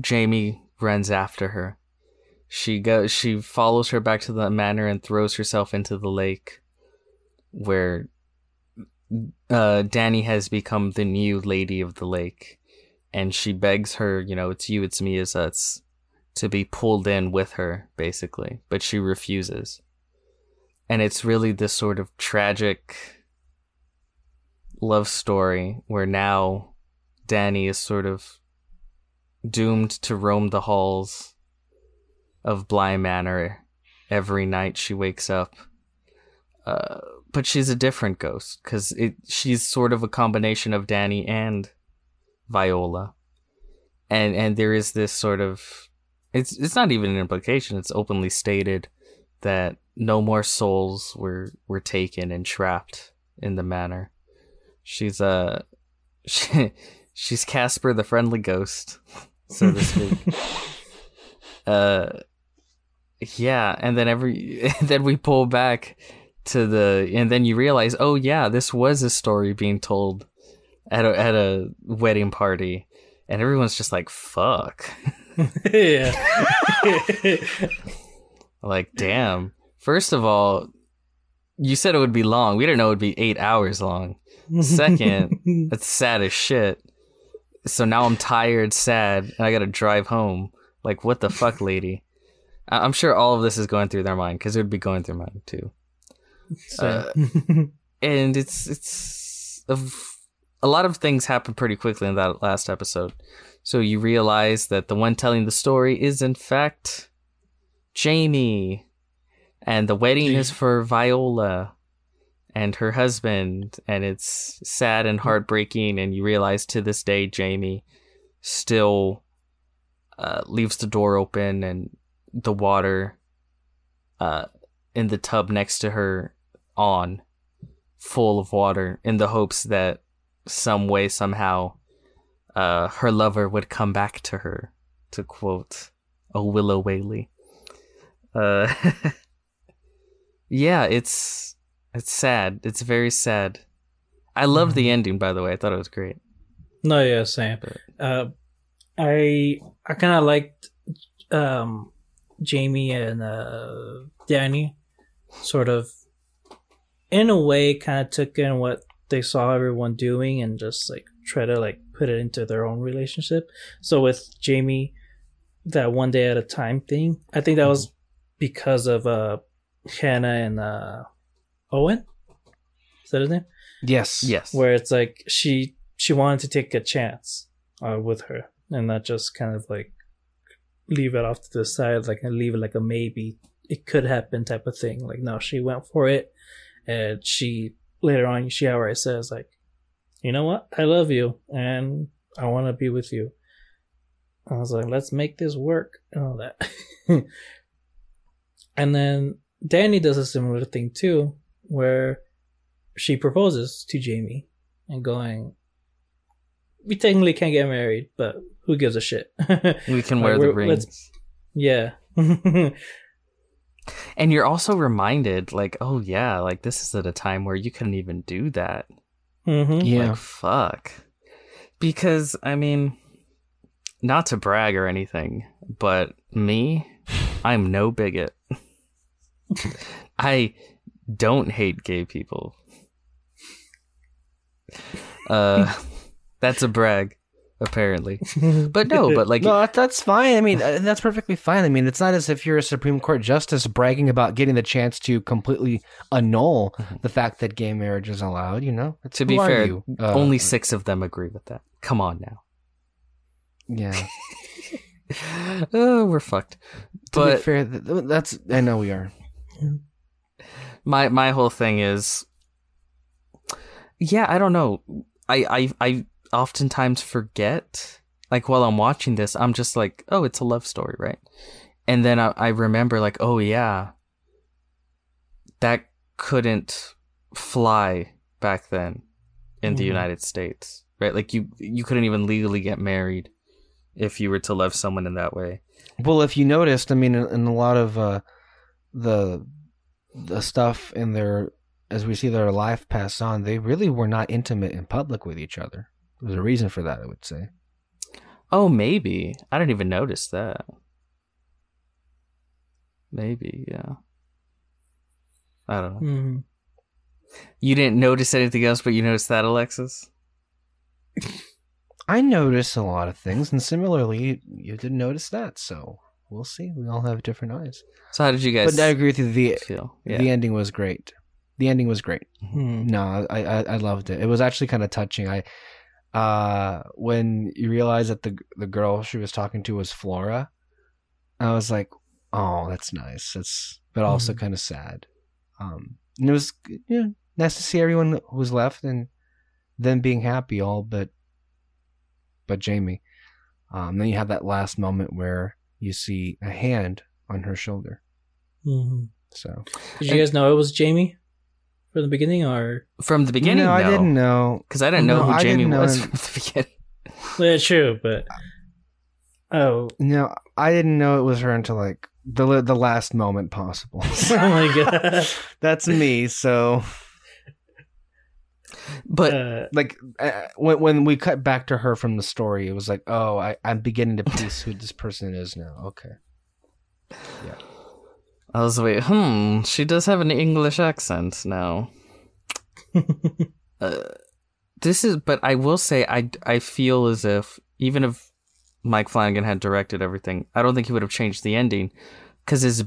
Jamie runs after her. She goes. She follows her back to the manor and throws herself into the lake, where uh, Dani has become the new lady of the lake, and she begs her, you know, it's you, it's me, it's us, to be pulled in with her, basically, but she refuses. And it's really this sort of tragic love story where now Dani is sort of doomed to roam the halls of Bly Manor every night she wakes up. Uh, but she's a different ghost because she's sort of a combination of Dani and Viola, and and there is this sort of it's it's not even an implication; it's openly stated that no more souls were were taken and trapped in the manor. She's a she, she's Casper the friendly ghost, so to speak. uh, yeah, and then every then we pull back to the and then you realize, oh yeah, this was a story being told at a at a wedding party, and everyone's just like, "Fuck." Yeah. Like, damn. First of all, you said it would be long. We didn't know it would be eight hours long. Second, it's sad as shit. So now I'm tired, sad, and I gotta drive home. Like, what the fuck, lady? I- I'm sure all of this is going through their mind because it would be going through mine too. So- uh, And it's it's a, a lot of things happen pretty quickly in that last episode. So you realize that the one telling the story is in fact Jamie, and the wedding is for Viola and her husband, and it's sad and heartbreaking. And you realize to this day, Jamie still uh, leaves the door open and the water uh, in the tub next to her on, full of water, in the hopes that some way, somehow, uh, her lover would come back to her, to quote a Willow Whaley. Uh, yeah, it's it's sad. It's very sad. I love the ending, by the way. I thought it was great. No, yeah, same. Uh, I I kind of liked um, Jamie and uh, Dani, sort of, in a way, kind of took in what they saw everyone doing and just like try to like put it into their own relationship. So with Jamie, that one day at a time thing, I think that was because of uh, Hannah and uh, Owen. Is that his name? Yes. Yes. where it's like she she wanted to take a chance uh, with her and not just kind of like leave it off to the side like and leave it like a maybe it could happen type of thing like no she went for it and she later on she outright says like you know what i love you and i want to be with you i was like let's make this work and all that and then dani does a similar thing too where she proposes to Jamie and going, we technically can't get married, but who gives a shit? We can Like, wear the rings. yeah. And you're also reminded, like, oh yeah, like this is at a time where you couldn't even do that. Hmm Yeah. Like, fuck. Because, I mean, not to brag or anything, but me, I'm no bigot. I don't hate gay people. Uh, that's a brag, apparently. But no, but like, no, that's fine. I mean, uh, that's perfectly fine. I mean, it's not as if you're a Supreme Court justice bragging about getting the chance to completely annul the fact that gay marriage is allowed. You know, to be who are fair, you? Uh, only six of them agree with that. Come on now. yeah. oh, we're fucked. To be But fair, th- th- that's I know we are. my my whole thing is yeah i don't know i i i oftentimes forget like while i'm watching this i'm just like oh it's a love story right and then i, I remember like oh yeah that couldn't fly back then in the Mhm. united states right like you you couldn't even legally get married if you were to love someone in that way Well, if you noticed, I mean, in, in a lot of uh, the the stuff in their as we see their life pass on, they really were not intimate in public with each other. There's a reason for that, I would say. Oh, maybe. I didn't even notice that. Maybe, yeah. I don't know. hmm You didn't notice anything else, but you noticed that, Alexis? I notice a lot of things, and similarly, you didn't notice that. So we'll see. We all have different eyes. So how did you guys but I agree with you. The feel? Yeah. the ending was great. The ending was great. hmm No, I, I I loved it. It was actually kind of touching. I uh when you realize that the the girl she was talking to was Flora, I was like, oh, that's nice. That's but also Mhm. kind of sad. Um, and it was you know, nice to see everyone who was left and them being happy, all but but Jamie. Um, then you have that last moment where you see a hand on her shoulder. hmm So Did you guys know it was Jamie from the beginning, or From the beginning, no, I didn't know. Because I didn't know No, who I Jamie didn't know was from the beginning. well, yeah, true, but oh, No, I didn't know it was her until like the the last moment possible. oh my god, That's me. So But Uh, like uh, when when we cut back to her from the story, it was like, oh, I, I'm beginning to piece who this person is now. Okay. I was like, hmm, she does have an English accent now. uh, this is, but I will say, I, I feel as if even if Mike Flanagan had directed everything, I don't think he would have changed the ending. Because as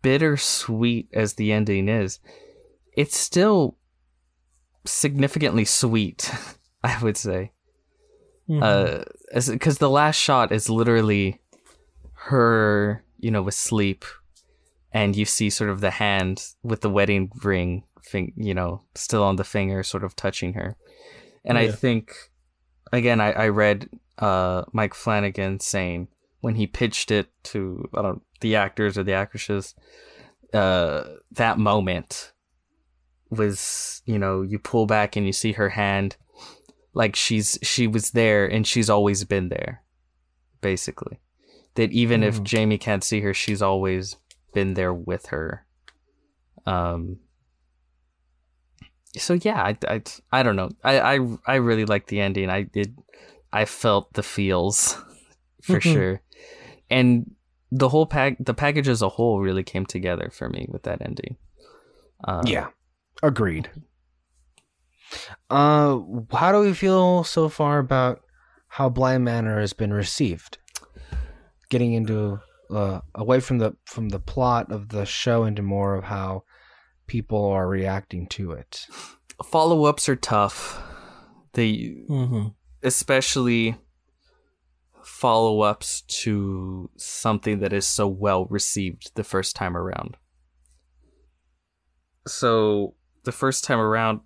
bittersweet as the ending is, it's still significantly sweet, I would say. mhm. Uh, because the last shot is literally her, you know, asleep, and you see sort of the hand with the wedding ring, thing, you know, still on the finger, sort of touching her. And I think, again, I, I read uh, Mike Flanagan saying when he pitched it to I don't the actors or the actresses, uh, that moment was you know you pull back and you see her hand like she's she was there and she's always been there basically that even if Mhm. jamie can't see her she's always been there with her um so yeah i i, I don't know I, I i really like the ending i did i felt the feels for Mhm. sure and the whole pack the package as a whole really came together for me with that ending uh, yeah. Agreed. Uh, how do we feel so far about how Bly Manor has been received? Getting into uh, away from the from the plot of the show into more of how people are reacting to it. follow-ups are tough they Mhm. especially follow-ups to something that is so well received the first time around so the first time around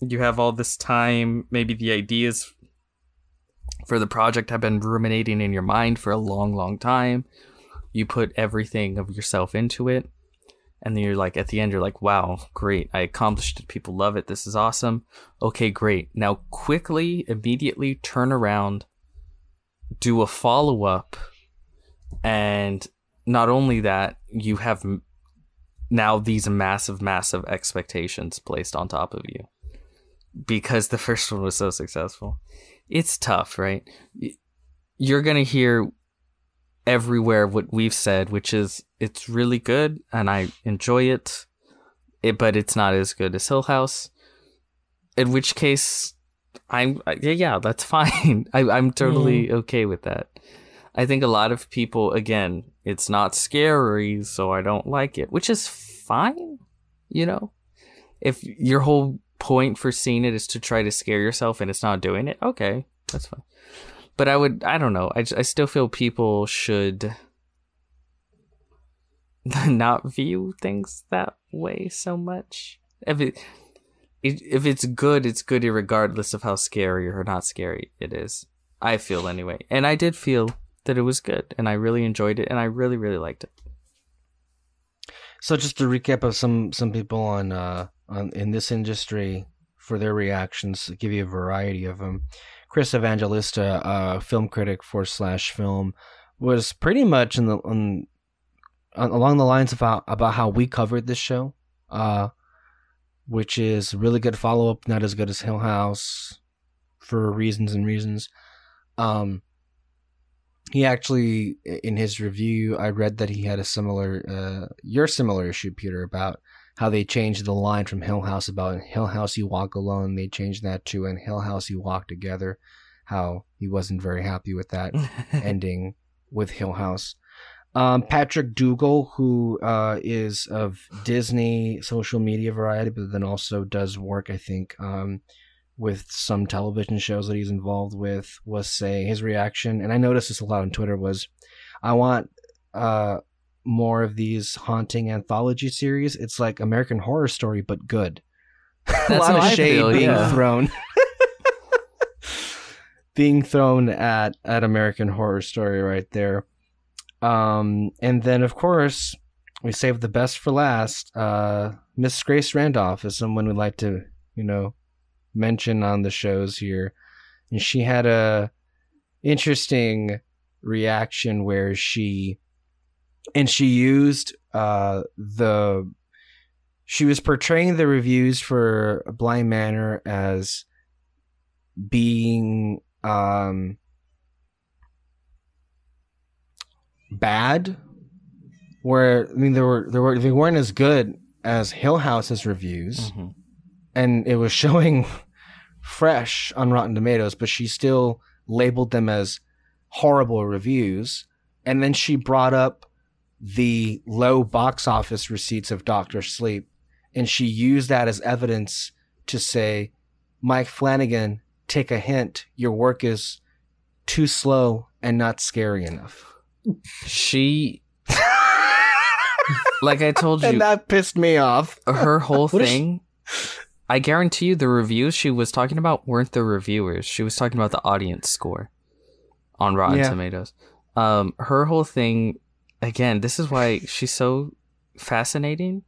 you have all this time maybe the ideas for the project have been ruminating in your mind for a long long time. You put everything of yourself into it. And then you're like at the end you're like wow great. I accomplished it. People love it. This is awesome. Okay great. Now quickly immediately turn around do a follow-up. And not only that you have now these massive massive expectations placed on top of you. Because the first one was so successful it's tough right? You're gonna hear everywhere what we've said which is it's really good and i enjoy it, it but it's not as good as hill house. In which case i'm yeah yeah that's fine. I, i'm totally okay with that. I think a lot of people again it's not scary so i don't like it which is fine you know? If your whole point for seeing it is to try to scare yourself and it's not doing it? Okay that's fine. But i would i don't know. I, I still feel people should not view things that way so much. If it if it's good it's good regardless of how scary or not scary it is i feel anyway. And i did feel that it was good and i really enjoyed it and i really really liked it. So just to recap of some some people on uh on in this industry for their reactions, give you a variety of them. Chris Evangelista, uh, film critic for Slash Film, was pretty much in the on, on along the lines of how, about how we covered this show, uh, which is really good follow up, not as good as Hill House, for reasons and reasons. Um, he actually in his review i read that he had a similar uh your similar issue peter about how they changed the line from hill house about in hill house you walk alone they changed that to in hill house you walk together how he wasn't very happy with that ending with hill house. Um, patrick dougal who uh, is of disney social media variety but then also does work i think um, with some television shows that he's involved with was saying his reaction and i noticed this a lot on twitter was i want uh more of these haunting anthology series. It's like american horror story but good. A lot of shade feel, being yeah. thrown. Being thrown at at american horror story right there. Um and then of course we saved the best for last uh miss grace randolph is someone we'd like to you know mention on the shows here. And she had a interesting reaction where she and she used uh the she was portraying the reviews for Bly Manor as being um bad where I mean they were they were they weren't as good as Hill House's reviews Mhm. and it was showing fresh on Rotten Tomatoes but she still labeled them as horrible reviews and then she brought up the low box office receipts of Doctor Sleep and she used that as evidence to say Mike Flanagan take a hint your work is too slow and not scary enough She, like I told you, and that pissed me off her whole What is thing. I guarantee you, the reviews she was talking about weren't the reviewers. She was talking about the audience score on Rotten Yeah. Tomatoes. Um, her whole thing, again, this is why she's so fascinating.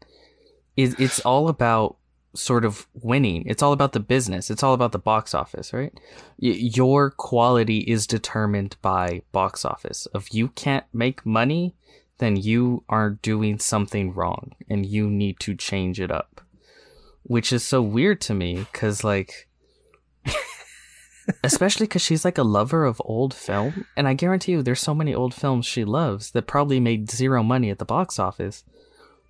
Is it's all about sort of winning. It's all about the business. It's all about the box office, right? Your quality is determined by box office. If you can't make money, then you are doing something wrong and you need to change it up. Which is so weird to me because, like, especially because she's like a lover of old film. And I guarantee you, there's so many old films she loves that probably made zero money at the box office,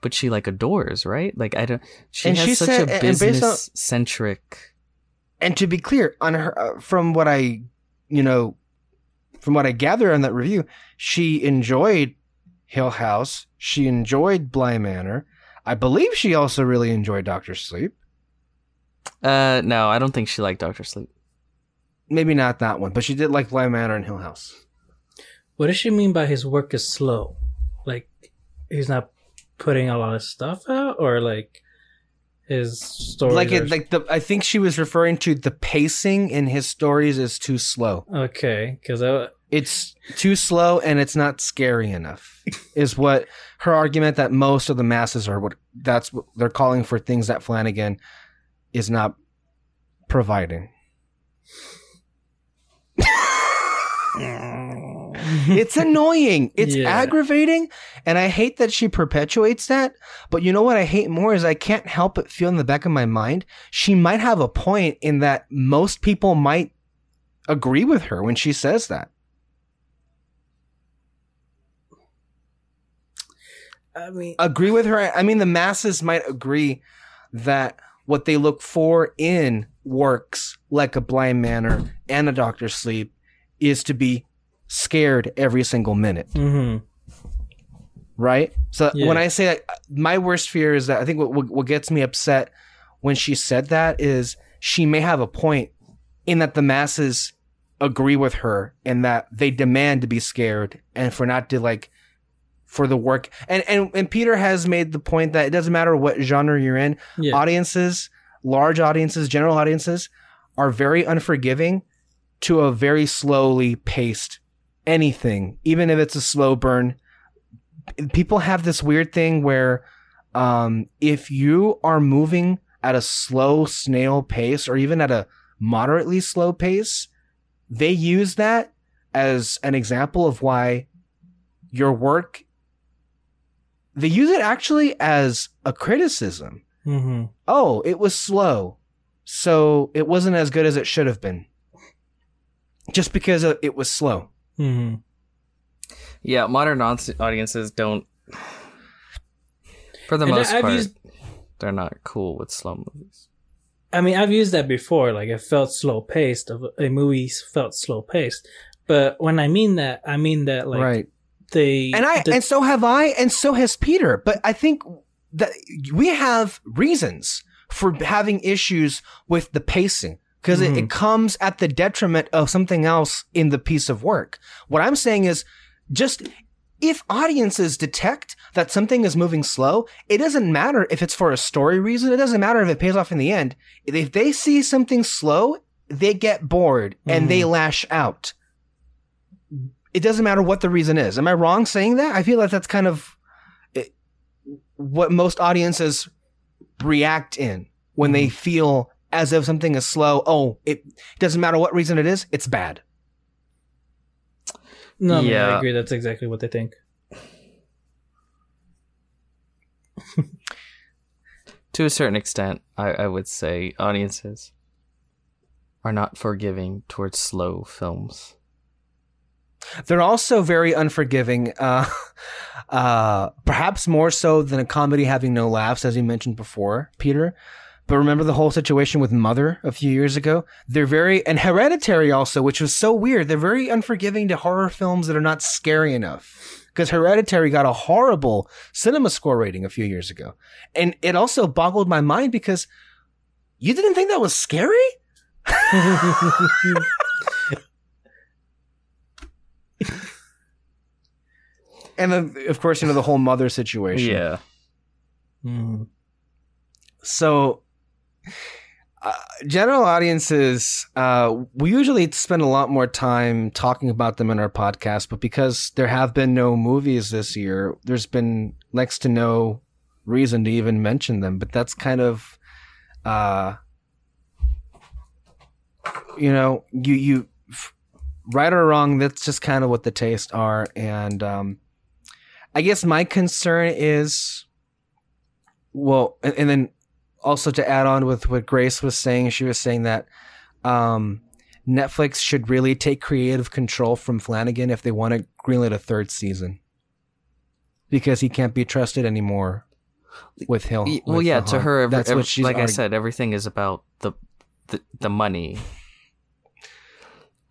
but she like adores, right? Like, I don't, she And has she such said- a and based on- business centric. and to be clear on her uh, from what i you know from what i gather on that review she enjoyed hill house she enjoyed bly manor i believe she also really enjoyed doctor sleep Uh, no, I don't think she liked Doctor Sleep. Maybe not that one but she did like bly manor and hill house What does she mean by his work is slow? Like he's not putting a lot of stuff out, or like his stories? like are- like the i think she was referring to the pacing in his stories is too slow okay, because I, it's too slow and it's not scary enough is what her argument that most of the masses are what that's what they're calling for things that flanagan is not providing it's annoying it's Yeah. aggravating and i hate that she perpetuates that but you know what i hate more is i can't help but feel in the back of my mind she might have a point in that most people might agree with her when she says that I mean, agree with her. I mean, the masses might agree that what they look for in works like a Bly Manor and a Doctor Sleep is to be scared every single minute, mhm. right? So Yeah. when I say that, my worst fear is that I think what what gets me upset when she said that is she may have a point in that the masses agree with her and that they demand to be scared and for not to like for the work. And and and Peter has made the point that it doesn't matter what genre you're in. Yeah, audiences large audiences general audiences are very unforgiving to a very slowly paced anything even if it's a slow burn. People have this weird thing where um, if you are moving at a slow snail pace or even at a moderately slow pace they use that as an example of why your work they use it actually as a criticism hmm oh, it was slow. So it wasn't as good as it should have been. Just because it was slow. hmm Yeah, modern audiences don't. For the And most I've part, used- they're not cool with slow movies. I mean, I've used that before. Like, it felt slow paced. Of a movie felt slow paced. But when I mean that, I mean that like right. They And I the- and so have I and so has Peter. But I think that we have reasons for having issues with the pacing because it, it mm. comes at the detriment of something else in the piece of work. What I'm saying is just if audiences detect that something is moving slow, it doesn't matter if it's for a story reason. It doesn't matter if it pays off in the end. If they see something slow, they get bored and they mm. lash out. It doesn't matter what the reason is. Am I wrong saying that? I feel like that's kind of it, what most audiences react in when they mm. feel as if something is slow. Oh, it doesn't matter what reason it is. It's bad. no, I, mean, I agree. That's exactly what they think. to a certain extent, I, I would say audiences are not forgiving towards slow films. They're also very unforgiving, uh, uh, perhaps more so than a comedy having no laughs, as you mentioned before, Peter. But remember the whole situation with Mother a few years ago? They're very, and Hereditary also, which was so weird. They're very unforgiving to horror films that are not scary enough. Because Hereditary got a horrible cinema score rating a few years ago. And it also boggled my mind because you didn't think that was scary? and then, of course, you know, the whole Mother situation. Yeah. Mm. So, uh, general audiences, uh, we usually spend a lot more time talking about them in our podcast, but because there have been no movies this year, there's been next to no reason to even mention them. But that's kind of, uh, you know, you you f- right or wrong, that's just kind of what the tastes are, and um, I guess my concern is, well, and, and then also to add on with what Grace was saying, she was saying that um, Netflix should really take creative control from Flanagan if they want to greenlight a third season, because he can't be trusted anymore with Hill. Well, with yeah. To her, every, that's every- what she's like I said, everything is about the, the the money.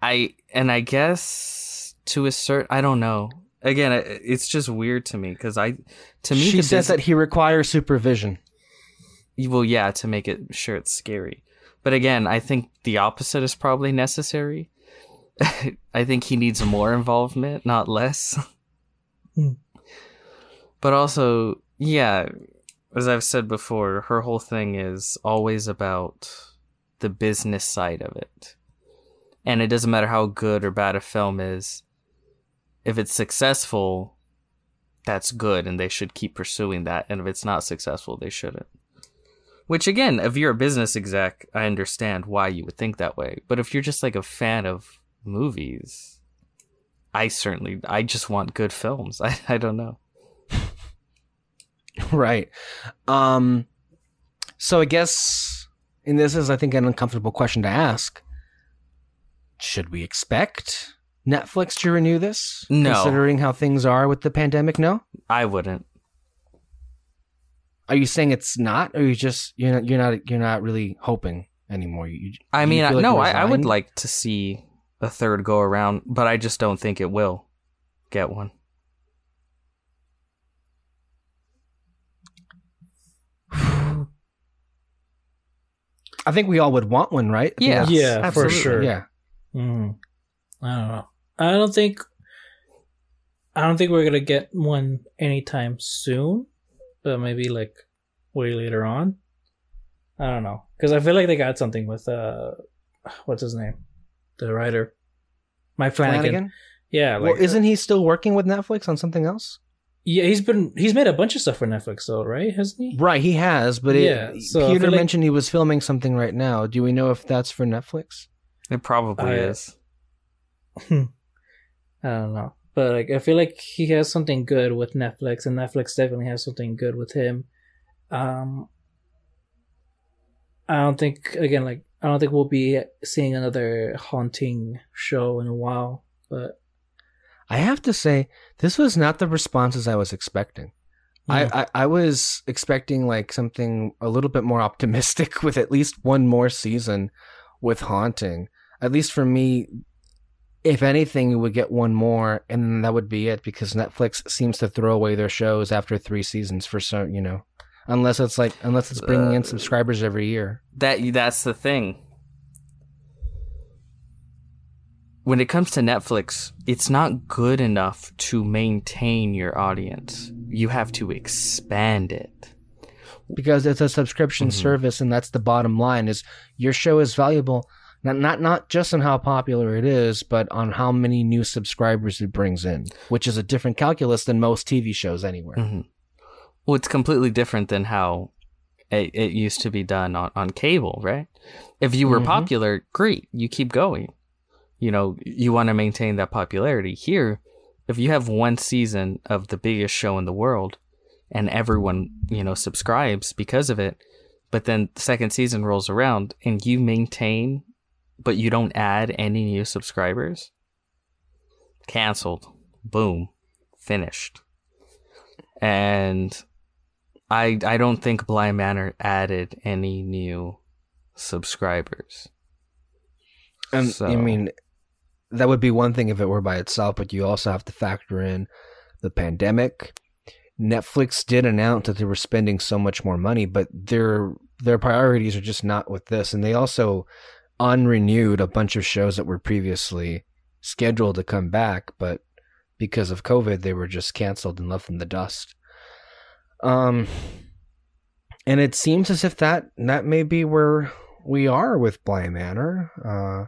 I and I guess to assert, I don't know. Again, it's just weird to me because I, to me, she says that he requires supervision. well, yeah, to make it sure it's scary. But again, I think the opposite is probably necessary. I think he needs more involvement, not less. Hmm. But also, yeah, as I've said before, her whole thing is always about the business side of it. And it doesn't matter how good or bad a film is. If it's successful, that's good and they should keep pursuing that. And if it's not successful, they shouldn't. Which again, if you're a business exec, I understand why you would think that way. But if you're just like a fan of movies, I certainly I just want good films. I, I don't know. right. Um, so I guess, and this is, I think, an uncomfortable question to ask. Should we expect Netflix to renew this? No. Considering how things are with the pandemic, no. I wouldn't. Are you saying it's not, or you just you're not you're not you're not really hoping anymore? You, I mean, I, feel like no, I, I would like to see a third go around, but I just don't think it will get one. I think we all would want one, right? I Yeah. Yeah, absolutely. for sure. yeah. Mm. I don't know. I don't think. I don't think we're gonna get one anytime soon, but maybe like way later on. I don't know because I feel like they got something with uh, what's his name, the writer, Mike Flanagan. Flanagan. Yeah, like well, isn't he still working with Netflix on something else? yeah, he's been he's made a bunch of stuff for Netflix though, right? Hasn't he? Right, he has, but it, Yeah, so Peter like- mentioned he was filming something right now. Do we know if that's for Netflix? It probably I- is. I don't know. But like I feel like he has something good with Netflix and Netflix definitely has something good with him. Um I don't think again like I don't think we'll be seeing another haunting show in a while, but I have to say, this was not the responses I was expecting. I, I, I was expecting like something a little bit more optimistic with at least one more season with Haunting. At least for me, if anything, we would get one more, and that would be it because Netflix seems to throw away their shows after three seasons for some, you know, unless it's like unless it's bringing in Uh, subscribers every year. That that's the thing. When it comes to Netflix, it's not good enough to maintain your audience. You have to expand it. because it's a subscription Mhm. service and that's the bottom line is your show is valuable not, not not just on how popular it is but on how many new subscribers it brings in which is a different calculus than most tv shows anywhere hmm Well, it's completely different than how it, it used to be done on, on cable, right? If you were Mhm. popular, great, you keep going. You know, you want to maintain that popularity. Here, if you have one season of the biggest show in the world and everyone, you know, subscribes because of it, but then the second season rolls around and you maintain, but you don't add any new subscribers, canceled. Boom, finished. And I I don't think Bly Manor added any new subscribers. Um, and So- I mean, that would be one thing if it were by itself, but you also have to factor in the pandemic. Netflix did announce that they were spending so much more money, but their their priorities are just not with this, and they also unrenewed a bunch of shows that were previously scheduled to come back, but because of COVID, they were just canceled and left in the dust. Um, and it seems as if that that may be where we are with Bly Manor. Uh,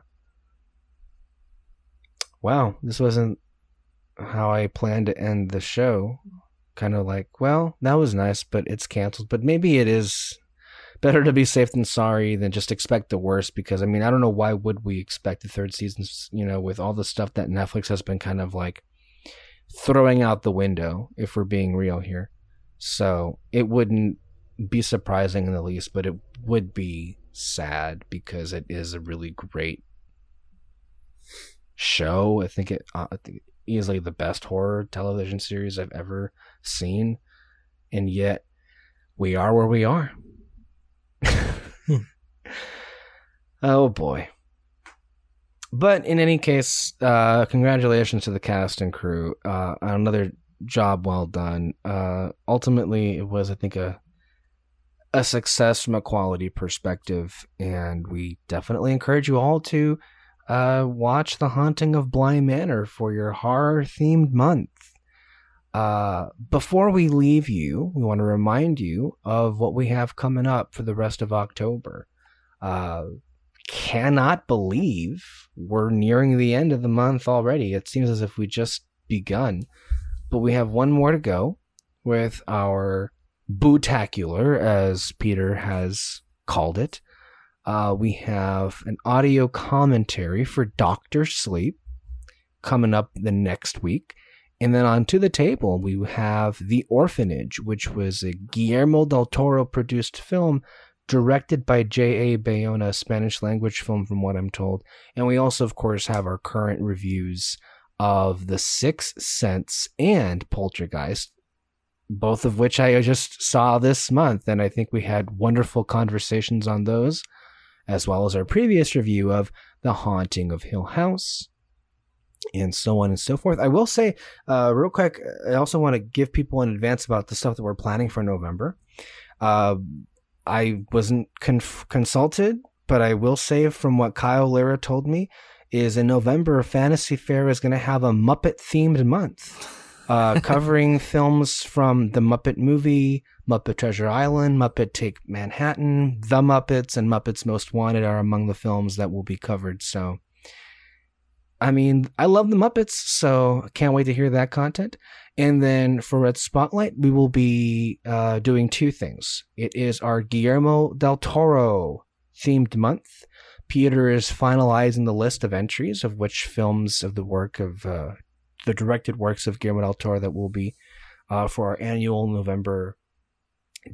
wow, this wasn't how I planned to end the show. Kind of like, well, that was nice, but it's canceled. But maybe it is better to be safe than sorry than just expect the worst. Because I mean, I don't know why would we expect the third season? You know, with all the stuff that Netflix has been kind of like throwing out the window. If we're being real here, so it wouldn't be surprising in the least, but it would be sad because it is a really great show. I think it, uh, I think easily the best horror television series I've ever seen, and yet we are where we are. Oh boy. But in any case, uh, congratulations to the cast and crew. Uh, on another job well done. Uh, ultimately, it was, I think, a a success from a quality perspective, and we definitely encourage you all to uh, watch The Haunting of Bly Manor for your horror themed month. Uh, before we leave you, we want to remind you of what we have coming up for the rest of October. Uh, cannot believe we're nearing the end of the month already. It seems as if we just begun, but we have one more to go with our bootacular, as Peter has called it. Uh, we have an audio commentary for Doctor Sleep coming up the next week. And then onto the table, we have The Orphanage, which was a Guillermo del Toro produced film directed by J.A. Bayona, Spanish language film, from what I'm told. And we also, of course, have our current reviews of The Sixth Sense and Poltergeist, both of which I just saw this month. And I think we had wonderful conversations on those, as well as our previous review of The Haunting of Hill House. And so on and so forth. I will say, uh, real quick, I also want to give people in advance about the stuff that we're planning for November. Uh, I wasn't conf- consulted, but I will say from what Kyle Lira told me is in November, Fantasy Fair is going to have a Muppet themed month. Uh, covering films from the Muppet movie, Muppet Treasure Island, Muppet Take Manhattan, The Muppets, and Muppets Most Wanted are among the films that will be covered. So, I mean, I love the Muppets, so can't wait to hear that content. And then for Red Spotlight, we will be uh, doing two things. It is our Guillermo del Toro themed month. Peter is finalizing the list of entries of which films of the work of uh, the directed works of Guillermo del Toro that will be uh, for our annual November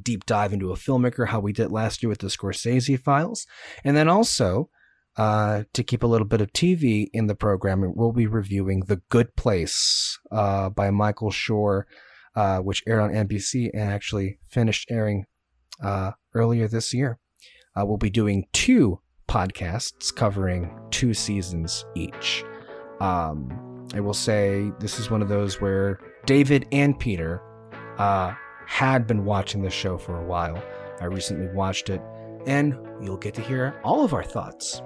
deep dive into a filmmaker, how we did last year with the Scorsese files. And then also, uh, to keep a little bit of TV in the program, we'll be reviewing The Good Place uh, by Michael Schur, uh, which aired on NBC and actually finished airing uh, earlier this year. Uh, we'll be doing two podcasts covering two seasons each. Um, I will say this is one of those where David and Peter uh, had been watching the show for a while. I recently watched it, and you'll get to hear all of our thoughts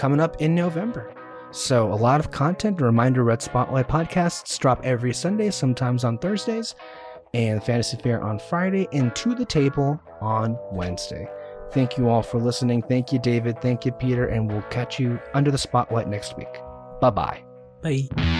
coming up in November. So, a lot of content. A reminder Red Spotlight podcasts drop every Sunday, sometimes on Thursdays, and Fantasy Fair on Friday, and To the Table on Wednesday. Thank you all for listening. Thank you, David. Thank you, Peter. And we'll catch you under the spotlight next week. Bye bye. Bye.